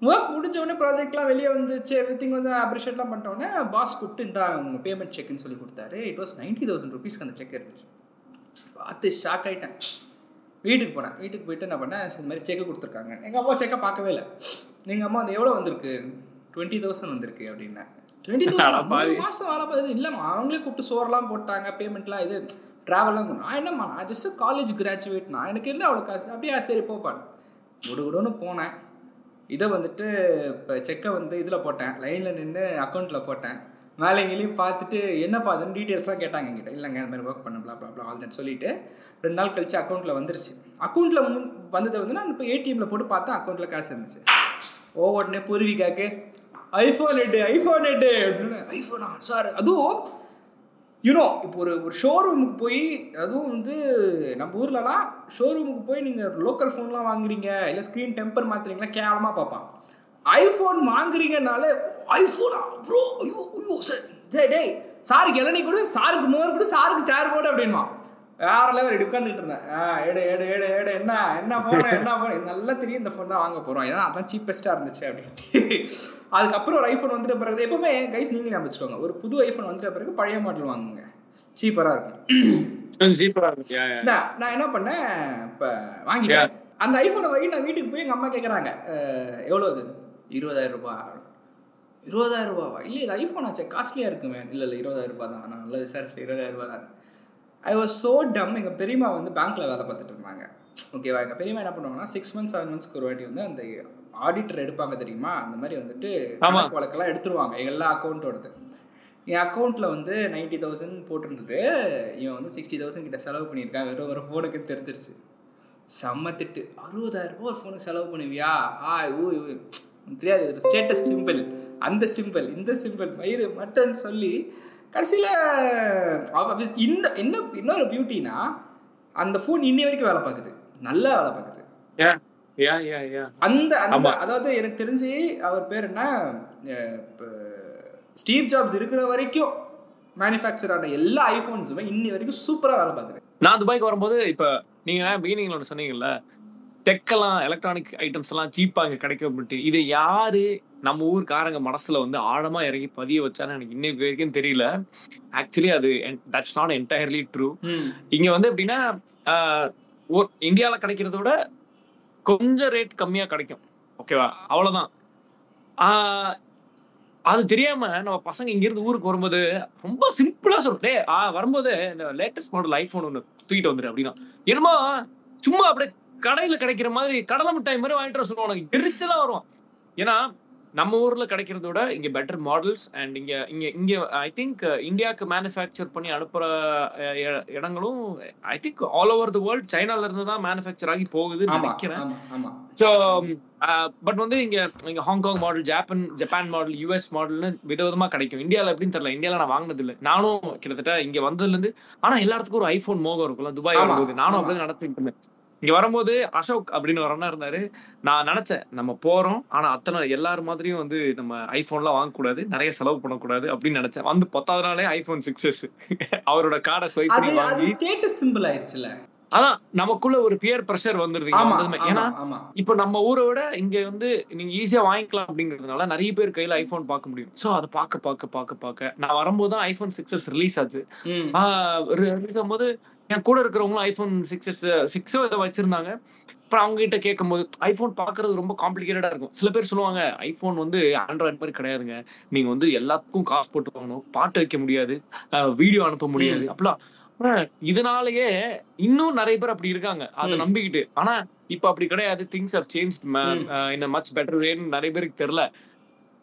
ஒர்க் முடிஞ்ச உடனே ப்ராஜெக்ட்லாம் வெளியே வந்துச்சு. எவ்ரி திங் வந்து அப்ரிஷியேட்லாம் பண்ணிட்டோன்னே பாஸ் கூப்பிட்டு இந்த உங்கள் பேமெண்ட் செக்னு சொல்லி கொடுத்தாரு. இட் வாஸ் நைன்ட்டி தௌசண்ட் ருபீஸ்க்கு அந்த செக் இருந்துச்சு. பார்த்து ஷாக் ஆகிட்டேன் வீட்டுக்கு போனேன். வீட்டுக்கு போயிட்டு என்ன பண்ணேன்? இந்த மாதிரி செக்கை கொடுத்துருக்காங்க. எங்கள் அம்மா செக்கை பார்க்கவே இல்லை. எங்கள் அம்மா அது எவ்வளோ வந்திருக்கு? டுவெண்ட்டி தௌசண்ட் வந்திருக்கு. அப்படின்னா டுவெண்ட்டி தௌசண்ட் மாதம் வேலை பார்த்து இல்லைம்மா. அவங்களே கூப்பிட்டு சோறுலாம் போட்டாங்க பேமெண்ட்லாம் இது ட்ராவல்லாம் நான் என்னம்மா நான் ஜஸ்ட் காலேஜ் கிராஜுவேட் நான் எனக்கு என்ன அவ்வளோ காசு? அப்படியா சரி போப்பான். குடுகுடுன்னு போனேன். இதை வந்துட்டு இப்போ செக்கை வந்து இதில் போட்டேன். லைனில் நின்று அக்கௌண்ட்டில் போட்டேன். மேலேங்களையும் பார்த்துட்டு என்னப்பா அதுன்னு டீட்டெயில்ஸ்லாம் கேட்டாங்க என்கிட்ட. இல்லைங்க இந்த மாதிரி ஒர்க் பண்ண blah blah ஆல் சொல்லிட்டு ரெண்டு நாள் கழிச்சு அக்கௌண்ட்டில் வந்துருச்சு. அக்கௌண்ட்டில் முன் வந்ததை வந்து நான் இப்போ ஏடிஎம்ல போட்டு பார்த்தா அக்கௌண்ட்டில் காசு இருந்துச்சு. ஓ உடனே பூர்விகாக்கு ஐஃபோன் எட்டு ஐஃபோன் எட்டு அப்படின்னு. ஐஃபோனா சார் அதுவும் யூனோ இப்போ ஒரு ஒரு ஷோரூமுக்கு போய் அதுவும் வந்து நம்ம ஊர்லலாம் ஷோரூமுக்கு போய் நீங்கள் லோக்கல் ஃபோன்லாம் வாங்குறீங்க இல்லை ஸ்க்ரீன் டெம்பர் மாற்றுறீங்களா கேவலமாக பார்ப்பான். ஐஃபோன் வாங்குறீங்கனாலே ஐஃபோனா ப்ரோ ஐயோ ஐயோ சார் டே டேய் சாருக்கு இளநீ கொடு சாருக்கு மோர் கொடு சாருக்கு சேர் போடு அப்படின்வான் வேற லெவல் இப்படி உட்காந்துட்டு இருந்தேன். எடு எடு எடு எடு என்ன என்ன ஃபோன் என்ன ஃபோன் நல்லா தெரியும் இந்த ஃபோன் தான் வாங்க போகிறோம் ஏன்னா அதான் சீப்பஸ்ட்டாக இருந்துச்சு அப்படின்ட்டு. அதுக்கப்புறம் ஒரு ஐஃபோன் வந்துட்ட பிறகு எப்பவுமே கைஸ் நீங்களே ஞாபகம் வச்சுக்கோங்க. ஒரு புது ஐஃபோன் வந்துட்ட பிறகு பழைய மாடல் வாங்குங்க. சீப்பராக இருக்கும். சீப்பரா இருக்கு Yeah, yeah. நான் நான் என்ன பண்ணேன்? இப்போ வாங்கிட்டேன். அந்த ஐஃபோனை வாங்கி நான் வீட்டுக்கு போய் எங்கள் அம்மா கேட்குறாங்க எவ்வளோ அது? இருபதாயிரம் ரூபாய் இருபதாயிரம் ரூபாவா? இல்லை இது ஐஃபோன் ஆச்சே காஸ்ட்லியாக இருக்குமே. இல்லை இல்லை இருபதாயிரம் ரூபாய் தான். நான் நல்லா விசாரிச்சு இருபதாயிரம் ரூபாய் தான். ஐ வாஸ் ஸோ டம் எங்கள் பெரியம்மா வந்து பேங்க்கில் வேலை பார்த்துட்டு இருந்தாங்க. ஓகேவா எங்கள் பெரியம்மா என்ன பண்ணுவாங்கன்னா சிக்ஸ் மந்த்ஸ் செவன் மந்த்ஸ்க்கு ஒரு வாட்டி வந்து அந்த ஆடிட்டர் எடுப்பாங்க தெரியுமா? அந்த மாதிரி வந்துட்டு. கணக்கு வழக்கெல்லாம் எடுத்துருவாங்க. எல்லா அக்கௌண்ட்டோடது என் அக்கௌண்ட்டில் வந்து நைன்ட்டி தௌசண்ட் போட்டிருந்தது. இவன் வந்து சிக்ஸ்டி தௌசண்ட் கிட்ட செலவு பண்ணியிருக்கான். வெறும் ஒரு ஃபோனுக்கு தெரிஞ்சிருச்சு. செம்ம திட்டு. அறுபதாயிரம் ரூபாய் ஒரு ஃபோனுக்கு செலவு பண்ணுவியா? ஆ ஊ தெரியாது. ஸ்டேட்டஸ் சிம்பிள் அந்த சிம்பிள் இந்த சிம்பிள் மயிறு மட்டன் சொல்லி கடைசியில் இன்னும் இன்னும் இன்னொரு பியூட்டினா அந்த ஃபோன் இன்னி வரைக்கும் வேலை பார்க்குது. நல்லா வேலை பார்க்குது. அந்த அந்த. அதாவது எனக்கு தெரிஞ்சு அவர் பேர் என்ன? ஸ்டீவ் ஜாப்ஸ் இருக்கிற வரைக்கும் மேனுஃபேக்சர் ஆன எல்லா ஐஃபோன்ஸுமே இன்னி வரைக்கும் சூப்பரா வேலை பார்க்குது. நான் துபாய்க்கு வரும்போது இப்ப நீங்க பிகினிங்ல ஒன்று சொன்னீங்கல்ல டெக்கெல்லாம் எலக்ட்ரானிக் ஐட்டம்ஸ் எல்லாம் சீப்பா இங்க கிடைக்கும் அப்படின்ட்டு. இது யாரு நம்ம ஊர்க்காரங்க மனசுல வந்து ஆழமா இறங்கி பதிய வச்சான்னு எனக்கு இன்னைக்கு வரைக்கும் தெரியல. ஆக்சுவலி அது தட்ஸ் நாட் என்டையர்லி ட்ரூ இங்க வந்து எப்படின்னா இந்தியால கிடைக்கிறத விட கொஞ்சம் ரேட் கம்மியா கிடைக்கும். ஓகேவா அவ்வளவுதான். அது தெரியாம நம்ம பசங்க இங்க இருந்து ஊருக்கு வரும்போது ரொம்ப சிம்பிளா சொல்றே ஆ வரும்போது இந்த லேட்டஸ்ட் மாடல் ஐபோன் ஒன்று தூக்கிட்டு வந்துரு அப்படின்னா. என்னமோ சும்மா அப்படியே கடையில கிடைக்கிற மாதிரி கடலை மிட்டாய் மாதிரி வாங்கிட்டு வர சொல்லுவாங்க எரிச்சலா வரும். ஏன்னா நம்ம ஊர்ல கிடைக்கிறத விட இங்க பெட்டர் மாடல்ஸ் அண்ட் இங்க இங்க இங்க ஐ திங்க் இந்தியாவுக்கு மேனுஃபேக்சர் பண்ணி அனுப்புற இடங்களும் I think all over the world சைனால இருந்து தான் மேனுஃபேக்சர் ஆகி போகுதுன்னு நினைக்கிறேன். ஸோ பட் வந்து இங்க இங்க Hong Kong model Japan Japan model US மாடல்னு விதவிதமா கிடைக்கும். இந்தியால எப்படின்னு தெரியல. இந்தியால நான் வாங்கினது இல்லை நானும் கிட்டத்தட்ட இங்க வந்ததுல இருந்து ஆனா எல்லாத்துக்கும் ஒரு ஐபோன் மோகம் இருக்கும்ல. துபாய் வரும்போது நானும் ஆமா. அப்படிதான் நடத்திட்டு இருந்தேன். இங்க வரும்போது அசோக் அப்படின்னு ஒரு அண்ணா இருந்தாரு. நான் நினைச்சேன் நம்ம போறோம். ஆனா அத்தனை எல்லாரும் மாதிரியும் வந்து நம்ம ஐபோன்லாம் வாங்கக்கூடாது நிறைய செலவு பண்ணக்கூடாது அப்படின்னு நினைச்சேன். வந்து பத்தாவது நாளே ஐபோன் சிக்ஸஸ் அவரோட கார்டை ஸ்வைப் பண்ணி வாங்கி ஸ்டேட்டஸ் சிம்பிள் ஆயிருச்சுல அதான் நமக்குள்ள ஒரு பியர் பிரஷர் வந்துருது. ஏன்னா இப்போ நம்ம ஊரை விட இங்க வந்து நீங்க ஈஸியா வாங்கிக்கலாம் அப்படிங்கறதுனால நிறைய பேர் கையில ஐபோன் பார்க்க முடியும். சோ அதை பார்க்க பார்க்க பார்க்க பார்க்க. நான் வரும்போது தான் ஐபோன் சிக்ஸஸ் ரிலீஸ் ஆச்சு. ரிலீஸ் ஆகும்போது என் கூட இருக்கிறவங்களும் ஐபோன் சிக்ஸஸ் சிக்ஸோ இதை வச்சிருந்தாங்க. அப்புறம் அவங்க கிட்ட கேட்கும்போது ஐபோன் பார்க்கறது ரொம்ப காம்ப்ளிகேட்டடா இருக்கும். சில பேர் சொல்லுவாங்க ஐபோன் வந்து ஆண்ட்ராய்டு மாதிரி கிடையாதுங்க. நீங்க வந்து எல்லாத்துக்கும் காசு போட்டு வாங்கணும். பாட்டு வைக்க முடியாது. வீடியோ அனுப்ப முடியாது. அப்பலாம் ஆனா, இதனாலயே இன்னும் நிறைய பேர் அப்படி இருக்காங்க. அதை. நம்பிக்கிட்டு. ஆனா இப்ப அப்படி கிடையாது. Things have change in much better வேன்னு நிறைய பேருக்கு தெரியல.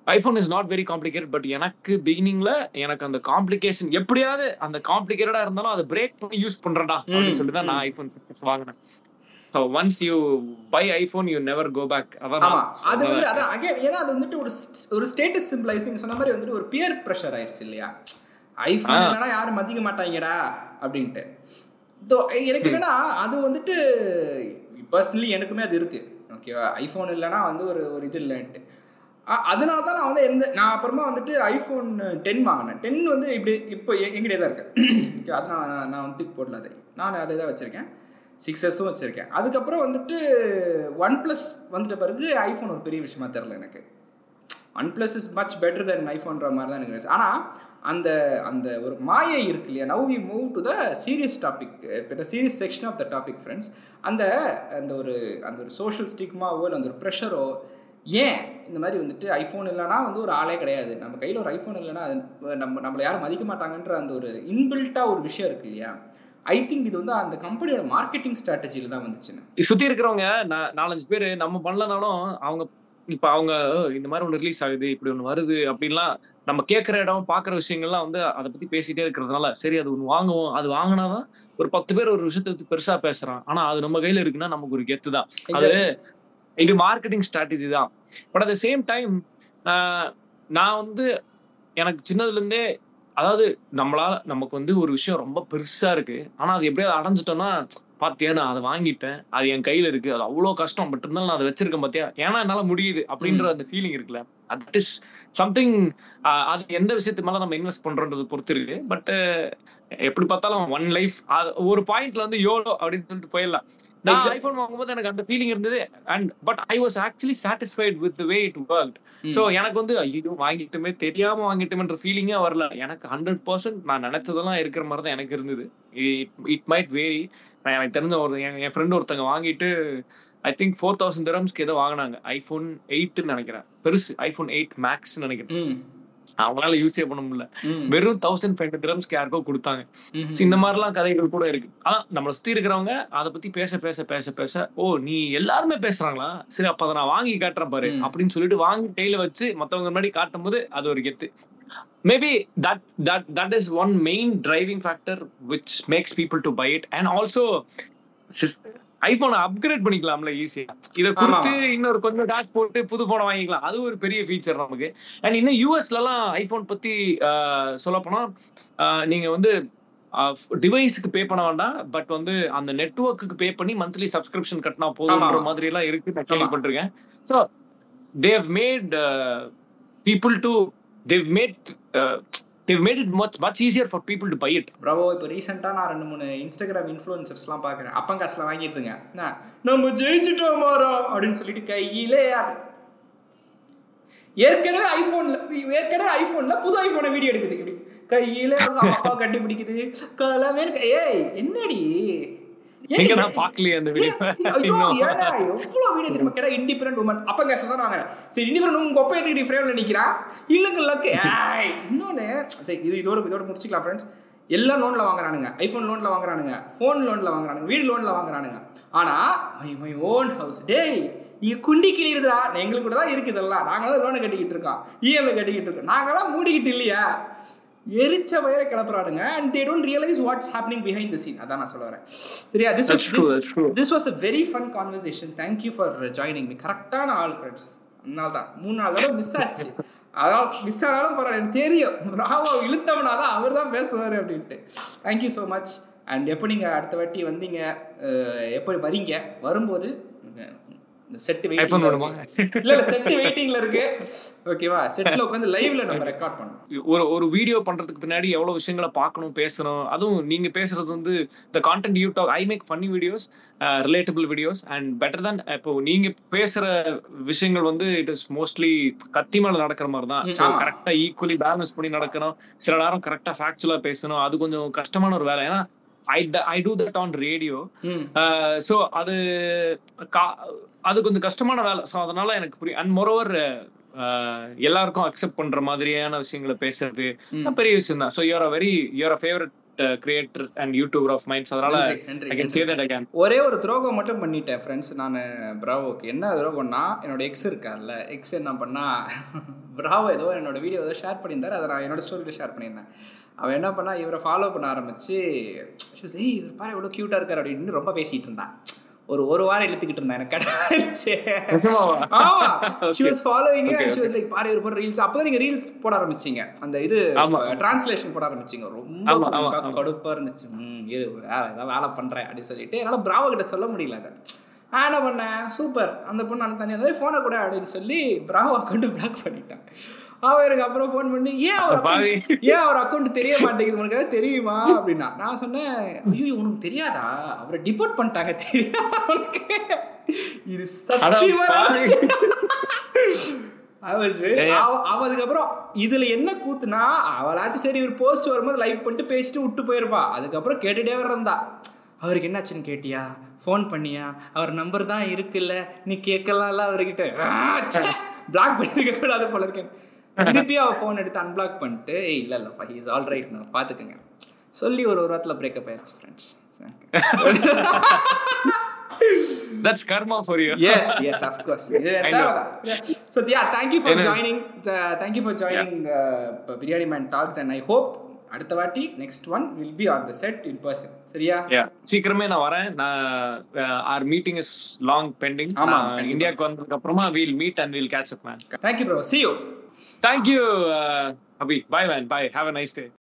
IPhone is not very complicated but எனக்கு பிகினிங்ல எனக்கு அந்த காம்ப்ளிகேஷன் எப்படியாவது அந்த காம்ப்ளிகேட்டடா இருந்தாலும் அதை பிரேக் பண்ணி யூஸ் பண்றேன்டா அப்படின்னு சொல்லிட்டு தான் நான். ஐபோன் சிக்ஸ் வாங்கினேன். So once you buy iPhone you never go back அதான் அது வந்து சொன்னேன். அதான் அகைன் ஏன்னா அது வந்துட்டு ஒரு ஒரு ஸ்டேட்டஸ் சிம்பிளைஸ் நீங்க சொன்ன மாதிரி வந்துட்டு ஒரு பியர் ப்ரெஷர் ஆயிருச்சு இல்லையா? ஐஃபோன். இல்லைனா யாரும் மதிக்க மாட்டாங்கடா அப்படின்ட்டு. எனக்கு என்னன்னா அது வந்துட்டு பர்சனலி எனக்குமே அது இருக்கு. ஓகேவா ஐஃபோன் இல்லைன்னா வந்து ஒரு ஒரு இது இல்லைன்ட்டு. அதனால தான் நான் வந்து எந்த நான் அப்புறமா வந்துட்டு ஐஃபோன் டென் வாங்கினேன். டென் வந்து இப்படி இப்போ எங்கிட்டே தான் இருக்கு. அது நான் நான் வந்து போடல அதை. நான் அதை தான் வச்சுருக்கேன். சிக்ஸஸும் வச்சுருக்கேன். அதுக்கப்புறம் வந்துட்டு ஒன் ப்ளஸ் வந்துட்ட பிறகு ஐஃபோன் ஒரு பெரிய விஷயமா தெரில எனக்கு. OnePlus is much better then ஐஃபோன்ற மாதிரி தான் எனக்கு ஆனால் அந்த அந்த ஒரு மாயை இருக்கு இல்லையா? Now we move to the serious topic serious section of the topic friends அந்த அந்த ஒரு அந்த ஒரு சோஷியல் ஸ்டிக்மாவோ இல்லை அந்த ஒரு ப்ரெஷரோ ஏன் இந்த மாதிரி வந்துட்டு ஐஃபோன் இல்லைனா வந்து ஒரு ஆளே கிடையாது. நம்ம கையில் ஒரு ஐஃபோன் இல்லைனா அது நம்ம நம்மளை யாரும் மதிக்க மாட்டாங்கன்ற அந்த ஒரு இன்பில்ட்டாக ஒரு விஷயம் இருக்கு இல்லையா? ஐ திங்க் இது வந்து அந்த கம்பெனியோட மார்க்கெட்டிங் ஸ்ட்ராட்டஜியில் தான் வந்துச்சுன்னு. சுத்தி இருக்கிறவங்க நாலஞ்சு பேர் நம்ம பண்ணலனாலும் அவங்க இப்ப அவங்க "ஓ, இந்த மாதிரி ஒன்று ரிலீஸ் ஆகுது இப்படி ஒன்று வருது அப்படின்லாம் நம்ம கேட்குற இடம் பார்க்குற விஷயங்கள்லாம் வந்து அதை பத்தி பேசிட்டே இருக்கிறதுனால சரி அது ஒன்று வாங்குவோம். அது வாங்கினாதான் ஒரு பத்து பேர் ஒரு விஷயத்தை பத்தி பெருசா பேசுறான். ஆனா அது நம்ம கையில இருக்குன்னா நமக்கு ஒரு கெத்து தான். அது இது மார்க்கெட்டிங் ஸ்ட்ராட்டஜி தான். But at the same time நான் வந்து எனக்கு சின்னதுல இருந்தே அதாவது நம்மளால நமக்கு வந்து ஒரு விஷயம் ரொம்ப பெருசா இருக்கு. ஆனா அது எப்படியாவது அடைஞ்சிட்டோம்னா பாத்தியா நான் அதை வாங்கிட்டேன். அது என் கையில இருக்கு. அது அவ்வளோ கஷ்டம். பட் இருந்தாலும் நான் அதை வச்சிருக்கேன் பாத்தியா? ஏன்னா என்னால முடியுது அப்படின்ற அந்த ஃபீலிங் இருக்குல்ல. தட் இஸ் சம்திங் அது எந்த விஷயத்து மேல நம்ம இன்வெஸ்ட் பண்றோன்றது பொறுத்து இருக்கு. பட் எப்படி பார்த்தாலும் ஒன் லைஃப் ஒரு பாயிண்ட்ல வந்து யோலோ அப்படின்னு சொல்லிட்டு போயிடலாம். நான். ஐபோன் வாங்கும்போது எனக்கு அந்த ஃபீலிங் இருந்தது. And but I was actually satisfied with way it work so எனக்கு வந்து ஐயோ வாங்கிட்டுமே தெரியாம வாங்கிட்டுமேன்ற ஃபீலிங்கே வரல. எனக்கு ஹண்ட்ரட் பர்சன்ட் நான் நினைச்சதெல்லாம் இருக்கிற மாதிரி தான் எனக்கு இருந்தது. இட் மைட் வேரி நான் எனக்கு தெரிஞ்ச ஒரு என் ஃப்ரெண்ட் ஒருத்தங்க வாங்கிட்டு ஐ திங்க் ஃபோர் தௌசண்ட் திரம்ஸ்க்கு ஏதோ வாங்கினாங்க. ஐஃபோன் எயிட்னு நினைக்கிறேன். பெருசு ஐஃபோன் எயிட் மேக்ஸ் நினைக்கிறேன். அவங்களால யூஸே பண்ண முடியல. வெறும் தௌசண்ட் ஃபைவ் ஹண்ட்ரட் திரம்ஸ்க்கு யாருக்கோ கொடுத்தாங்க. இந்த மாதிரிலாம் கதைகள் கூட இருக்கு. அதான் நம்மளை சுத்தி இருக்கிறவங்க அதை பத்தி பேச பேச பேச பேச ஓ நீ எல்லாருமே பேசுறாங்களா? சரி அப்ப அதை நான் வாங்கி காட்டுறேன் பாரு. அப்படின்னு சொல்லிட்டு வாங்கி கையில வச்சு மத்தவங்க முன்னாடி காட்டும் போது அது ஒரு கெத்து. Maybe that that that is one main driving factor which makes people to buy it and also ஐபோனை upgrade பண்ணிக்கலாம்ல ஈஸியா இத கொடுத்து இன்னொரு கொஞ்சம் காசு போட்டு புது போனை வாங்கிக்கலாம். அது ஒரு பெரிய ஃபீச்சர் நமக்கு. அண்ட் இன்னும் யூஎஸ்ல எல்லாம் ஐபோன் பத்தி சொல்ல போனா நீங்க வந்து டிவைஸுக்கு பே பண்ண வேண்டாம். பட் வந்து அந்த நெட்ஒர்க்குக்கு பே பண்ணி மந்த்லி சப்ஸ்கிரிப்ஷன் கட்டினா போதுன்ற மாதிரி எல்லாம் இருக்கு. நான் கேள்விப்பட்டிருக்கேன். So they made people to they made they made it much much easier for people to buy it bro இப்போ ரீசெண்டாக நான் ரெண்டு மூணு இன்ஸ்டாகிராம் இன்ஃப்ளூயன்சர்ஸ்லாம் பார்க்குறேன் அப்பன் காசில் வாங்கியிருந்துங்க. நம்ம ஜெயிச்சிட்டோம் மாறா அப்படின்னு சொல்லிட்டு கையிலே யாரு ஏற்கனவே ஐஃபோனில் ஏற்கனவே ஐஃபோனில் புது ஐஃபோனை வீடியோ எடுக்குது. இப்படி கையில அப்பா கட்டி பிடிக்குது கலமே ஏய் என்னடி? எங்க? நான் பார்க்கலையே அந்த வீடியோ ஐயோ ஏங்க எவ்வளவு வீடியோ தெரியுமா? கேட்டா இண்டிபெண்டன்ட் உமன் அப்ப கேஸ்ல தான் வாங்குறேன் சரி இண்டிபெண்டன்ட் உங்க ஒப்பை எதுக்கு ஃப்ரேம்ல நிக்கிறா? இல்லங்க ஏய் இன்னொன்னு சரி இது இதோட இதோட முடிச்சுக்கலாம் ஃப்ரெண்ட்ஸ் எல்லா லோன்ல வாங்குறானுங்க. ஐபோன் லோன்ல வாங்குறானுங்க. ஃபோன் லோன்ல வாங்குறானுங்க. வீடு லோன்ல வாங்குறானுங்க. ஆனா மை மை ஓன் ஹவுஸ் டேய் இங்க குண்டி கிளியுதுடா எங்களுக்கு கூட தான் இருக்குது எல்லாம். நாங்களாம் லோனை கட்டிக்கிட்டு இருக்கோம். இஎம்ஐ கட்டிக்கிட்டு இருக்கோம். நாங்களாம் மூடிக்கிட்டு இல்லையா? எரிச்ச வயரை கிளப்புறானுங்க and they don't realize what's happening behind the scene அதான் நான் சொல்ல வரேன். சரியா? This true. This was a very fun conversation thank you for joining me கரெக்டான ஆள் ஃப்ரெண்ட்ஸ் அதனால தான். மூணு நாள் தடவை மிஸ் ஆச்சு. அதான் மிஸ் ஆனாலும் பரவாயில்ல எனக்கு தெரியும். ராவா இழுத்தவனா தான் அவர் தான் பேசுவார் அப்படின்ட்டு. தேங்க்யூ ஸோ மச் அண்ட் எப்போ நீங்கள் அடுத்த வாட்டி வந்தீங்க அஹ், எப்போ வரீங்க வரும்போது செட்டு iPhone வருமா? இல்ல இல்ல செட்டு வெயிட்டிங்ல இருக்கு. ஓகேவா செட்ல உட்காந்து லைவ்ல நம்ம ரெக்கார்ட் பண்ணோம் ஒரு ஒரு வீடியோ பண்றதுக்கு பின்னாடி எவ்வளவு விஷயங்களை பார்க்கணும் பேசணும். அதுவும் நீங்க பேசுறது வந்து the content you talk I make funny videos relatable videos and better தான் இப்போ நீங்க பேசுற விஷயங்கள் வந்து இட் இஸ் மோஸ்ட்லி கத்தி மேல நடக்கிற மாதிரி தான். கரெக்டா ஈக்குவலி பேலன்ஸ் பண்ணி நடக்கணும். சில நேரம் கரெக்டா ஃபேக்சுவலா பேசணும். அது கொஞ்சம் கஷ்டமான ஒரு வேலை. ஏன்னா I I do that on radio so அது கா- அது கொஞ்சம் கஷ்டமான வேலை. ஸோ அதனால எனக்கு புரியும் அண்ட் மொரோவர் எல்லாருக்கும் அக்செப்ட் பண்ற மாதிரியான விஷயங்களை பேசுறது பெரிய விஷயம் தான். So you're a very you're a favourite creator and YouTuber of minds அதனால நன்றி, நன்றி, I can say that again ஒரே ஒரு துரோகம் மட்டும் பண்ணிட்டேன் ஃப்ரெண்ட்ஸ் நான் பிராவோக்கு என்ன துரோகம்னா என்னோட எக்ஸ் இருக்கார்ல எக்ஸ் என்ன பண்ணா [LAUGHS] பிராவோ ஏதோ என்னோட வீடியோ ஏதோ ஷேர் பண்ணியிருந்தார். அதை நான் என்னோட ஸ்டோரியில் ஷேர் பண்ணியிருந்தேன். அவன் என்ன பண்ணா இவரை ஃபாலோ பண்ண ஆரம்பிச்சு ஏய் இவர் பாரு எவ்வளோ க்யூட்டாக இருக்கார் அப்படின்னு ரொம்ப பேசிகிட்டு இருந்தான். ஒரு ஒரு வாரம் இழுத்துக்கிட்டு இருந்தான். எனக்கு நிஜமாவா? ஆமா. She Okay. was following you Okay, and she was like பாரு ரீல்ஸ் அப்பதான் நீங்க ரீல்ஸ் போட ஆரம்பிச்சீங்க. அந்த இது. டிரான்ஸ்லேஷன் போட ஆரம்பிச்சீங்க. ரொம்ப. கடுப்பா இருந்துச்சு. ம் இரு வேலை ஏதாவது வேலை பண்றேன் அப்படின்னு சொல்லிட்டு என்னால பிராவோ கிட்ட சொல்ல முடியல அதை. நான் என்ன பண்ணேன்? சூப்பர். அந்த பொண்ணு அந்த தனியாக ஃபோனை கூட அப்படின்னு சொல்லி பிராவோ அக்கௌண்ட் பிளாக் பண்ணிட்டேன். அவன் எனக்கு அப்புறம் ஃபோன் பண்ணி ஏன் அவர் ஏன் அவர் அக்கௌண்ட் தெரிய மாட்டேங்குது? உனக்கு ஏதாவது தெரியுமா? அப்படின்னா நான் சொன்னேன் ஐயோ உனக்கு தெரியாதா? அவரை டிபோர்ட் பண்ணிட்டாங்க. தெரியாதா உனக்கு? இது சத்தியமா [LAUGHS] அவ அதுக்கப்புறம் இதுல என்ன கூத்துனா அவளாச்சும் சரி ஒரு போஸ்ட் வரும்போது லைக் பண்ணிட்டு பேசிட்டு விட்டு போயிருப்பா. அதுக்கப்புறம் கேட்டுட்டே வரந்தா அவருக்கு என்னாச்சுன்னு கேட்டியா? ஃபோன் பண்ணியா? அவர் நம்பர் தான் இருக்குல்ல. நீ கேட்கலாம்ல அவர்கிட்ட. பிளாக் பண்ணிருக்க கூடாது போல இருக்கேன். திருப்பி அவ ஃபோன் எடுத்து அன்பிளாக் பண்ணிட்டு ஏய் இல்ல இல்ல இஸ் ஆல் ரைட் நான் பாத்துக்கங்க. சொல்லி ஒரு ஒரு வாரத்தில் பிரேக்கப் ஆயிடுச்சு friends that's karma for you yes yes of course. [LAUGHS] I know. so yeah thank you for joining uh, thank you for joining uh, biryani man talks and i hope அடுத்த வாட்டி next one will be on the set in person சரியா? சீக்கிரமே நான் வரேன். நான் our meeting is long pending ஆமா. இந்தியாவுக்கு வந்ததுக்கு அப்புறமா we'll meet and we'll catch up man thank you bro see you Thank you, uh, Abhi. Bye, man. Bye. Have a nice day.